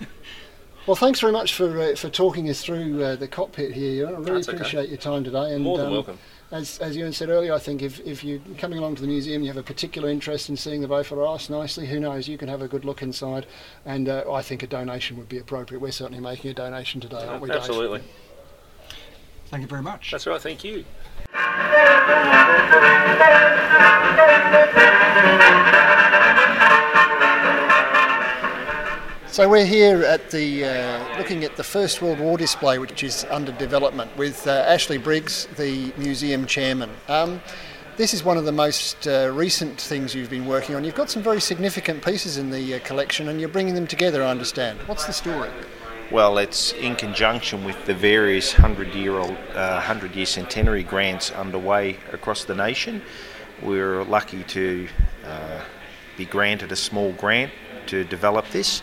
Well, thanks very much for uh, for talking us through uh, the cockpit here. I really That's okay. appreciate your time today. And, More than um, welcome. As, as Ewan said earlier, I think if, if you're coming along to the museum, you have a particular interest in seeing the Beaufort Ice nicely, who knows, you can have a good look inside. And uh, I think a donation would be appropriate. We're certainly making a donation today, aren't we, Dave? Absolutely. Thank you very much. That's right. Thank you. So we're here at the uh, looking at the First World War display, which is under development, with uh, Ashley Briggs, the museum chairman. Um, this is one of the most uh, recent things you've been working on. You've got some very significant pieces in the uh, collection, and you're bringing them together. I understand. What's the story? Well, it's in conjunction with the various hundred-year-old, uh, hundred-year centenary grants underway across the nation. We're lucky to uh, be granted a small grant to develop this.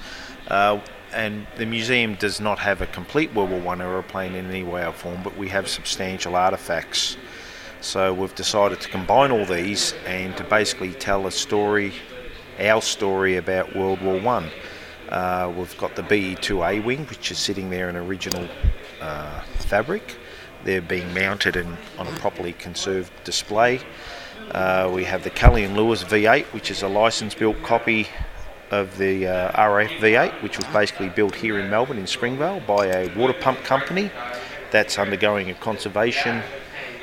Uh, and the museum does not have a complete World War One aeroplane in any way or form, but we have substantial artefacts. So we've decided to combine all these and to basically tell a story, our story about World War One. Uh, we've got the BE-2A wing, which is sitting there in original uh, fabric. They're being mounted in, on a properly conserved display. Uh, we have the Kelly and Lewis V8, which is a license-built copy of the uh, RAF V8, which was basically built here in Melbourne in Springvale by a water pump company. That's undergoing a conservation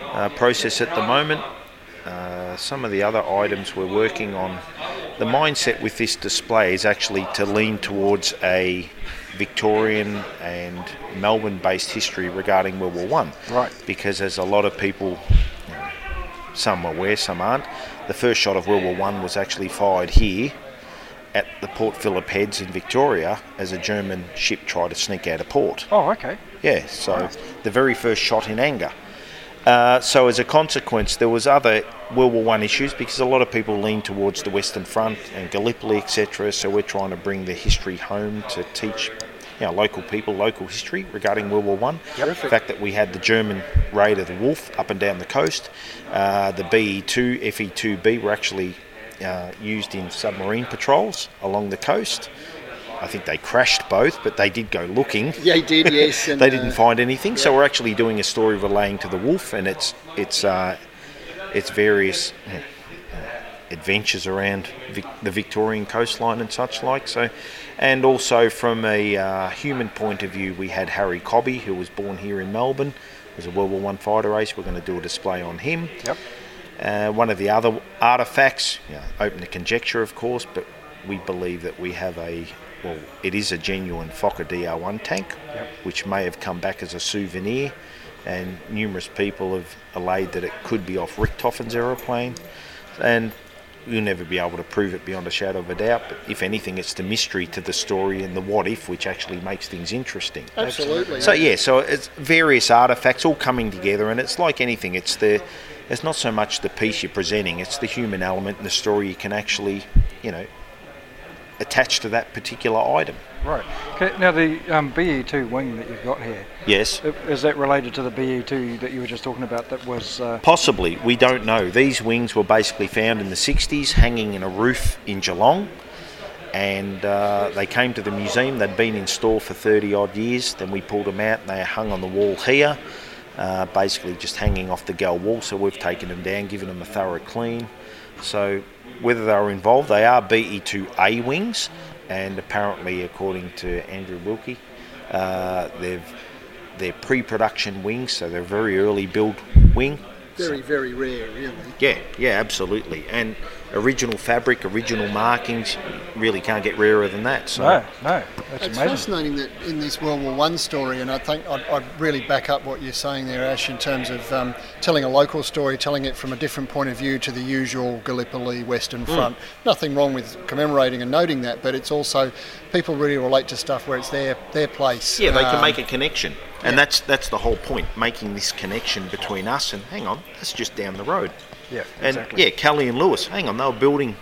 uh, process at the moment. Uh, some of the other items we're working on. The mindset with this display is actually to lean towards a Victorian and Melbourne-based history regarding World War One. Right. Because as a lot of people, you know, some are aware, some aren't, the first shot of World War One was actually fired here at the Port Phillip Heads in Victoria as a German ship tried to sneak out of port. Oh, okay. Yeah, so the very first shot in anger. Uh, so as a consequence, there was other World War One issues because a lot of people lean towards the Western Front and Gallipoli, etc. So we're trying to bring the history home to teach, you know, local people local history regarding World War One. The fact that we had the German raid of the Wolf up and down the coast, uh, the BE2, FE2B were actually uh, used in submarine patrols along the coast. I think they crashed both, but they did go looking. Yeah, they did, yes. and, they didn't uh, find anything, so we're actually doing a story relating to the wolf and its its uh, its various uh, adventures around Vic- the Victorian coastline and such like. So, and also from a uh, human point of view, we had Harry Cobby, who was born here in Melbourne. Was a World War One fighter ace. We're going to do a display on him. Yep. Uh, one of the other artifacts, you know, open to conjecture, of course, but we believe that we have a, well, it is a genuine Fokker DR1 tank, Yep. which may have come back as a souvenir, and numerous people have allayed that it could be off Richthofen's aeroplane, and we'll never be able to prove it beyond a shadow of a doubt. But if anything, it's the mystery to the story and the what if, which actually makes things interesting. Absolutely. So yeah, so it's various artifacts all coming together, and it's like anything. It's the it's not so much the piece you're presenting; it's the human element and the story you can actually, you know, attach to that particular item. Right. Okay, now the um, BE2 wing that you've got here. Yes. Is that related to the BE2 that you were just talking about? That was. Uh, Possibly, we don't know. These wings were basically found in the 60s, hanging in a roof in Geelong, and uh, they came to the museum. They'd been in store for 30 odd years. Then we pulled them out, and they hung on the wall here, uh, basically just hanging off the gal wall. So we've taken them down, given them a thorough clean. So whether they were involved, they are BE2A wings, and apparently, according to Andrew Wilkie, uh, they've they're pre-production wings, so they're very early build wing. Very, very rare, really. Yeah, yeah, absolutely. And original fabric, original markings, you really can't get rarer than that. So no, no, that's it's amazing. fascinating that in this World War One story, and I think I'd, I'd really back up what you're saying there, Ash, in terms of um, telling a local story, telling it from a different point of view to the usual Gallipoli Western Mm. Front. Nothing wrong with commemorating and noting that, but it's also people really relate to stuff where it's their their place. Yeah, they can Um, make a connection, and yeah. that's that's the whole point, making this connection between us and hang on, that's just down the road. Yeah, And exactly. yeah, Kelly and Lewis, hang on, they were building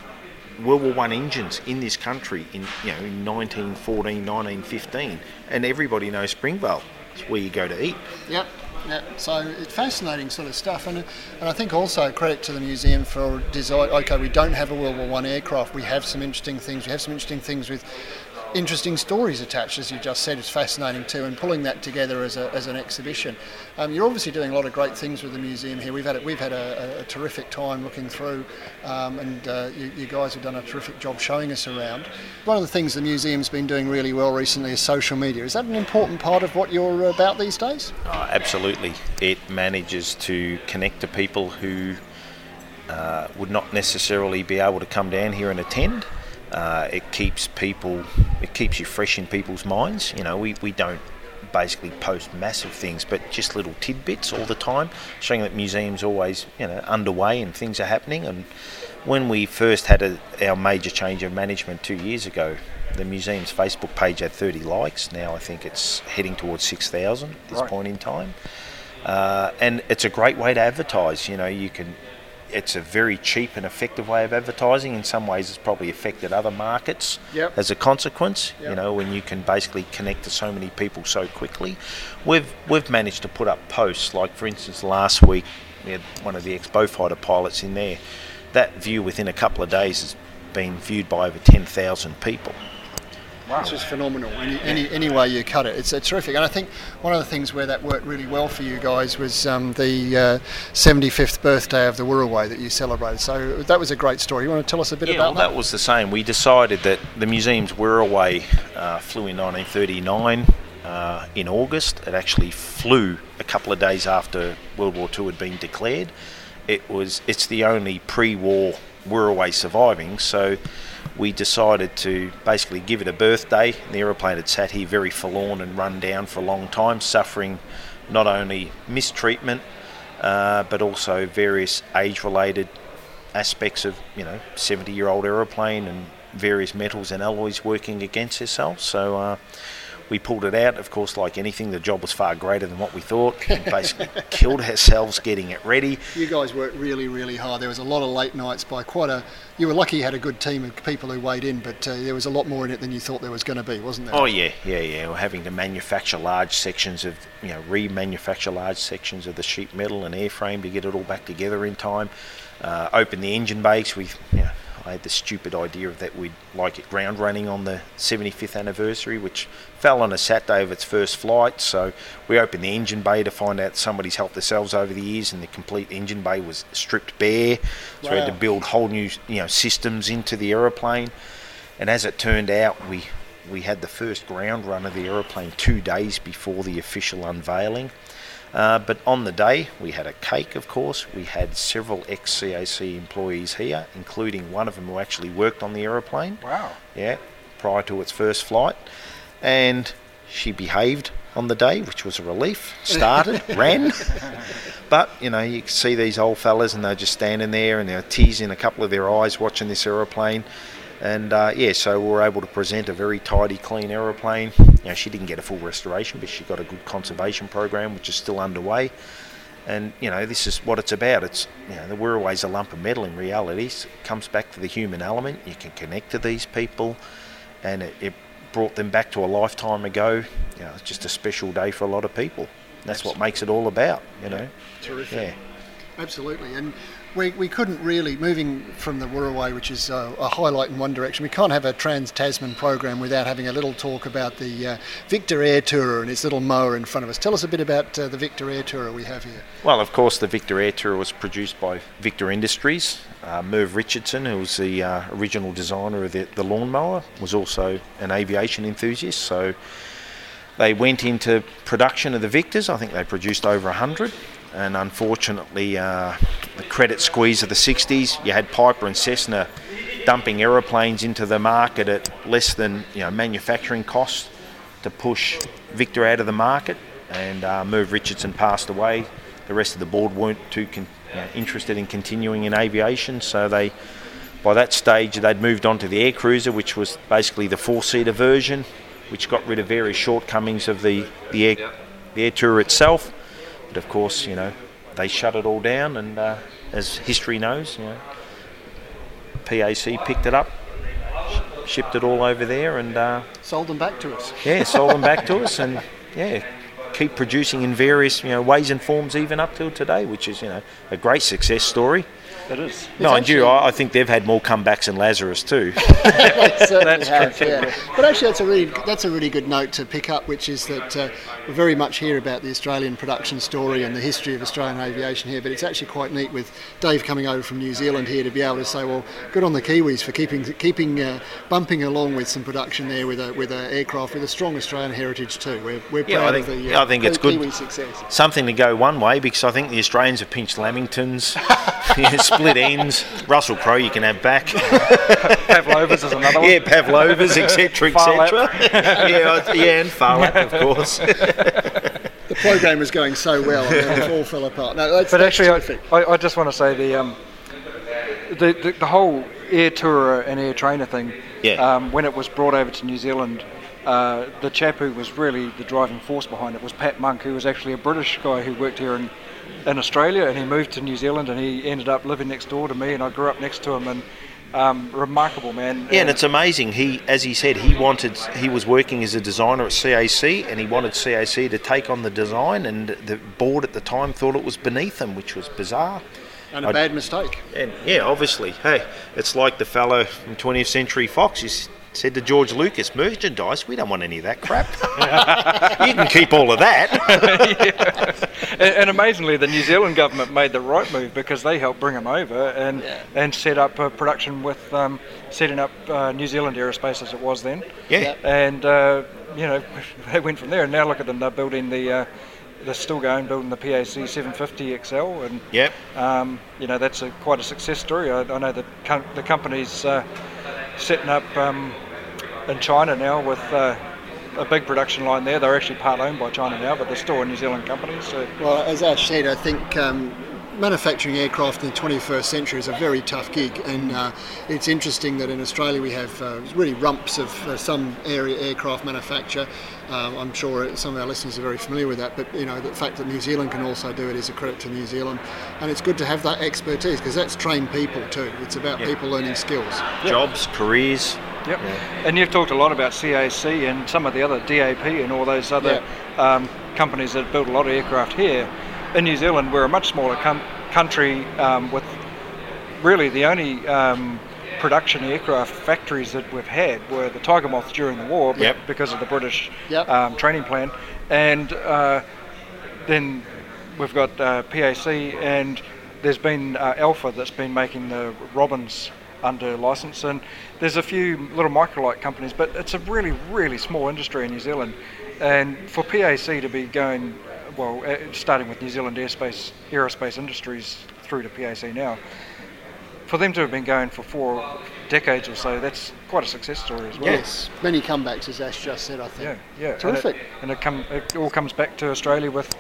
World War One engines in this country in you know in 1914, 1915, and everybody knows Springvale. It's where you go to eat. Yep. Yeah, so it's fascinating sort of stuff, and and I think also credit to the museum for design. Okay, we don't have a World War One aircraft. We have some interesting things. We have some interesting things with interesting stories attached, as you just said, is fascinating too, and pulling that together as, a, as an exhibition. Um, you're obviously doing a lot of great things with the museum here. We've had a, we've had a, a terrific time looking through, um, and uh, you, you, guys have done a terrific job showing us around. One of the things the museum's been doing really well recently is social media. Is that an important part of what you're about these days? Oh, absolutely. It manages to connect to people who uh, would not necessarily be able to come down here and attend. Uh, it keeps people, it keeps you fresh in people's minds. You know, we, we don't basically post massive things, but just little tidbits all the time, showing that museums always, you know, underway and things are happening. And when we first had a, our major change of management two years ago, the museum's Facebook page had 30 likes. Now I think it's heading towards 6,000 at this right. point in time. Uh, and it's a great way to advertise. You know, you can it's a very cheap and effective way of advertising. In some ways, it's probably affected other markets yep. as a consequence. Yep. You know, when you can basically connect to so many people so quickly, we've we've managed to put up posts. Like for instance, last week we had one of the Expo fighter pilots in there. That view within a couple of days has been viewed by over ten thousand people. Wow. It's just phenomenal. Any, any, any way you cut it, it's, it's terrific. And I think one of the things where that worked really well for you guys was um, the uh, 75th birthday of the Wirraway that you celebrated. So that was a great story. You want to tell us a bit yeah, about well, that? that was the same. We decided that the museum's Wirraway uh, flew in 1939 uh, in August. It actually flew a couple of days after World War II had been declared. It was it's the only pre-war Wirraway surviving. So we decided to basically give it a birthday. The aeroplane had sat here very forlorn and run down for a long time, suffering not only mistreatment uh, but also various age-related aspects of you know 70-year-old aeroplane and various metals and alloys working against itself. So. Uh, we pulled it out. Of course, like anything, the job was far greater than what we thought. We basically killed ourselves getting it ready. You guys worked really, really hard. There was a lot of late nights by quite a. You were lucky you had a good team of people who weighed in, but uh, there was a lot more in it than you thought there was going to be, wasn't there? Oh yeah, yeah, yeah. We're having to manufacture large sections of, you know, remanufacture large sections of the sheet metal and airframe to get it all back together in time. Uh, open the engine base. We, you know, I had the stupid idea of that we'd like it ground running on the 75th anniversary, which fell on a Saturday of its first flight. So we opened the engine bay to find out somebody's helped themselves over the years, and the complete engine bay was stripped bare. So wow. we had to build whole new, you know, systems into the aeroplane. And as it turned out, we we had the first ground run of the aeroplane two days before the official unveiling. Uh, but on the day, we had a cake, of course. We had several ex CAC employees here, including one of them who actually worked on the aeroplane. Wow. Yeah, prior to its first flight. And she behaved on the day, which was a relief. Started, ran. But, you know, you see these old fellas and they're just standing there and they're teasing a couple of their eyes watching this aeroplane. And uh, yeah, so we were able to present a very tidy, clean aeroplane. You know, she didn't get a full restoration, but she got a good conservation program, which is still underway. And you know, this is what it's about. It's you know, we're always a lump of metal in reality. It comes back to the human element. You can connect to these people, and it, it brought them back to a lifetime ago. You know, it's just a special day for a lot of people. That's Absolutely. what makes it all about. You know. Terrific. Yeah. Absolutely. And we, we couldn't really, moving from the Wirraway, which is a, a, highlight in one direction, we can't have a Trans Tasman program without having a little talk about the uh, Victa Air Tourer and its little mower in front of us. Tell us a bit about uh, the Victa Air Tourer we have here. Well, of course, the Victa Air Tourer was produced by Victa Industries. Uh, Merv Richardson, who was the uh, original designer of the, the lawnmower, was also an aviation enthusiast. So they went into production of the Victas. I think they produced over 100 and unfortunately, uh, the credit squeeze of the 60s, you had Piper and Cessna dumping aeroplanes into the market at less than you know manufacturing costs to push Victa out of the market. And uh, Merv Richardson passed away. The rest of the board weren't too con- you know, interested in continuing in aviation, so they. By that stage, they'd moved on to the Air Cruiser, which was basically the four-seater version, which got rid of various shortcomings of the the Air, the Air Tour itself but of course, you know, they shut it all down, and uh, as history knows, you know, PAC picked it up, sh- shipped it all over there, and uh, sold them back to us. Yeah, sold them back to us, and yeah, keep producing in various you know ways and forms even up till today, which is you know a great success story. It is. and you, I, I think they've had more comebacks than Lazarus too. They certainly That's have, yeah. But actually, that's a really that's a really good note to pick up, which is that uh, we very much hear about the Australian production story and the history of Australian aviation here. But it's actually quite neat with Dave coming over from New Zealand here to be able to say, well, good on the Kiwis for keeping keeping uh, bumping along with some production there with a with an aircraft with a strong Australian heritage too. We're, we're Yeah, proud I think- of the uh, I think it's good. Kiwi success. Something to go one way because I think the Australians have pinched Lamingtons, yeah, split ends. Russell Crowe you can have back. Pavlovas is another one. Yeah, Pavlovas, etc., Phar Lap. etc. yeah, yeah, and Phar Lap, of course. The program was going so well, and then it all fell apart. No, that's, but that's actually. I, I, I just want to say the, um, the, the the whole air tourer and air trainer thing. Yeah. Um, when it was brought over to New Zealand, uh, the chap who was really the driving force behind it was Pat Monk, who was actually a British guy who worked here in in Australia, and he moved to New Zealand, and he ended up living next door to me, and I grew up next to him, and um, remarkable man. Yeah, and it's amazing. He, as he said, he wanted. He was working as a designer at CAC, and he wanted CAC to take on the design, and the board at the time thought it was beneath him, which was bizarre. And a I- bad mistake. And yeah, obviously, hey, it's like the fellow from 20th Century Fox. He s- said to George Lucas, "Merchandise, we don't want any of that crap. you can keep all of that." and, and amazingly, the New Zealand government made the right move because they helped bring him over and and set up a production with um, setting up uh, New Zealand Aerospace as it was then. Yeah. Yeah. And uh, you know they went from there, and now look at them. They're building the. Uh, they're still going, building the PAC 750 XL, and Yep. um, you know that's a, quite a success story. I, I know that com- the company's uh, setting up um, in China now with uh, a big production line there. They're actually part owned by China now, but they're still a New Zealand company. So Well, as Ash said, I think um, manufacturing aircraft in the 21st century is a very tough gig, and uh, it's interesting that in Australia we have uh, really rumps of uh, some area aircraft manufacture. Um, I'm sure some of our listeners are very familiar with that, but you know the fact that New Zealand can also do it is a credit to New Zealand, and it's good to have that expertise because that's trained people too. It's about Yeah. people learning skills. Jobs, careers. Yep. And you've talked a lot about CAC and some of the other DAP and all those other um, companies that build a lot of aircraft here. In New Zealand, we're a much smaller com- country um, with really the only um, production aircraft factories that we've had were the Tiger Moths during the war Yep. because of the British Yep. um, training plan. And uh, then we've got uh, PAC and there's been uh, Alpha that's been making the Robins under license and there's a few little microlight companies but it's a really really small industry in New Zealand and for PAC to be going well uh, starting with New Zealand Airspace Aerospace Industries through to PAC now for them to have been going for four decades or so that's quite a success story as well Yes, many comebacks, as Ash just said. I think. yeah, yeah, Terrific. And it, and it, come, it all comes back to Australia with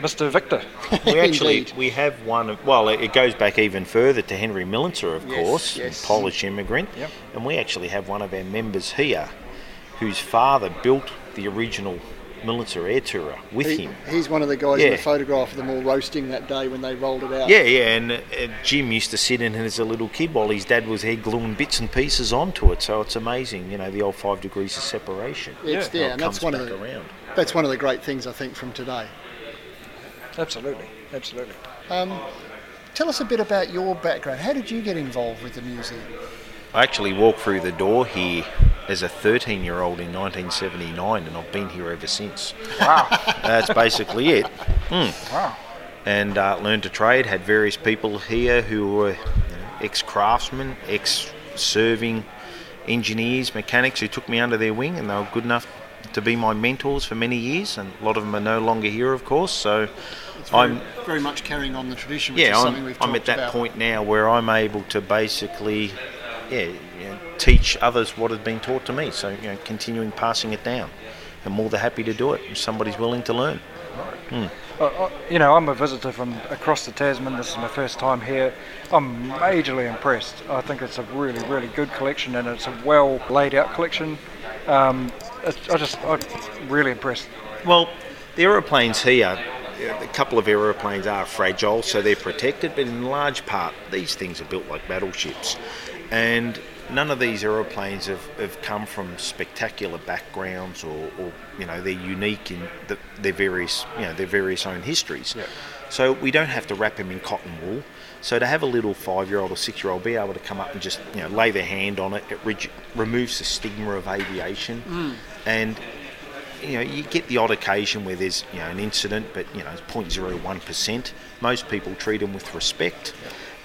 Mr. Victor. we actually we have one of well it it goes back even further to Henry Millicer of Yes, course yes. Polish immigrant Yep. and we actually have one of our members here whose father built the original Millicer air tourer with He- him He's one of the guys in the photograph of them all roasting that day when they rolled it out. yeah yeah and uh, Jim used to sit in as a little kid while his dad was there gluing bits and pieces onto it so it's amazing you know the old five degrees of separation It's How yeah, and that's one of the around. that's one of the great things I think from today. Absolutely, absolutely. Um, tell us a bit about your background. How did you get involved with the museum? I actually walked through the door here as a 13 year old in 1979 and I've been here ever since. Wow. That's basically it. Mm. Wow. And uh, learned to trade, had various people here who were ex craftsmen, ex serving engineers, mechanics who took me under their wing and they were good enough to be my mentors for many years. And a lot of them are no longer here, of course. So very, I'm very much carrying on the tradition, which yeah, is something I'm, I'm at that about. point now where I'm able to basically, yeah, you know, teach others what has been taught to me. So you know, continuing passing it down. I'm more than happy to do it if somebody's willing to learn. Uh, uh, you know, I'm a visitor from across the Tasman. This is my first time here. I'm majorly impressed. I think it's a really, really good collection, and it's a well laid out collection. Um, it's, I just, I'm really impressed. Well, the aeroplanes here, a couple of aeroplanes are fragile, so they're protected, but in large part, these things are built like battleships. And none of these aeroplanes have, have come from spectacular backgrounds or, or you know, they're unique in the, their various, you know, their various own histories. So we don't have to wrap them in cotton wool. So to have a little five-year-old or six-year-old be able to come up and just you know lay their hand on it, it re- removes the stigma of aviation, Mm. and you know you get the odd occasion where there's you know an incident, but you know it's 0.01 percent. Most people treat them with respect.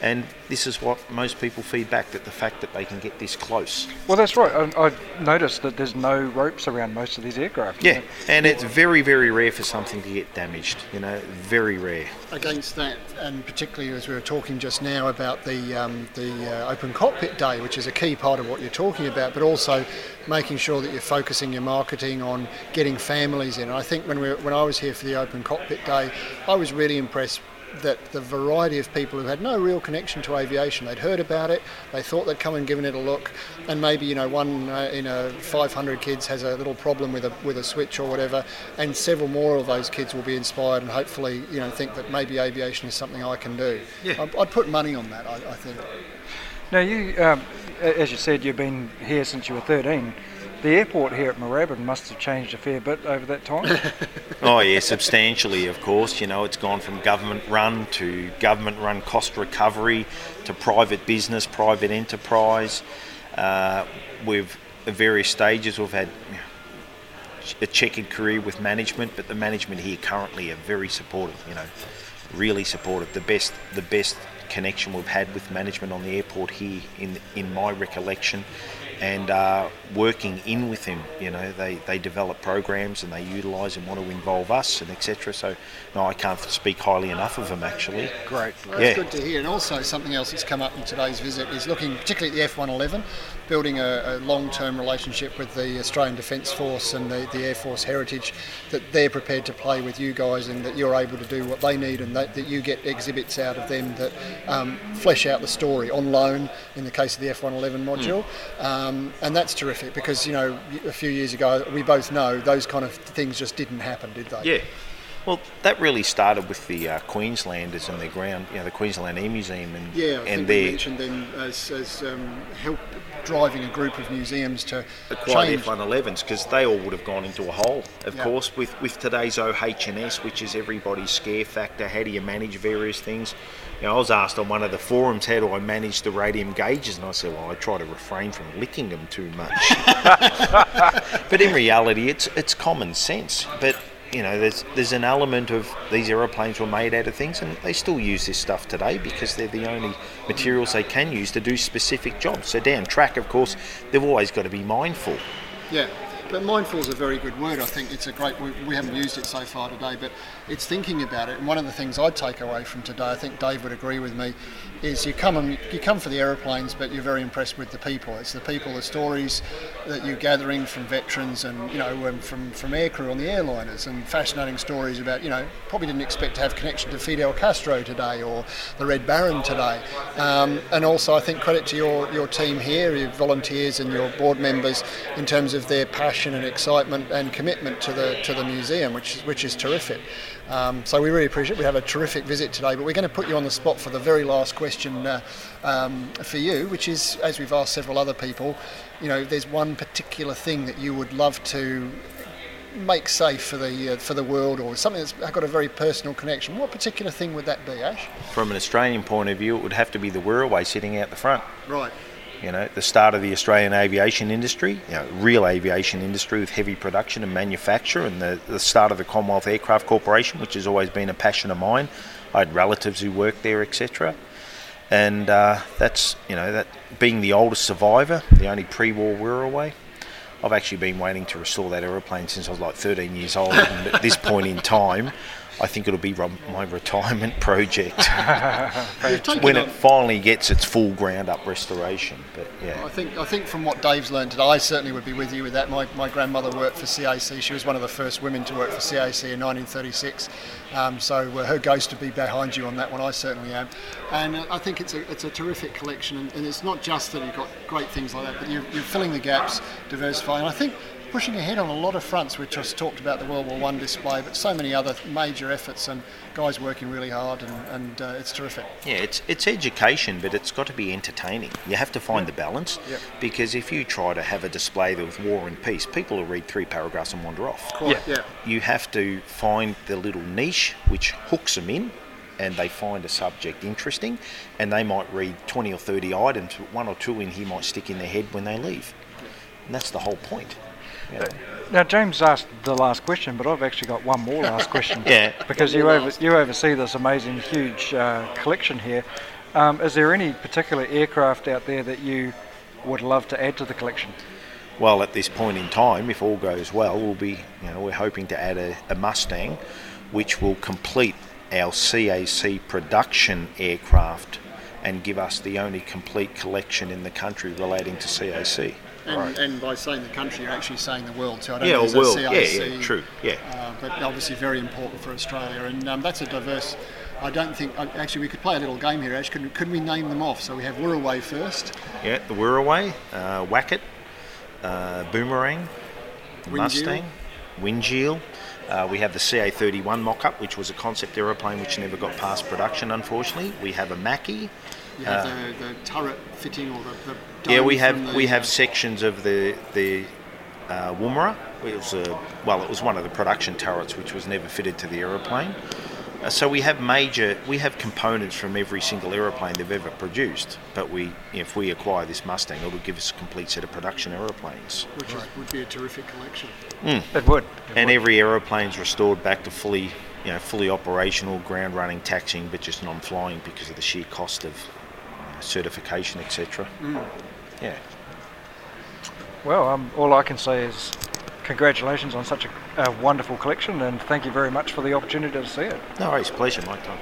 And this is what most people feedback that the fact that they can get this close. Well, that's right. I, I noticed that there's no ropes around most of these aircraft. Yeah, and it's very, very rare for something to get damaged. You know, very rare. against that, and particularly as we were talking just now about the um, the uh, open cockpit day, which is a key part of what you're talking about, but also making sure that you're focusing your marketing on getting families in. And I think when we when I was here for the open cockpit day, I was really impressed that the variety of people who had no real connection to aviation, they'd heard about it, they thought they'd come and given it a look, and maybe you know one uh, in a 500 kids has a little problem with a with a switch or whatever, and several more of those kids will be inspired and hopefully you know think that maybe aviation is something I can do. Yeah. I'd, I'd put money on that. I, I think. Now, you, um, as you said, you've been here since you were 13. The airport here at Moorabbin must have changed a fair bit over that time. Oh yeah, substantially. Of course, you know it's gone from government run to government run cost recovery to private business, private enterprise. Uh, we've at various stages we've had a checkered career with management, but the management here currently are very supportive. You know, really supportive. The best, the best connection we've had with management on the airport here, in in my recollection, and uh, working in with them. You know, they they develop programs and they utilise and want to involve us and etc. So, no, I can't speak highly enough of them actually. Great. Well, that's good to hear. And also, something else that's come up in today's visit is looking particularly at the F111, building a, a long term relationship with the Australian Defence Force and the, the Air Force heritage, that they're prepared to play with you guys and that you're able to do what they need and that, that you get exhibits out of them that um, flesh out the story on loan in the case of the F111 module. Um, and that's terrific because, you know, a few years ago, we both know those kind of things just didn't happen, did they? Yeah. Well, that really started with the uh, Queenslanders and their ground, you know, the Queensland Air Museum and Yeah, I and their mentioned them as, as um, help driving a group of museums to acquired change. F111s because they all would have gone into a hole. Of Yeah. course, with with today's OH&S, which is everybody's scare factor, how do you manage various things? You know, I was asked on one of the forums, how do I manage the radium gauges? And I said, well, I try to refrain from licking them too much. but in reality, it's it's common sense. But you know, there's there's an element of these aeroplanes were made out of things, and they still use this stuff today because they're the only materials they can use to do specific jobs. So down track, of course, they've always got to be mindful. Yeah, but mindful is a very good word. I think it's a great. We, we haven't used it so far today, but it's thinking about it. And one of the things I'd take away from today, I think Dave would agree with me, is you come and you come for the aeroplanes, but you're very impressed with the people. It's the people, the stories that you're gathering from veterans and you know um, from from aircrew on the airliners, and fascinating stories about you know probably didn't expect to have connection to Fidel Castro today or the Red Baron today. Um, and also, I think credit to your your team here, your volunteers and your board members, in terms of their passion and excitement and commitment to the to the museum, which is which is terrific. Um, so we really appreciate. it. We have a terrific visit today, but we're going to put you on the spot for the very last question uh, um, for you, which is, as we've asked several other people, you know, there's one particular thing that you would love to make safe for the uh, for the world, or something that's got a very personal connection. What particular thing would that be, Ash? From an Australian point of view, it would have to be the Wirraway sitting out the front. Right. You know, the start of the Australian aviation industry, you know, real aviation industry with heavy production and manufacture, and the, the start of the Commonwealth Aircraft Corporation, which has always been a passion of mine. I had relatives who worked there, etc. And uh, that's, you know, that being the oldest survivor, the only pre-war Wirraway. I've actually been waiting to restore that aeroplane since I was like 13 years old. and at this point in time, I think it'll be my retirement project when it finally gets its full ground up restoration. But yeah, I think I think from what Dave's learned today, I certainly would be with you with that. My, my grandmother worked for CAC. She was one of the first women to work for CAC in 1936. Um, so uh, her ghost would be behind you on that one. I certainly am. And uh, I think it's a it's a terrific collection. And, and it's not just that you've got great things like that, but you're, you're filling the gaps, diversifying. I think pushing ahead on a lot of fronts. We just talked about the World War One display, but so many other major efforts and guys working really hard, and, and uh, it's terrific. yeah, it's it's education, but it's got to be entertaining. You have to find the balance Yep. because if you try to have a display with war and peace, people will read three paragraphs and wander off. Quite, yeah. You have to find the little niche which hooks them in, and they find a subject interesting, and they might read 20 or 30 items, but one or two in here might stick in their head when they leave. And that's the whole point. Now, James asked the last question, but I've actually got one more last question. Yeah. Because you over, you oversee this amazing, huge uh, collection here. Um, is there any particular aircraft out there that you would love to add to the collection? Well, at this point in time, if all goes well, we'll be, you know, we're hoping to add a, a Mustang, which will complete our CAC production aircraft and give us the only complete collection in the country relating to CAC. And, and by saying the country, you're actually saying the world too. I don't Yeah, know or if there's a world. Yeah, yeah, true, yeah. Uh, but obviously very important for Australia, and um, that's a diverse. I don't think uh, actually we could play a little game here. Ash, could, could we name them off? So we have Wirraway first. Yeah, the Wirraway, uh, Wackett, uh, Boomerang, Mustang, Winjeel. Uh, we have the CA31 mock-up, which was a concept aeroplane which never got past production, unfortunately. We have a Macchi. You have Uh, the, the turret fitting or the, the yeah, we have the, we have sections of the the uh, Woomera. It was a well, it was one of the production turrets which was never fitted to the aeroplane. Uh, so we have major, we have components from every single aeroplane they've ever produced. But we, if we acquire this Mustang, it'll give us a complete set of production aeroplanes. which is, would be a terrific collection. Mm. It would. and every aeroplane's restored back to fully, you know, fully operational, ground running, taxiing, but just non-flying because of the sheer cost of you know, certification, etc. Mm. Yeah. Well, um, all I can say is congratulations on such a, a wonderful collection, and thank you very much for the opportunity to see it. No worries, pleasure, my time.